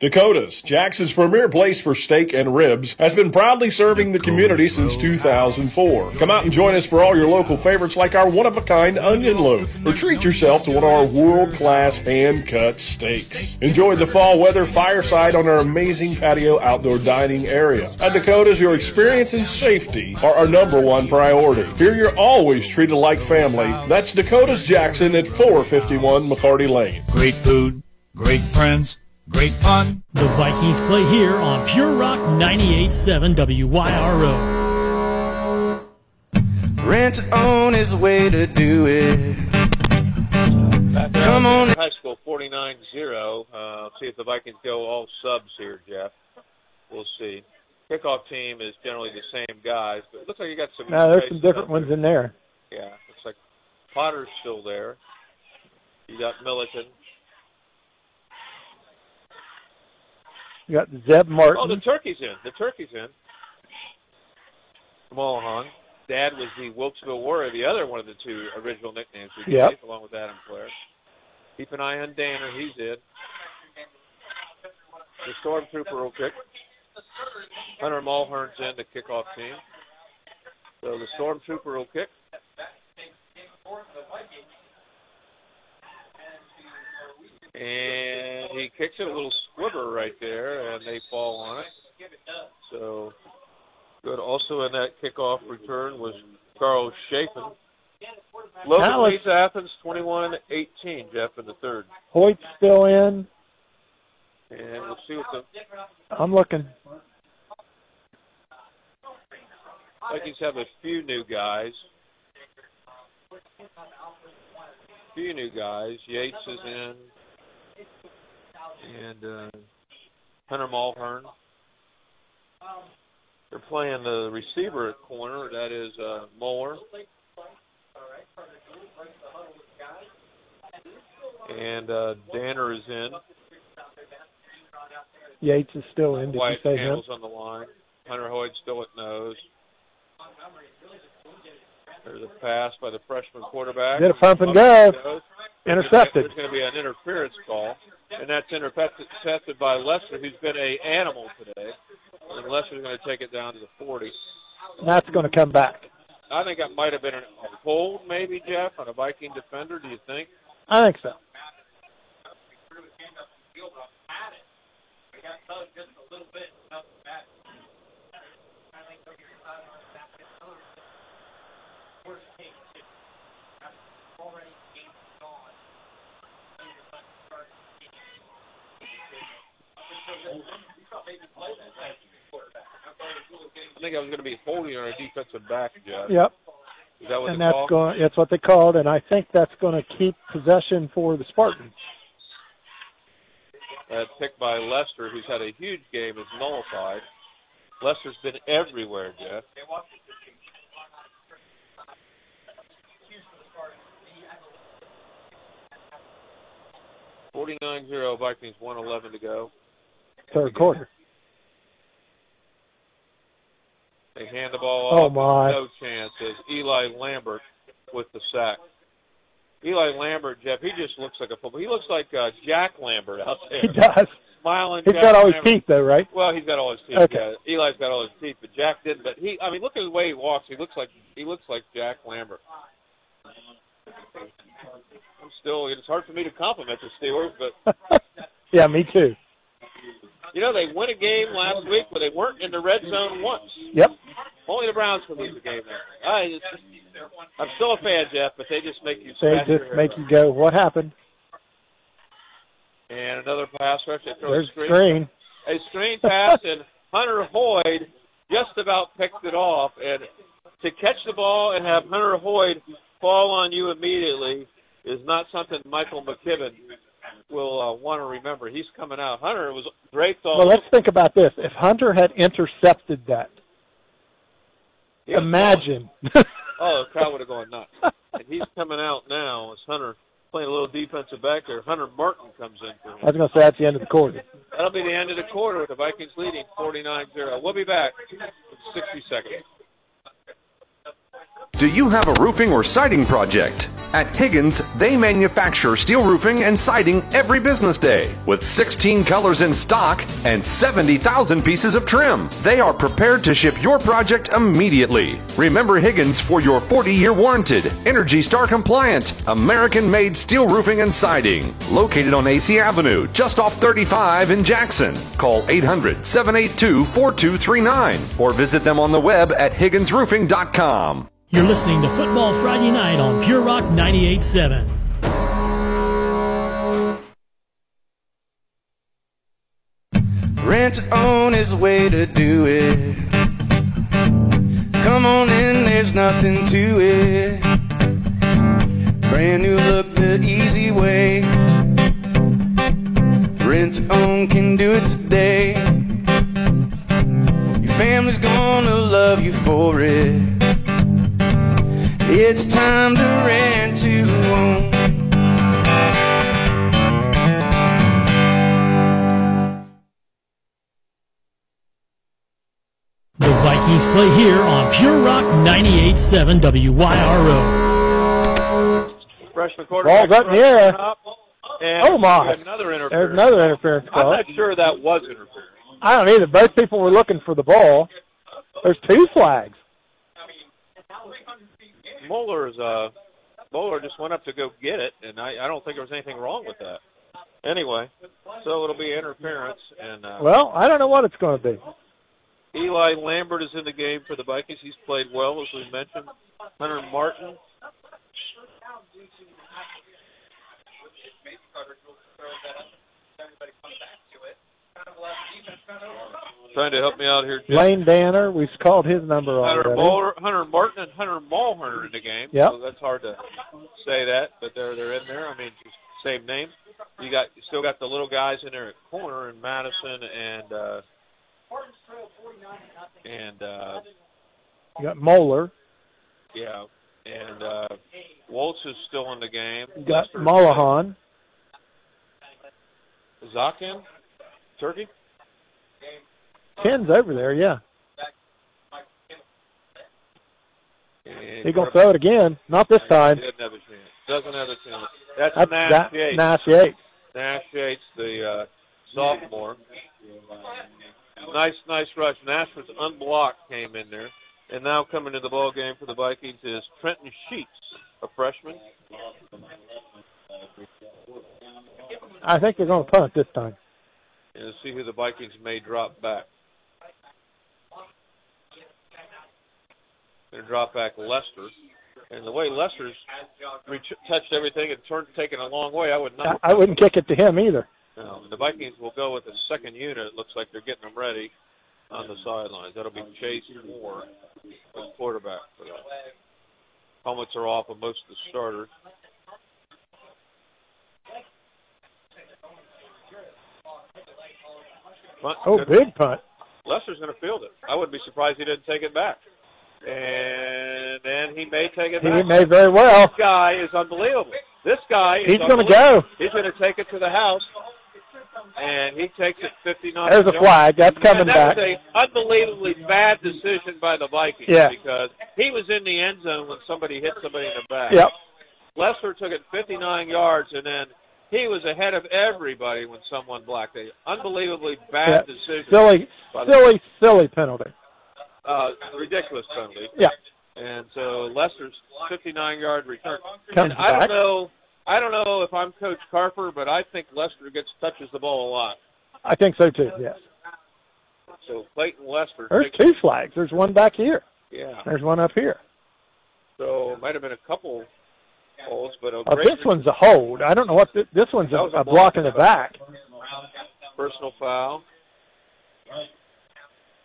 Dakota's, Jackson's premier place for steak and ribs, has been proudly serving the community since 2004. Come out and join us for all your local favorites like our one-of-a-kind onion loaf, or treat yourself to one of our world-class hand-cut steaks. Enjoy the fall weather fireside on our amazing patio outdoor dining area. At Dakota's, your experience and safety are our number one priority. Here you're always treated like family. That's Dakota's Jackson at 451 McCarty Lane. Great food, great friends, great fun. The Vikings play here on Pure Rock 98.7 WYRO. Rent to own is the way to do it. Come on. High school 49-0. Uh, see if the Vikings go all subs here, Jeff. We'll see. Kickoff team is generally the same guys, but it looks like you got some. Now, there's some different out there. ones in there. Yeah, looks like Potter's still there. You got Milliken. You got Zeb Martin. Oh, the turkey's in. The turkey's in. Mulholland. Dad was the Wilkesville Warrior, the other one of the two original nicknames we Yep. along with Adam Clare. Keep an eye on Danner. He's in. The Stormtrooper will kick. Hunter Mulhern's in the kickoff team. So the Stormtrooper will kick. And he kicks it a little squibber right there, and they fall on it. So good. Also in that kickoff return was Carl Chapin. Logan let's- leads Athens 21-18, Jeff, in the third. Hoyt's still in. And we'll see what the I'm looking. Vikings have a few new guys. A Few new guys. Yates is in. And uh, Hunter Mulhern. They're playing the receiver at corner. That is uh, Moore. And uh, Danner is in. Yates is still in. Did you Wyatt say him? Campbell's on the line. Hunter Hoyt still at nose. There's a pass by the freshman quarterback. Get a pump and go. He goes. Intercepted. There's going to be an interference call, and that's intercepted by Lester, who's been a animal today. And Lester's going to take it down to the 40. That's going to come back. I think that might have been a hold, maybe, Jeff, on a Viking defender. Do you think? I think so. I think I was going to be holding on a defensive back, Jeff. Yep. Is that what and that's call? going. That's what they called, and I think that's going to keep possession for the Spartans. That pick by Lester, who's had a huge game, is nullified. Lester's been everywhere, Jeff. Forty-nine zero Vikings, one eleven to go. Third quarter. They hand the ball off. Oh, my. No chance. As Eli Lambert with the sack. Eli Lambert, Jeff, he just looks like a football. He looks like uh, Jack Lambert out there. He does. Smiling. He's Jack got all his teeth, though, right? Well, he's got all his teeth. Okay. Yeah. Eli's got all his teeth, but Jack didn't. But he, I mean, look at the way he walks. He looks like he looks like Jack Lambert. I'm still. It's hard for me to compliment the Steelers, but Yeah, me too. You know they win a game last week, but they weren't in the red zone once. Yep. Only the Browns can lose a game there. I just, I'm still a fan, Jeff, but they just make you They just make you go. What happened? And another pass rush. They throw There's a screen. screen. A screen pass, and Hunter Hoyt just about picked it off. And to catch the ball and have Hunter Hoyt fall on you immediately is not something Michael McKibben will uh, want to remember. He's coming out. Hunter was draped all. Well, let's think about this. If Hunter had intercepted that, imagine. Oh, the crowd would have gone nuts. and he's coming out now as Hunter playing a little defensive back there. Hunter Martin comes in for him. I was going to say that's the end of the quarter. That'll be the end of the quarter with the Vikings leading 49-0. We'll be back in 60 seconds. Do you have a roofing or siding project? At Higgins, they manufacture steel roofing and siding every business day with 16 colors in stock and 70,000 pieces of trim. They are prepared to ship your project immediately. Remember Higgins for your 40 year warranted, Energy Star compliant, American made steel roofing and siding. Located on AC Avenue, just off 35 in Jackson. Call 800 782 4239 or visit them on the web at HigginsRoofing.com. You're listening to Football Friday Night on Pure Rock 98.7. Rent to own is the way to do it. Come on in, there's nothing to it. Brand new look the easy way. Rent own can do it today. Your family's gonna love you for it. It's time to rent to own. The Vikings play here on Pure Rock 98.7 WYRO. Freshman quarterback. Ball's up in the air. And Oh, my. Another interference. There's another interference call. I'm not sure that was interference. I don't either. Both people were looking for the ball. There's two flags. Moeller's uh, Moeller just went up to go get it, and I, I don't think there was anything wrong with that. Anyway, so it'll be interference, and uh, Well, I don't know what it's going to be. Eli Lambert is in the game for the Vikings. He's played well, as we mentioned. Hunter Martin. Trying to help me out here, Jeff. Lane Danner, we've called his number Hunter, already. Hunter Martin and Hunter Mulhern in the game. Yeah, So that's hard to say that, but they're they're in there. I mean, just same name. You got you still got the little guys in there at corner and Madison and uh and uh You got Moeller. yeah and uh Waltz is still in the game. You got Mullahan. Zakin, Turkey. Ken's over there, yeah. He's going to throw it again. Not this time. He doesn't have a chance. Doesn't have a chance. That's, That's Nash that, Yates. Nash Yates. Nash Yates, the uh, sophomore. Nice, nice rush. Nash was unblocked, came in there. And now coming to the ball game for the Vikings is Trenton Sheets, a freshman. I think they're going to punt this time. And see who the Vikings may drop back. To drop back Lester. And the way Lester's reach, touched everything and turned, taken a long way, I would not. I wouldn't kick it to him either. No, the Vikings will go with the second unit. It looks like they're getting them ready on the sidelines. That'll be Chase Moore, the quarterback for that. Helmets are off of most of the starters. Punt, Oh, good. big punt. Lester's going to field it. I wouldn't be surprised he didn't take it back. And then he may take it He back. may very well. This guy is unbelievable. This guy is He's gonna go. He's going to take it to the house. And he takes it 59. There's a flag. That's coming that back. was a unbelievably bad decision by the Vikings Yeah. because he was in the end zone when somebody hit somebody in the back. Yep. Lester took it 59 yards, and then he was ahead of everybody when someone blocked it. Unbelievably bad Yeah. decision. Silly, silly, silly penalty. Uh, ridiculous penalty. Yeah. And so Lester's 59 yard return. Comes and I back. don't know. I don't know if I'm Coach Carper, but I think Lester gets touches the ball a lot. I think so too. Yes. So Clayton Lester. There's two flags. There's one back here. Yeah. There's one up here. So it might have been a couple holds, but a Oh, this one's a hold. I don't know what this, this one's a, a a block in the back. personal foul.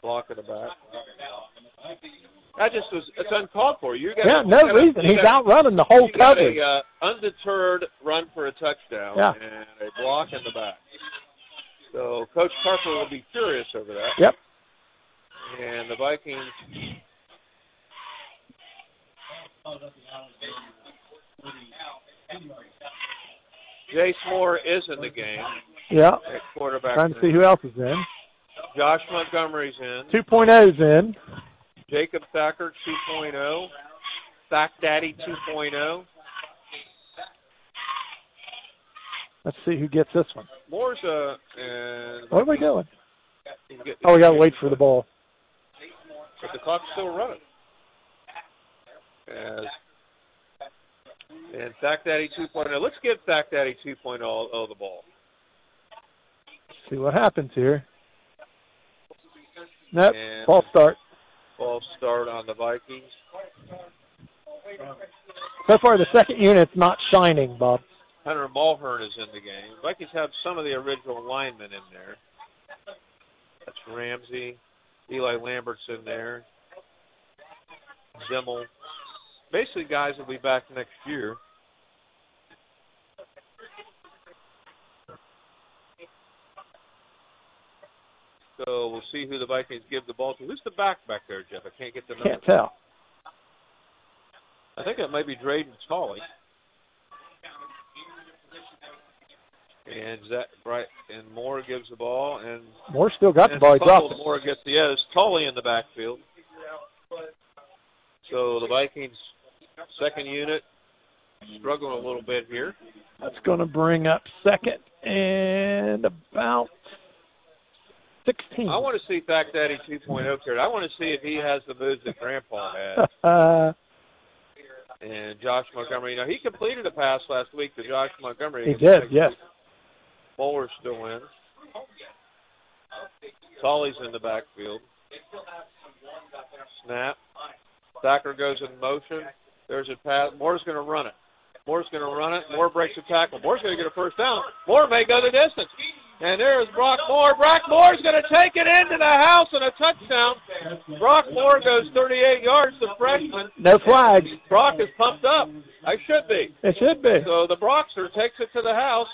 Block in the back. That just was it's uncalled for. You got Yeah, no reason. He's outrunning the whole coverage. a uh, undeterred run for a touchdown Yeah. and a block in the back. So Coach Carper will be furious over that. Yep. And the Vikings. Jace Moore is in the game. Yeah. At quarterback. Trying to see who else is in. Josh Montgomery's in. 2.0's in. Jacob Thacker 2.0. Thack Daddy oh. 2.0. Let's see who gets this one. Moore's uh and What are we doing? Getting- Oh, we got to wait for the ball. But the clock's still running. As and Thack Daddy 2.0. Let's give Thack Daddy 2.0 oh, the ball. See what happens here. Nope. And- False start. False start on the Vikings. So far, the second unit's not shining, Bob. Hunter Mulhern is in the game. Vikings have some of the original linemen in there. That's Ramsey. Eli Lambert's in there. Zimmel. Basically, guys will be back next year. So we'll see who the Vikings give the ball to. Who's the back back there, Jeff? I can't get the number. Can't tell. I think that might be Drayden Tolley. And that right, and Moore gives the ball, and Moore still got the ball. He dropped fumbled. it. Moore gets the yeah, it's Tolley in the backfield. So the Vikings second unit struggling a little bit here. That's going to bring up second and about 16. I want to see Thack Daddy 2.0 here. I want to see if he has the moves that Grandpa had. and Josh Montgomery, you know, he completed a pass last week to Josh Montgomery. he did, yes. Bowler's still in. Tolley's in the backfield. Snap. Thacker goes in motion. There's a pass. Moore's going to run it. Moore's going to run it. Moore breaks a tackle. Moore's going to get a first down. Moore may go the distance. And there's Brock Moore. Brock Moore's going to take it into the house and a touchdown. Brock Moore goes 38 yards, the freshman. No flags. Brock is pumped up. I should be. It should be. So the Broxer takes it to the house,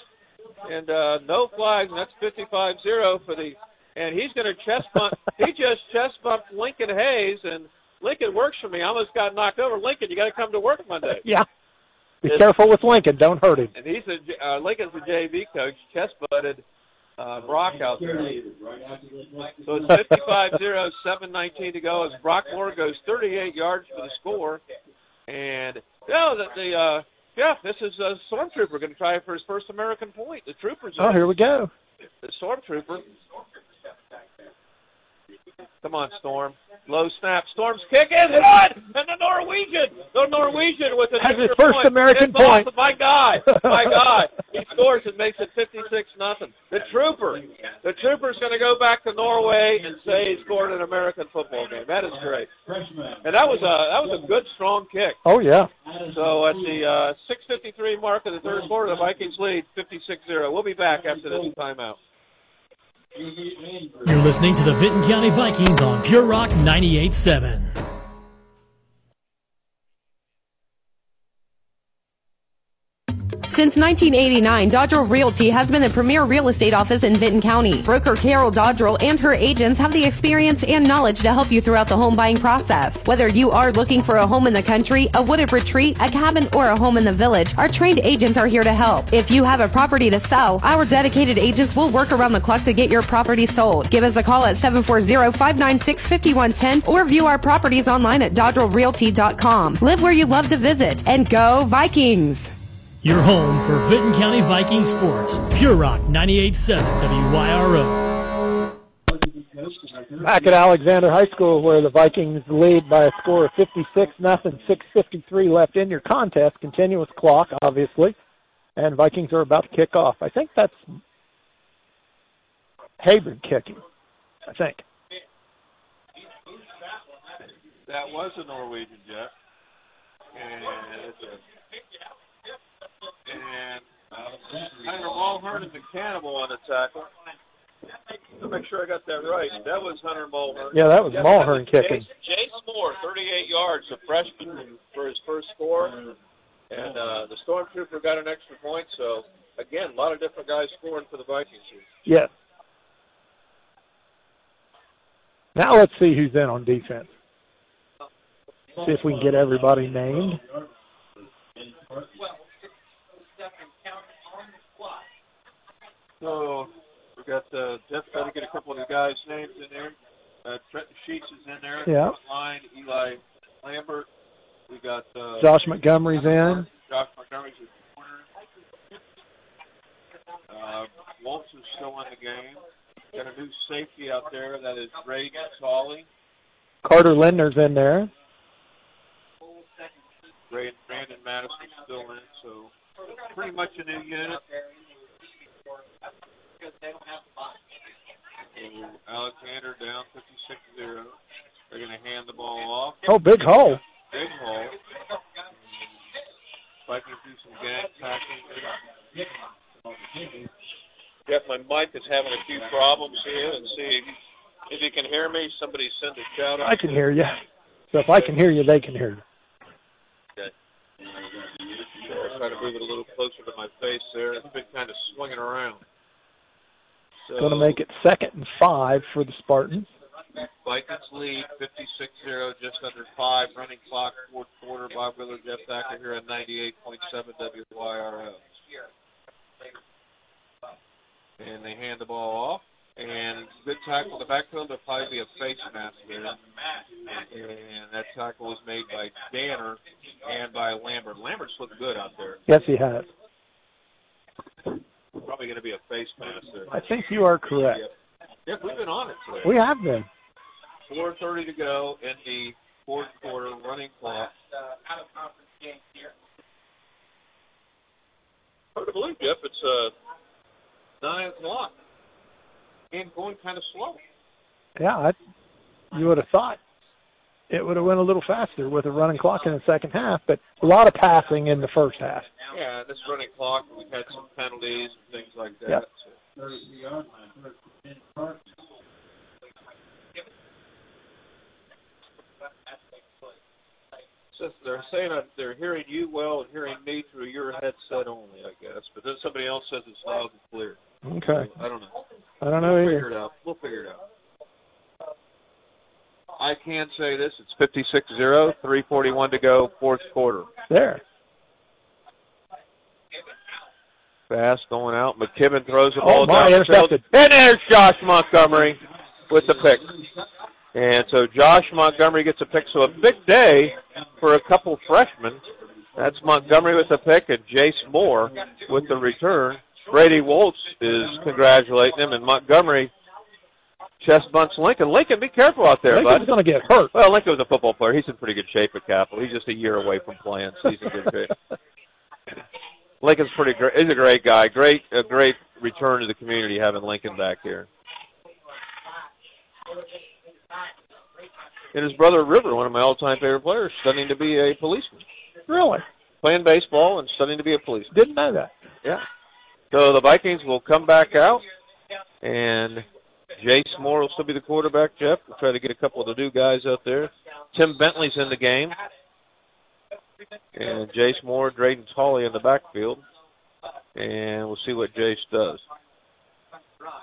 and uh, no flags, and that's 55-0 for the. And he's going to chest bump. he just chest bumped Lincoln Hayes, and Lincoln works for me. I almost got knocked over. Lincoln, you got to come to work Monday. Yeah. Be It's- careful with Lincoln. Don't hurt him. And he's a uh, Lincoln's a JV coach. Chest butted uh, Brock out there. So it's 55-0, 7:19 to go as Brock Moore goes 38 yards for the score. And no, the, the uh, yeah, this is a stormtrooper going to try for his first American point. The troopers. Oh, here we go. The stormtrooper. Come on, Storm. Low snap. Storm's kick is good, and the Norwegian, the Norwegian with an his first point. American It's point. awesome. My God, my God, he scores and makes it fifty-six nothing. The trooper, the trooper's going to go back to Norway and say he scored an American football game. That is great, and that was a that was a good strong kick. Oh yeah. So at the uh, 6:53 mark of the third quarter, the Vikings lead 56-0. We'll be back after this timeout. You're listening to the Vinton County Vikings on Pure Rock 98.7. Since 1989, Dodrell Realty has been the premier real estate office in Vinton County. Broker Carol Dodrell and her agents have the experience and knowledge to help you throughout the home buying process. Whether you are looking for a home in the country, a wooded retreat, a cabin, or a home in the village, our trained agents are here to help. If you have a property to sell, our dedicated agents will work around the clock to get your property sold. Give us a call at 740-596-5110 or view our properties online at dodrellrealty.com. Live where you love to visit and go Vikings! Your home for Vinton County Viking sports. Pure Rock 98.7 WYRO. Back at Alexander High School, where the Vikings lead by a score of 56 nothing, 6:53 left in your contest. Continuous clock, obviously, and Vikings are about to kick off. I think that's Hayward kicking. I think. That was a Norwegian jet. And it's a and uh, Hunter Mulhern is a cannibal on the tackle. To make sure I got that right, that was Hunter Mulhern. Yeah, that was Yes, Mulhern kicking. Jace, Jace Moore, 38 yards, a freshman for his first score, and uh, the Stormtrooper got an extra point. So again, a lot of different guys scoring for the Vikings here. Yes. Now let's see who's in on defense. See if we can get everybody named. So we got uh, Jeff got to get a couple of the guys' names in there. Uh, Trenton Sheets is in there. Yeah. Line Eli Lambert. We got uh, Josh Montgomery's in. Josh Montgomery's in the corner. Uh, Wolf's is still in the game. Got a new safety out there. That is Ray Gatali. Carter Lindner's in there. Ray Brandon Madison's still in. So pretty much a new unit. So Alexander down 56-0. They're going to hand the ball off. Oh, big hole. Big hole. Vikings do some gang tackling. Jeff, my mic is having a few problems here, and see if you can hear me. Somebody send a shout out. I can hear you. So if I can hear you, they can hear you. Okay. I'll try to move it a little closer to my face there. It's been kind of swinging around. So, Going to make it second and five for the Spartans. Vikings lead 56-0, just under five. Running clock, fourth quarter. Bob Wheeler, Jeff Thacker here at 98.7 WYRO. And they hand the ball off. And good tackle in the backfield. There'll probably be a face mask there. And that tackle was made by Danner and by Lambert. Lambert's looked good out there. Yes, he has. Probably going to be a face. I think you are correct. Yep, we've been on it today. We have been. 4.30 to go in the fourth quarter, running clock. Hard to believe, Jeff. It's uh, 9 o'clock. And going kind of slow. Yeah, I, you would have thought it would have went a little faster with a running clock in the second half, but a lot of passing in the first half. Yeah, this running clock, we've had some penalties and things like that. Yep. So. So they're saying that they're hearing you well and hearing me through your headset only, I guess. But then somebody else says it's loud and clear. Okay. I don't know. I don't know we'll either. Figure it out. We'll figure it out. I can say this: it's 56-0, 3:41 to go, fourth quarter. There. Pass going out. McKibben throws the Oh, ball my, down the intercepted. And there's Josh Montgomery with the pick. And so Josh Montgomery gets a pick. So a big day for a couple freshmen. That's Montgomery with the pick and Jace Moore with the return. Brady Waltz is congratulating him, and Montgomery chest bumps Lincoln. Lincoln, be careful out there, Lincoln's bud. going to get hurt. Well, Lincoln was a football player. He's in pretty good shape at Capital. He's just a year away from playing, so he's in good shape. Lincoln's pretty great. He's a great guy. Great, a great return to the community having Lincoln back here. And his brother River, one of my all-time favorite players, studying to be a policeman. Really? Playing baseball and studying to be a policeman. Didn't know that. Yeah. So the Vikings will come back out, and Jace Moore will still be the quarterback. Jeff, we'll try to get a couple of the new guys out there. Tim Bentley's in the game, and Jace Moore, Drayden Tolley in the backfield, and we'll see what Jace does.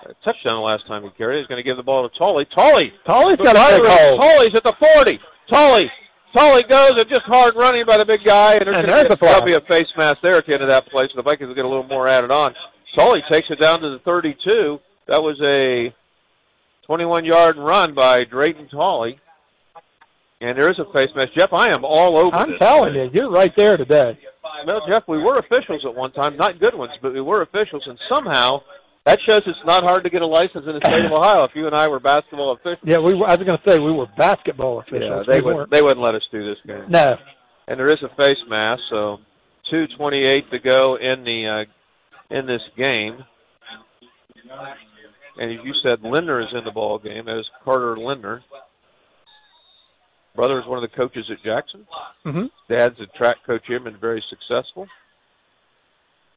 A touchdown the last time he carried. He's going to give the ball to Tolley. Tolley. Tolley's got a big hole. Tolley's at the 40. Tolley. Tolley goes and just hard running by the big guy, and there's, And there's a there'll be a face mask there at the end of that play, so the Vikings will get a little more added on. Tolley takes it down to the 32. That was a 21-yard run by Drayton Tolley. And there is a face mask. Jeff, I am all over I'm this. telling you, you're right there today. Well, Jeff, we were officials at one time, not good ones, but we were officials, and somehow that shows it's not hard to get a license in the state of Ohio. If you and I were basketball officials, Yeah, we. Were, I was going to say we were basketball officials. yeah, they We would they wouldn't let us do this game. No. And there is a face mask, so two twenty-eight to go in the uh, in this game. And as you said, Lindner is in the ball game. as Carter Lindner. Brother is one of the coaches at Jackson. Mhm. Dad's a track coach here, been very successful.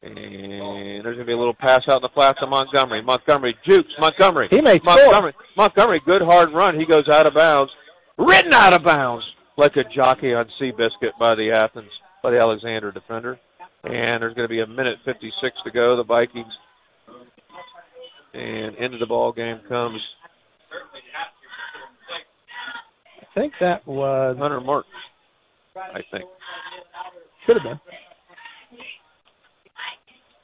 And there's going to be a little pass out in the flats to Montgomery. Montgomery jukes. Montgomery. He four. Montgomery. Montgomery, good hard run. He goes out of bounds. Ridden out of bounds like a jockey on Seabiscuit by the Athens, by the Alexander defender. And there's going to be a minute 56 to go. The Vikings. And into the ball game comes I think that was Hunter Marks. I think. should have been.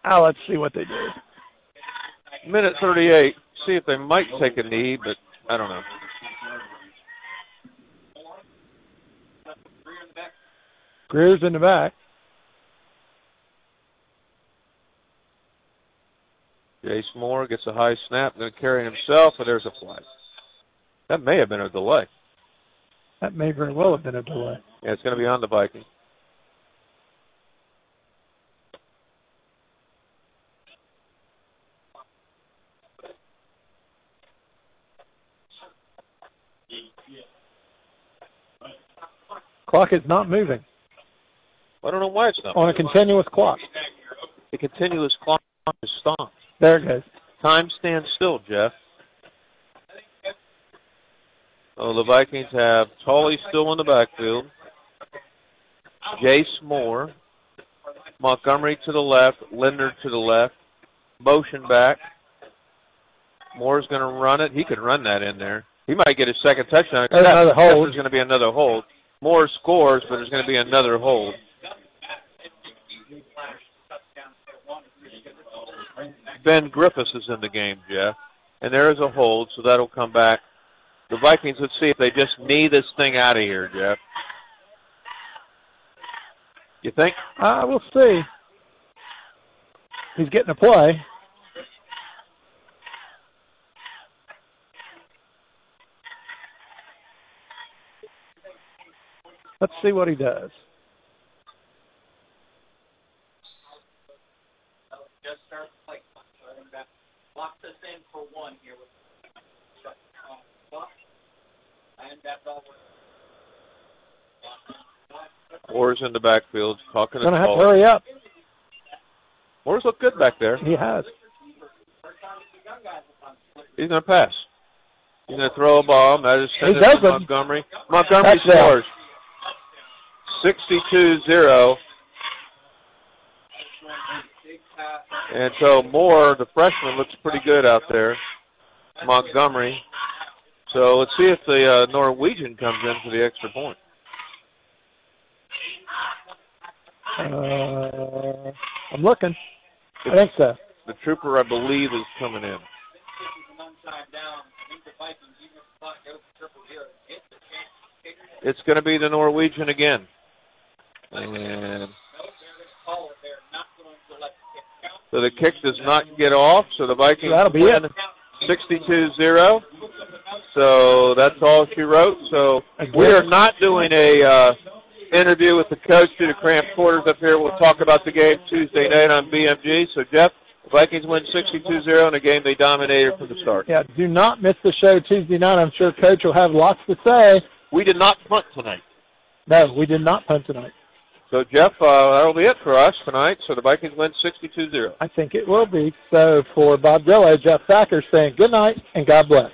Oh, let's see what they do. Minute 38. See if they might take a knee, but I don't know. Greer's in the back. Jace Moore gets a high snap, going to carry himself, and there's a flag. That may have been a delay. That may very well have been a delay. Yeah, it's going to be on the Vikings. Clock is not moving I don't know why it's not. on a continuous clock. The continuous clock is stopped. There it goes. Time stands still, Jeff. Oh, the Vikings have Tolley still in the backfield. Jace Moore. Montgomery to the left. Linder to the left. Motion back. Moore's going to run it. He could run that in there. He might get his second touchdown. Another hold. There's going to be another hold. Moore scores, but there's going to be another hold. Ben Griffiths is in the game, Jeff. And there is a hold, so that'll come back. The Vikings, let's see if they just knee this thing out of here, Jeff. You think? Uh, we'll see. He's getting a play. Let's see what he does. Moore's in the backfield, talking to Gonna have to hurry up. Moore's looked good back there. He has. He's going to pass. He's going to throw a bomb. That is sent He's it to. Montgomery. Montgomery Touchdown. scores. 62-0. And so Moore, the freshman, looks pretty good out there. Montgomery. So let's see if the uh, Norwegian comes in for the extra point. Uh, I'm looking. I think so. The trooper, I believe, is coming in. it's going to be the Norwegian again. And so the kick does not get off, so the Vikings That'll be win it. 62-0. So that's all she wrote. So we are not doing a uh, interview with the coach due to cramped quarters up here. We'll talk about the game Tuesday night on BMG. So Jeff, the Vikings win 62-0 in a game they dominated from the start. Yeah, do not miss the show Tuesday night. I'm sure Coach will have lots to say. We did not punt tonight. No, we did not punt tonight. So Jeff, uh, that'll be it for us tonight. So the Vikings win 62-0. I think it will be. So for Bob Grillo, Jeff Thacker saying good night and God bless.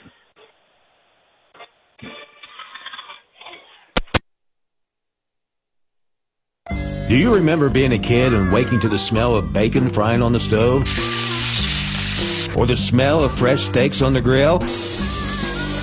Do you remember being a kid and waking to the smell of bacon frying on the stove? Or the smell of fresh steaks on the grill?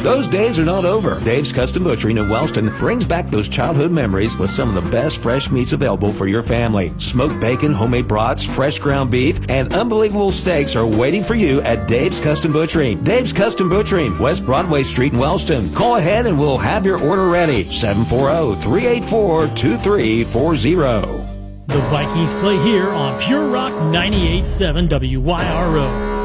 Those days are not over. Dave's Custom Butchering in Wellston brings back those childhood memories with some of the best fresh meats available for your family. Smoked bacon, homemade brats, fresh ground beef, and unbelievable steaks are waiting for you at Dave's Custom Butchering. Dave's Custom Butchering, West Broadway Street in Wellston. Call ahead and we'll have your order ready. oh, 740-384-2340. The Vikings play here on Pure Rock 98.7 WYRO.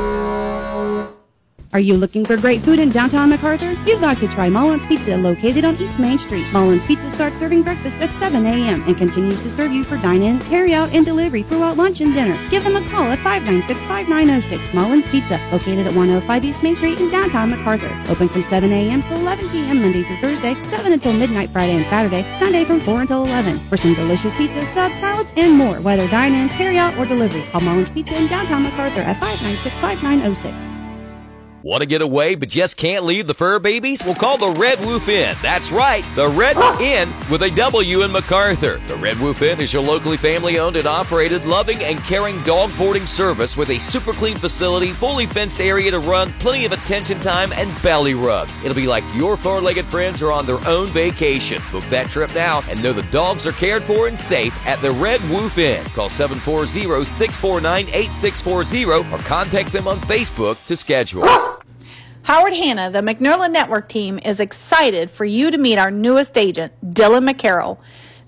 Are you looking for great food in downtown McArthur? You've got to try Mullins Pizza, located on East Main Street. Mullins Pizza starts serving breakfast at 7 a.m. and continues to serve you for dine-in, carry-out, and delivery throughout lunch and dinner. Give them a call at 596-5906. Mullins Pizza, located at 105 East Main Street in downtown McArthur. Open from 7 a.m. to 11 p.m. Monday through Thursday, 7 until midnight Friday and Saturday, Sunday from 4 until 11. For some delicious pizza, subs, salads, and more, whether dine-in, carry-out, or delivery. Call Mullins Pizza in downtown McArthur at 596-5906. Want to get away but just can't leave the fur babies? Well, call the Red Woof Inn. That's right, the Red ah. Inn with a W in McArthur. The Red Woof Inn is your locally family owned and operated, loving and caring dog boarding service with a super clean facility, fully fenced area to run, plenty of attention time, and belly rubs. It'll be like your four legged friends are on their own vacation. Book that trip now and know the dogs are cared for and safe at the Red Woof Inn. Call 740 649 8640 or contact them on Facebook to schedule. Ah. Howard Hanna, the McNerlin Network team, is excited for you to meet our newest agent, Dylan McCarroll.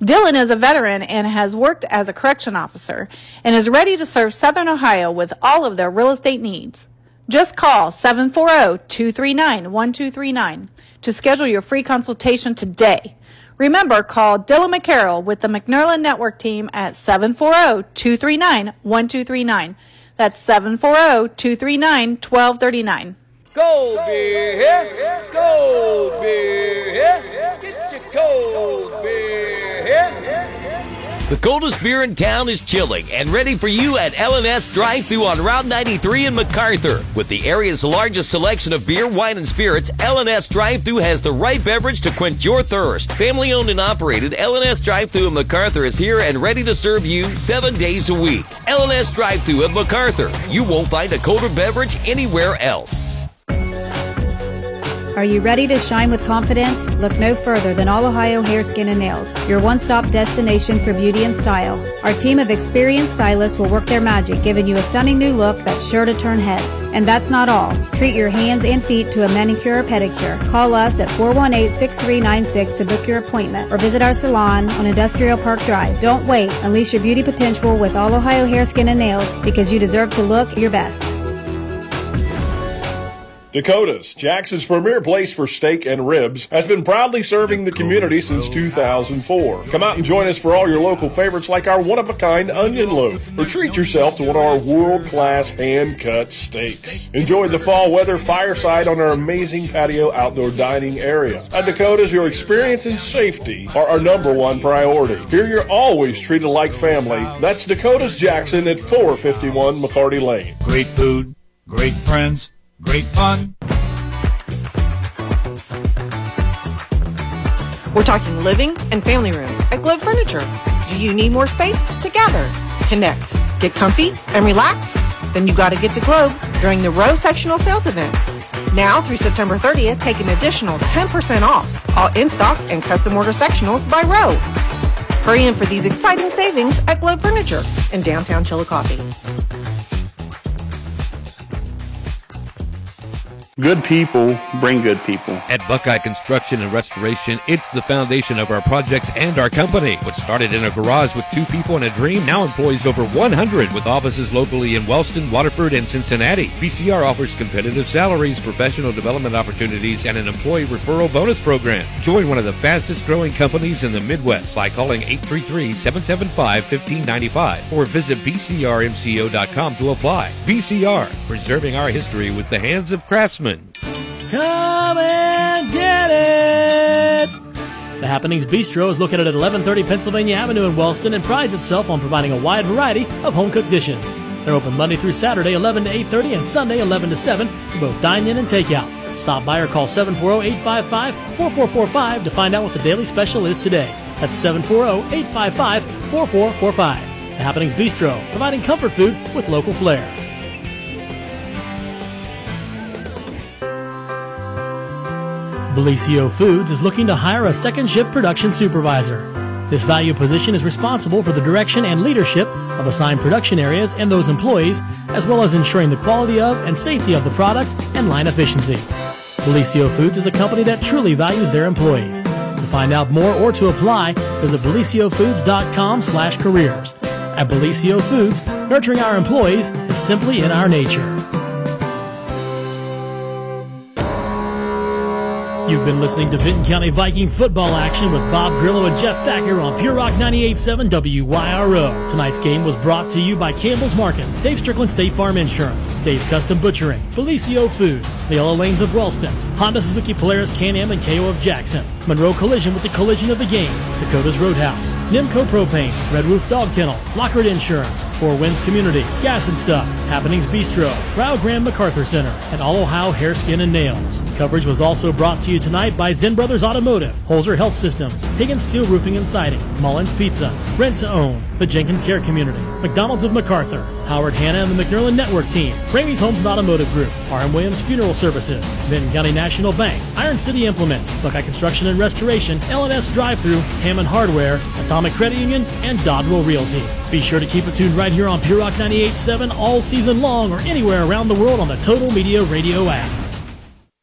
Dylan is a veteran and has worked as a correction officer and is ready to serve Southern Ohio with all of their real estate needs. Just call 740-239-1239 to schedule your free consultation today. Remember, call Dylan McCarroll with the McNerlin Network team at 740-239-1239. That's 740-239-1239. Cold beer here, cold beer here, get your cold beer here. The coldest beer in town is chilling and ready for you at LNS Drive Thru on Route 93 in McArthur. With the area's largest selection of beer, wine, and spirits, LNS Drive Thru has the right beverage to quench your thirst. Family owned and operated, LNS Drive Thru in McArthur is here and ready to serve you seven days a week. LNS Drive Thru at McArthur. You won't find a colder beverage anywhere else. Are you ready to shine with confidence? Look no further than All Ohio Hair, Skin, and Nails, your one stop destination for beauty and style. Our team of experienced stylists will work their magic, giving you a stunning new look that's sure to turn heads. And that's not all. Treat your hands and feet to a manicure or pedicure. Call us at 418 6396 to book your appointment or visit our salon on Industrial Park Drive. Don't wait. Unleash your beauty potential with All Ohio Hair, Skin, and Nails because you deserve to look your best. Dakota's, Jackson's premier place for steak and ribs, has been proudly serving the community since 2004. Come out and join us for all your local favorites like our one of a kind onion loaf, or treat yourself to one of our world class hand cut steaks. Enjoy the fall weather fireside on our amazing patio outdoor dining area. At Dakota's, your experience and safety are our number one priority. Here you're always treated like family. That's Dakota's Jackson at 451 McCarty Lane. Great food, great friends, great fun. We're talking living and family rooms at Globe Furniture. Do you need more space to gather, connect, get comfy, and relax? Then you got to get to Globe during the Rowe Sectional Sales Event. Now through September 30th, take an additional 10% off all in-stock and custom order sectionals by Rowe. Hurry in for these exciting savings at Globe Furniture in downtown Chillicothe. Good people bring good people. At Buckeye Construction and Restoration, it's the foundation of our projects and our company. What started in a garage with two people and a dream now employs over 100 with offices locally in Wellston, Waterford, and Cincinnati. BCR offers competitive salaries, professional development opportunities, and an employee referral bonus program. Join one of the fastest growing companies in the Midwest by calling 833 775 1595 or visit BCRMCO.com to apply. BCR, preserving our history with the hands of craftsmen. Come and get it! The Happenings Bistro is located at 1130 Pennsylvania Avenue in Wellston and prides itself on providing a wide variety of home-cooked dishes. They're open Monday through Saturday, 11 to 8.30, and Sunday, 11 to 7, for both dine-in and takeout. Stop by or call 740-855-4445 to find out what the daily special is today. That's 740-855-4445. The Happenings Bistro, providing comfort food with local flair. Bellisio Foods is looking to hire a second shift production supervisor. This value position is responsible for the direction and leadership of assigned production areas and those employees, as well as ensuring the quality of and safety of the product and line efficiency. Bellisio Foods is a company that truly values their employees. To find out more or to apply, visit bellisiofoods.com slash careers. At Bellisio Foods, nurturing our employees is simply in our nature. You've been listening to Vinton County Viking football action with Bob Grillo and Jeff Thacker on Pure Rock 98.7 WYRO. Tonight's game was brought to you by Campbell's Market, Dave Strickland State Farm Insurance, Dave's Custom Butchering, Bellisio Foods, the Yellow Lanes of Wellston, Honda Suzuki Polaris Can-Am and KO of Jackson, Monroe Collision with the collision of the game, Dakota's Roadhouse, Nimco Propane, Red Roof Dog Kennel, Lockard Insurance, Four Winds Community, Gas and Stuff, Happenings Bistro, Rao Graham McArthur Center, and All Ohio Hair, Skin, and Nails. Coverage was also brought to you tonight by Zen Brothers Automotive, Holzer Health Systems, Higgins Steel Roofing and Siding, Mullins Pizza, Rent to Own, the Jenkins Care Community, McDonald's of McArthur, Howard Hanna and the McNerlin Network Team, Ramey's Homes and Automotive Group, R.M. Williams Funeral Services, Vinton County National Bank, Iron City Implement, Buckeye Construction and Restoration, L&S Drive Thru, Hammond Hardware, Atomic Credit Union, and Dodrell Realty. Be sure to keep it tuned right here on Pure Rock 98.7 all season long or anywhere around the world on the Total Media Radio app.